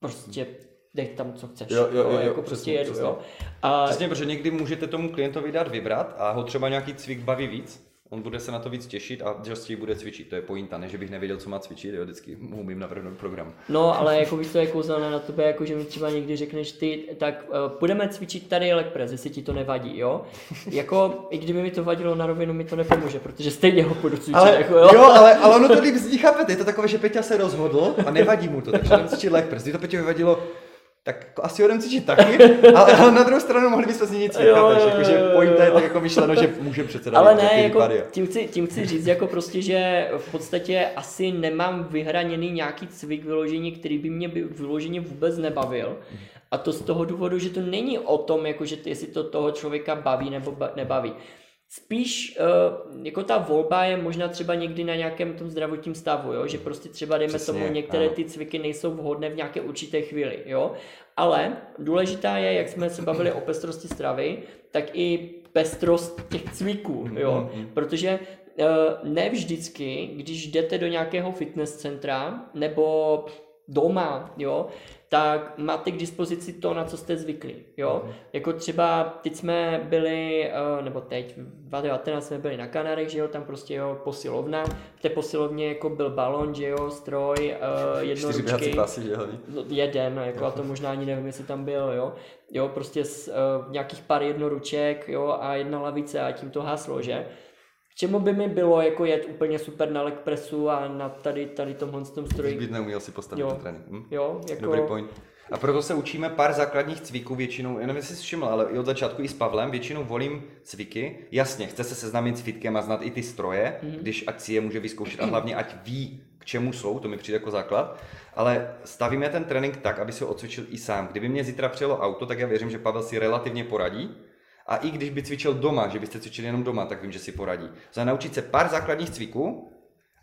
prostě dej tam, co chceš. Jo, jo, jo, jo, jako přesně, prostě jedu, přesně. jo. A Přesně, protože někdy můžete tomu klientovi dát vybrat a ho třeba nějaký cvik baví víc. On bude se na to víc těšit a častěji bude cvičit. To je pointa, ne, že bych nevěděl, co má cvičit, jo, vždycky mu umím navrhnout program. No, ale jako víš, co je kouzelné na tebe, jako že mi třeba někdy řekneš ty, tak uh, budeme cvičit tady leg press, jestli ti to nevadí, jo? [laughs] Jako, i kdyby mi to vadilo na rovinu, mi to nepomůže, protože stejně ho budu cvičit, Ale, jako, jo? jo, ale, ale ono to líp zní, chápete, je to takové, že Peťa se rozhodl a nevadí mu to, takže jdem cvičit leg press. Kdyby to Peťa vyvadilo, tak jako asi jdem cvičit taky, [laughs] ale, ale, na druhou stranu mohli bychom změnit cvik, Jo, chápeš, jo, jako, že jo, jo. pointa je tak jako myšleno, že může přece Ale ne, jako tím chci, tím chci říct, jako prostě, že v podstatě asi nemám vyhraněný nějaký cvik vyloženě, který by mě by vyloženě vůbec nebavil. A to z toho důvodu, že to není o tom, jako že jestli to toho člověka baví nebo ba- nebaví. Spíš uh, jako ta volba je možná třeba někdy na nějakém tom zdravotním stavu, jo? že prostě třeba dejme Přesně, tomu některé ano. ty cviky nejsou vhodné v nějaké určité chvíli, jo. Ale důležitá je, jak jsme se bavili o pestrosti stravy, tak i pestrost těch cviků, jo. Protože eh, ne vždycky, když jdete do nějakého fitness centra nebo doma, jo, tak máte k dispozici to, na co jste zvyklí, jo. Jako třeba teď jsme byli, eh, nebo teď, v 2019 jsme byli na Kanarech, že jo, tam prostě jo, posilovna, v té posilovně jako byl balon, že jo, stroj, eh, běhací jednoručky, pasy, že hlavně. No, jeden, no, jako a to možná ani nevím, jestli tam byl, jo. Jo, prostě s, uh, nějakých pár jednoruček, jo, a jedna lavice a tím to haslo, že. K čemu by mi bylo jako jet úplně super na leg pressu a na tady, tady tomhle tom Když stroji, bys neuměl si postavit Jo. ten trénink. Hm? jo, jako... Dobrý point. A proto se učíme pár základních cviků většinou, já nevím, jestli jsi všiml, ale i od začátku i s Pavlem většinou volím cviky. Jasně, chce se seznámit s fitkem a znát i ty stroje, Mhm. když akci je může vyzkoušet a hlavně ať ví, k čemu jsou, to mi přijde jako základ. Ale stavíme ten trénink tak, aby se ho odcvičil i sám. Kdyby mě zítra přijelo auto, tak já věřím, že Pavel si relativně poradí. A i když by cvičil doma, že byste cvičili jenom doma, tak vím, že si poradí. Za naučit se pár základních cviků,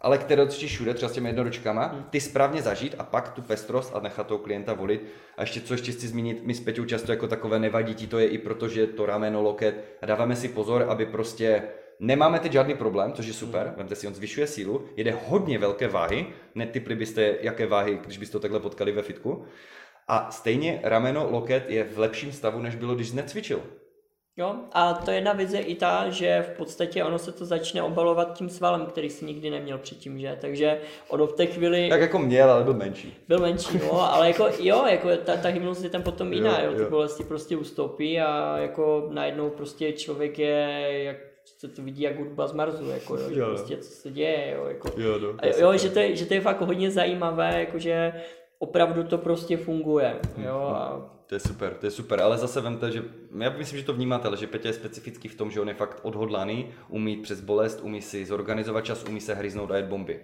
ale které odcvičíš všude, třeba s těmi jednoručkama, ty správně zažít a pak tu pestrost a nechat toho klienta volit. A ještě co ještě chci zmínit, my s Peťou často jako takové nevadí ti to je i proto, že to rameno, loket a dáváme si pozor, aby prostě nemáme teď žádný problém, což je super, vemte si, on zvyšuje sílu, jede hodně velké váhy, netypli byste, jaké váhy, když byste to takhle potkali ve fitku. A stejně rameno, loket je v lepším stavu, než bylo, když necvičil. Jo, a to jedna věc je i ta, že v podstatě ono se to začne obalovat tím svalem, který si nikdy neměl předtím, že? Takže ono v té chvíli Tak jako měl, ale byl menší. byl menší, no, ale jako jo, jako ta, ta hybnost je tam potom jiná, Jo, jo, ty jo. bolesti prostě ustoupí a jako najednou prostě člověk je, jak se to vidí jak hudba z Marsu, jako jo, že Jo, jo. prostě co se děje, jo, jako. Jo, no, A jo, že to, je, že to je fakt hodně zajímavé, jakože opravdu to prostě funguje, jo, a To je super, to je super, ale zase vemte, že já myslím, že to vnímáte, ale že Petě je specifický v tom, že on je fakt odhodlaný, umí přes bolest, umí si zorganizovat čas, umí se hryznout a jet bomby.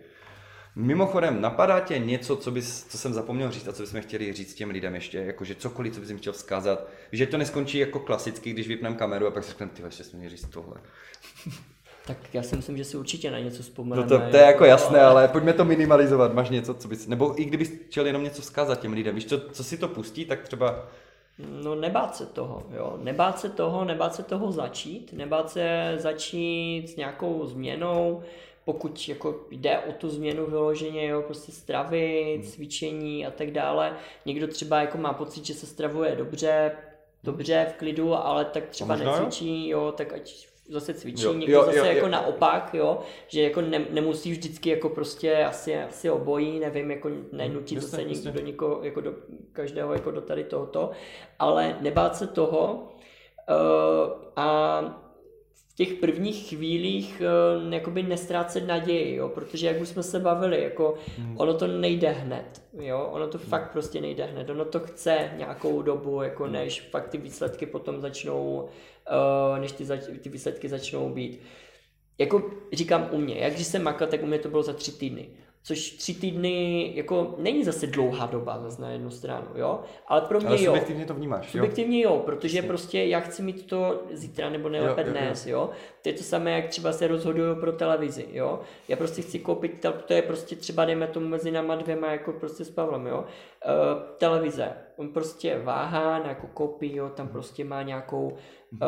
Mimochodem, napadá tě něco, co, bys, co jsem zapomněl říct a co bychom chtěli říct těm lidem ještě, jakože cokoliv, co bys jim chtěl vzkázat, že to neskončí jako klasicky, když vypneme kameru a pak si řekneme, ty ještě jsme měli říct tohle. Tak já si myslím, že si určitě na něco vzpomeneme. No to, to je jako jasné, ale pojďme to minimalizovat, máš něco, co bys, nebo i kdybys chtěl jenom něco vzkázat těm lidem, víš, co, co si to pustí, tak třeba No nebát se toho, jo. Nebát se toho, nebát se toho začít, nebát se začít s nějakou změnou, pokud jako jde o tu změnu vyloženě, jo, prostě stravy, cvičení a tak dále. Někdo třeba jako má pocit, že se stravuje dobře, dobře v klidu, ale tak třeba necvičí, jo, tak ať zase cvičí, Jo, někdo jo, zase jo, jako jo. naopak, jo, že jako ne, nemusí vždycky jako prostě asi, asi obojí, nevím, jako Jasně, zase jasně. nikdo do nikoho, jako do každého jako do tady tohoto, ale nebát se toho uh, a v těch prvních chvílích uh, jakoby nestrácet naději, jo, protože jak už jsme se bavili, jako Hmm. ono to nejde hned, jo, ono to fakt prostě nejde hned, ono to chce nějakou dobu, jako Hmm. než fakt ty výsledky potom začnou, uh, než ty, zač, ty výsledky začnou být. Jako říkám u mě, jak když jsem makal, tak u mě to bylo za tři týdny. Což tři týdny jako není zase dlouhá doba zase na jednu stranu, jo? Ale pro mě Ale jo. subjektivně to vnímáš, jo? Subjektivně jo, protože prostě já chci mít to zítra nebo nejlépe Jo, jo, jo. dnes, jo. To je to samé, jak třeba se rozhoduju pro televizi, jo. Já prostě chci koupit, to je prostě třeba dejme tomu mezi náma dvěma, jako prostě s Pavlem, jo. Uh, televize, on prostě váhá, nějakou koupí, jo, tam prostě má nějakou, uh,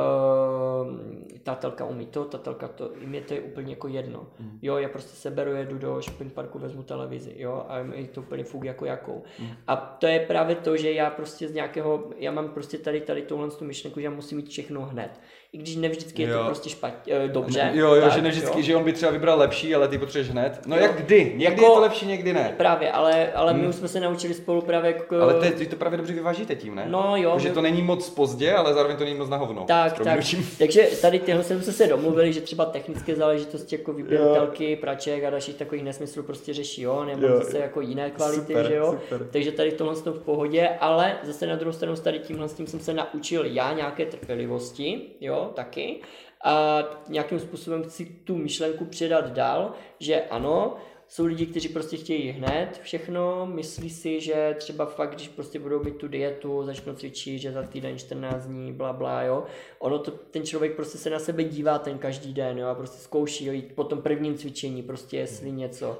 tatelka umí to, tatelka to, i mě to je úplně jako jedno, jo, já prostě seberu, jedu do shopping parku, vezmu televizi, jo, a je to úplně fuk jako jakou. A to je právě to, že já prostě z nějakého, já mám prostě tady, tady touhle tu myšlenku, že já musím mít všechno hned. I když ne vždycky je to prostě špatně, eh, dobře. Jo, jo, tak, že ne vždycky, jo. že on by třeba vybral lepší, ale ty potřebuješ hned. No Jo. jak kdy? Někdy Jako- je to lepší, někdy ne. Právě, ale, ale my už jsme se naučili spolu právě jako... Ale to, je, ty to právě dobře vyvážíte tím, ne? No jo, Že my- to není moc pozdě, ale zároveň to není moc na hovno. Tak, tak. [laughs] Takže tady tyhle jsme se domluvili, že třeba technické záležitosti jako vyběratelky, praček a dalších takových nesmyslů prostě řeší, jo, nebo Jo, zase jako jiné kvality, super, že jo. super. Takže tady tohle to v pohodě, ale zase na druhou stranu tady tímhle s tím jsem se naučil já nějaké trpělivosti, jo, taky. A nějakým způsobem chci tu myšlenku předat dál, že ano, jsou lidi, kteří prostě chtějí hned všechno, myslí si, že třeba fakt, když prostě budou mít tu dietu, začnou cvičit, že za týden 14 dní, bla, bla, jo. Ono to, ten člověk prostě se na sebe dívá ten každý den, jo, a prostě zkouší jo, jít po tom prvním cvičení, prostě jestli něco.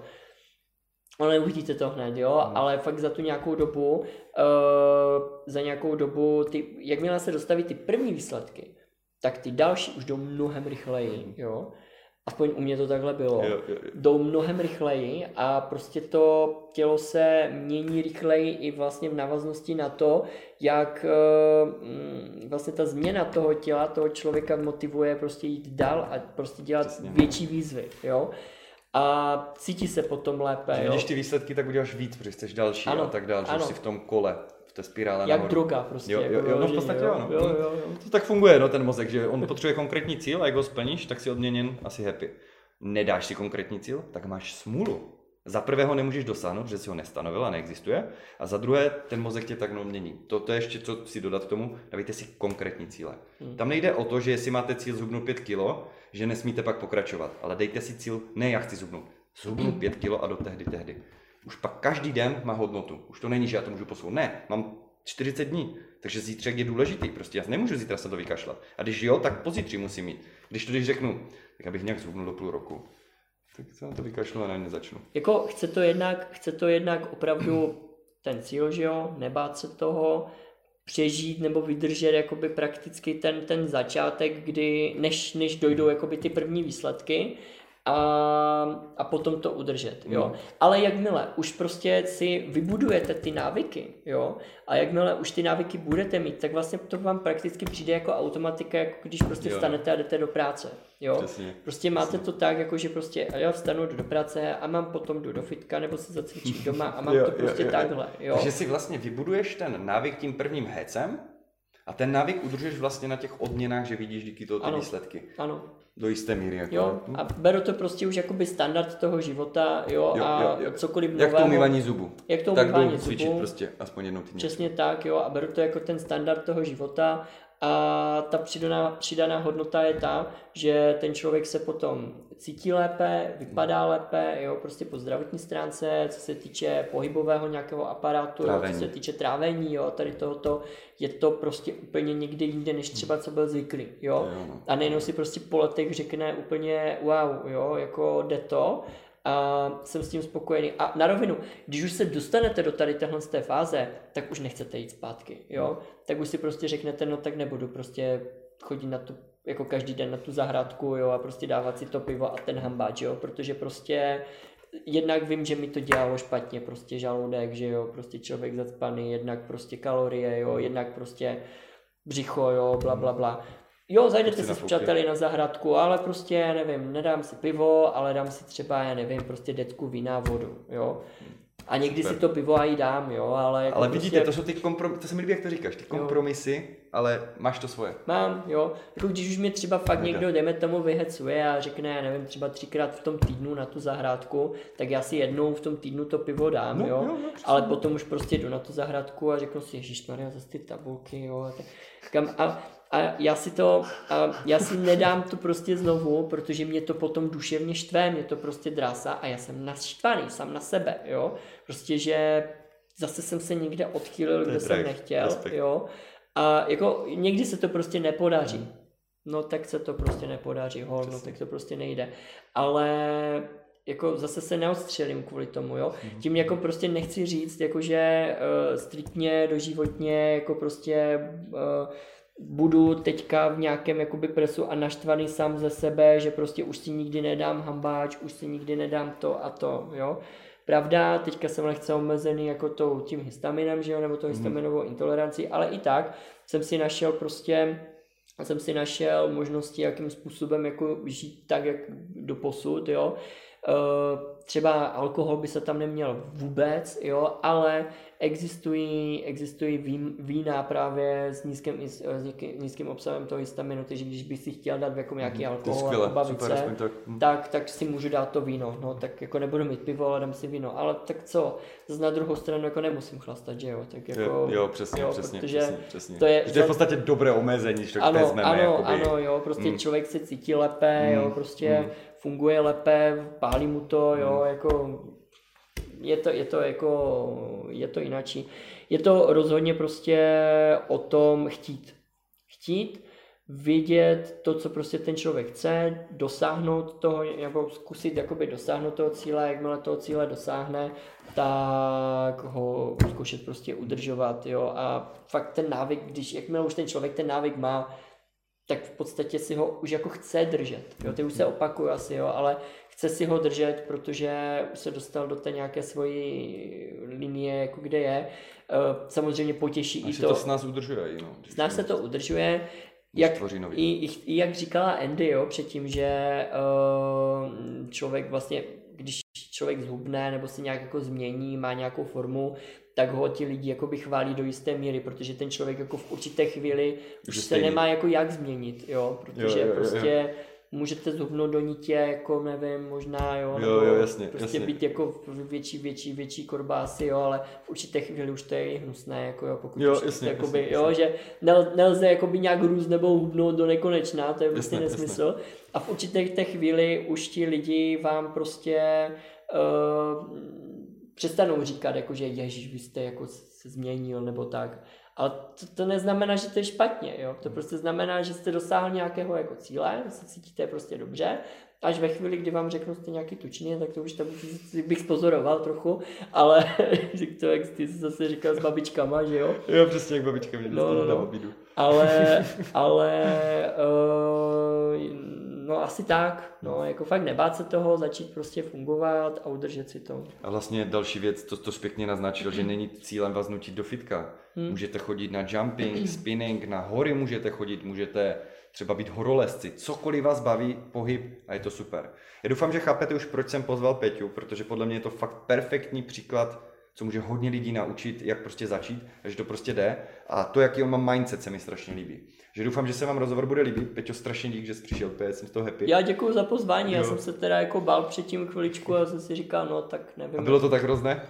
Ale neuvidíte to hned, jo, Hmm. ale fakt za tu nějakou dobu, uh, za nějakou dobu, ty, jakmile se dostaví ty první výsledky, tak ty další už jdou mnohem rychleji, jo. Aspoň u mě to takhle bylo. Jo, jo, jo. Jdou mnohem rychleji a prostě to tělo se mění rychleji i vlastně v návaznosti na to, jak eh, mm, vlastně ta změna toho těla, toho člověka motivuje prostě jít dál a prostě dělat Přesně. větší výzvy, jo. A cítí se potom lépe, Že. Vidíš ty výsledky, tak uděláš víc, protože chceš další Ano, a tak dál, že ano. jsi v tom kole, té spirále Jak nahoru. droga prostě. Jo, jo, jako jo, no v podstatě jo, no. jo, jo, jo. To tak funguje, no, ten mozek, že on potřebuje konkrétní cíl a jak ho splníš, tak si odměněn asi happy. Nedáš si konkrétní cíl, tak máš smůlu. Za prvého nemůžeš dosáhnout, že si ho nestanovil a neexistuje. A za druhé, ten mozek tě tak mění. To, to je ještě co si dodat k tomu, dávejte si konkrétní cíle. Hmm. Tam nejde o to, že jestli máte cíl zhubnout 5 kilo, že nesmíte pak pokračovat. Ale dejte si cíl, ne já chci zhubnout. Zhubnout 5 kilo a do tehdy, tehdy. Už pak každý den má hodnotu. Už to není, že já to můžu posunout. Ne, mám 40 dní. Takže zítřek je důležitý. Prostě já nemůžu zítra se to vykašlat. A když jo, tak pozítří musím mít. Když to když řeknu, tak abych nějak zhubnul do půl roku, tak se na to vykašlu a na ně začnu. Jako chce to jednak, chce to jednak opravdu ten cíl, že jo, nebát se toho, přežít nebo vydržet jakoby prakticky ten, ten začátek, kdy než, než dojdou jakoby ty první výsledky a, a potom to udržet, jo. No. Ale jakmile už prostě si vybudujete ty návyky, jo, a jakmile už ty návyky budete mít, tak vlastně to vám prakticky přijde jako automatika, jako když prostě Jo. vstanete a jdete do práce, jo. Přesně. Prostě máte to tak, jako že prostě já vstanu, jdu do práce a mám potom jdu do fitka nebo se zacvičit doma a mám Jo, to prostě jo, jo. takhle, jo. Takže si vlastně vybuduješ ten návyk tím prvním hecem a ten návyk udržuješ vlastně na těch odměnách, že vidíš díky toho ty Ano. výsledky. Ano, Do jisté míry. Jako. jo, a beru to prostě už jakoby standard toho života, jo, Jo, a jo, jo. cokoliv Jak to nového. umývání zubu. Jak to tak umývání zubů. prostě aspoň jednou týdně. Přesně tak, jo, a beru to jako ten standard toho života a ta přidaná, přidaná hodnota je ta, že ten člověk se potom cítí lépe, vypadá lépe, jo, prostě po zdravotní stránce, co se týče pohybového nějakého aparátu, jo, Trávení. co se týče trávení, jo, tady tohoto, je to prostě úplně někde jinde, než třeba co byl zvyklý, jo. Jo, no. A nejenom si prostě po letech řekne úplně wow, jo, jako jde to a jsem s tím spokojený. A na rovinu, když už se dostanete do tady téhle z té fáze, tak už nechcete jít zpátky, jo. Tak už si prostě řeknete, no tak nebudu prostě chodit na tu, jako každý den na tu zahrádku, jo, a prostě dávat si to pivo a ten hambáč, jo, protože prostě jednak vím, že mi to dělalo špatně, prostě žaludek, že jo, prostě člověk zacpaný, jednak prostě kalorie, jo, jednak prostě břicho, jo, bla, bla, bla. Jo, zajdete Prostě si s přáteli na zahrádku, ale prostě, já nevím, nedám si pivo, ale dám si třeba, já nevím, prostě decku vína, vodu, jo. A někdy Super. si to pivo i dám, jo, ale jako Ale prostě vidíte, to jsou ty kompromisy, to se mi líbí, jak to říkáš, ty kompromisy, ale máš to svoje. Mám, jo. Jako když už mě třeba fakt Mega. někdo, dejme tomu, vyhecuje a řekne, já nevím, třeba třikrát v tom týdnu na tu zahrádku, tak já si jednou v tom týdnu to pivo dám, No, jo. jo, jo, přesně. Ale potom už prostě jdu na tu zahrádku a řeknu si, Ježíš Maria, zase ty tabulky, jo. A, tak, kam, a, a já si to, a já si nedám to prostě znovu, protože mě to potom duševně štve, mě to prostě drásá a já jsem naštvaný sám na sebe, jo. Prostě, že zase jsem se někde odchýlil, kde jsem nechtěl, respekt. jo. A jako někdy se to prostě nepodaří. Hmm. No tak se to prostě nepodaří, hol, no tak to prostě nejde. Ale jako zase se neodstřelím kvůli tomu, jo. Hmm. Tím jako prostě nechci říct, jakože uh, striktně, doživotně, jako prostě uh, budu teďka v nějakém jakoby presu a naštvaný sám ze sebe, že prostě už si nikdy nedám hambáč, už si nikdy nedám to a to, jo. Pravda, teďka jsem lehce omezený jako to, tím histaminem, že jo, nebo to mhm. histaminovou intolerancí, ale i tak jsem si našel prostě jsem si našel možnosti, jakým způsobem jako žít tak, jak do posud, jo. Uh, třeba alkohol by se tam neměl vůbec, jo, ale existují, existují vína právě s nízkým, s nízkým obsahem toho histaminu, takže když bych si chtěl dát jako nějaký mm, alkohol a bavit super, se, tak. Hm. tak, tak si můžu dát to víno, no, tak jako nebudu mít pivo, ale dám si víno, ale tak co, zase na druhou stranu jako nemusím chlastat, že jo, tak jako, jo, jo přesně, jo, přesně, přesně, přesně, to je, to je v podstatě dobré omezení, že ano, vezmeme, ano, jakoby. ano, jo, prostě mm. člověk se cítí lépe, mm. jo, prostě mm. Funguje lépe, pálí mu to, jo, mm. jako je to, je to jako, je to jináčí. Je to rozhodně prostě o tom chtít. Chtít, vidět to, co prostě ten člověk chce, dosáhnout toho, nebo zkusit jakoby dosáhnout toho cíle, jakmile toho cíle dosáhne, tak ho zkoušet prostě udržovat, jo, a fakt ten návyk, když, jakmile už ten člověk ten návyk má, tak v podstatě si ho už jako chce držet, jo, ty už se opakuju asi, jo, ale chce si ho držet, protože už se dostal do té nějaké svojí linie, jako kde je. Eh, samozřejmě potěší a i to. to s nás udržuje. No, s nás se to udržuje. Jak, i, i, i, jak říkala Andy jo, předtím, že uh, člověk vlastně, když člověk zhubne nebo se nějak jako změní, má nějakou formu, tak ho ti lidi jako by chválí do jisté míry, protože ten člověk jako v určité chvíli už se nemá jako jak změnit, jo, protože jo, jo, jo, prostě jo můžete zhubnout do nitě, jako nevím, možná, jo, jo, jo jasně, prostě jasně. být jako větší, větší, větší korbásy, jo, ale v určité chvíli už to je hnusné, jako jo, pokud jo, už jasně, jakoby, jasně, jo, jasně. že nel, nelze jakoby nějak růst nebo hubnout do nekonečná, to je prostě jasně, nesmysl. Jasně. A v určité té chvíli už ti lidi vám prostě uh, přestanou říkat, jako, že ježíš, vy jste jako se změnil nebo tak. Ale to, to neznamená, že to je špatně, jo? to prostě znamená, že jste dosáhl nějakého jako cíle, že se cítíte prostě dobře, až ve chvíli, kdy vám řeknu, jste nějaký tučný, tak to už tam bych spozoroval trochu, ale [laughs] to, jak ty jsi zase říkal s babičkama, že jo? Jo, přesně jak babička mě no, no, no. Ale, [laughs] ale uh, no asi tak, no jako fakt nebát se toho, začít prostě fungovat a udržet si to. A vlastně další věc, to, to pěkně naznačil, že není cílem vás nutit do fitka. Hmm. Můžete chodit na jumping, spinning, na hory můžete chodit, můžete třeba být horolezci, cokoliv vás baví, pohyb a je to super. Já doufám, že chápete už, proč jsem pozval Peťu, protože podle mě je to fakt perfektní příklad, co může hodně lidí naučit, jak prostě začít, že to prostě jde. A to, jaký on má mindset, se mi strašně líbí. Že doufám, že se vám rozhovor bude líbit. Peťo, strašně dík, že jsi přišel, Pě, jsem z toho happy. Já děkuji za pozvání, jo. já jsem se teda jako bál předtím chviličku a jsem si říkal, no tak nevím. A bylo to tak hrozné?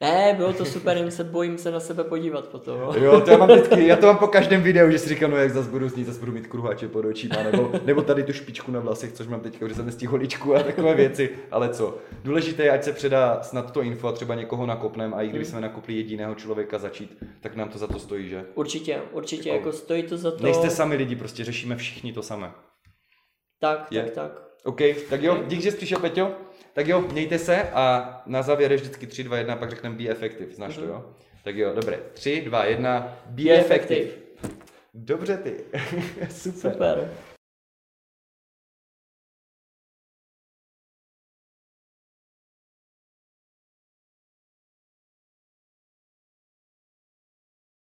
Ne, bylo to super, jen se bojím se na sebe podívat potom. Jo, to já mám vždycky, já to mám po každém videu, že si říkám, no jak zase budu znít, zase budu mít kruháče pod očima, nebo, nebo tady tu špičku na vlasech, což mám teď, že jsem nestih holičku a takové věci, ale co. Důležité je, ať se předá snad to info a třeba někoho nakopnem a i kdyby hmm. jsme nakopli jediného člověka začít, tak nám to za to stojí, že? Určitě, určitě, jako, jako stojí to za to. Nejste sami lidi, prostě řešíme všichni to samé. Tak, je? tak, tak. OK, tak jo, dík, že jsi přišel, Peťo. Tak jo, mějte se a na závěr je vždycky 3, 2, 1, pak řekneme be effective. Znáš mm-hmm. to, jo? Tak jo, dobré. 3, 2, 1, be, be effective. effective. Dobře ty. [laughs] Super. Super.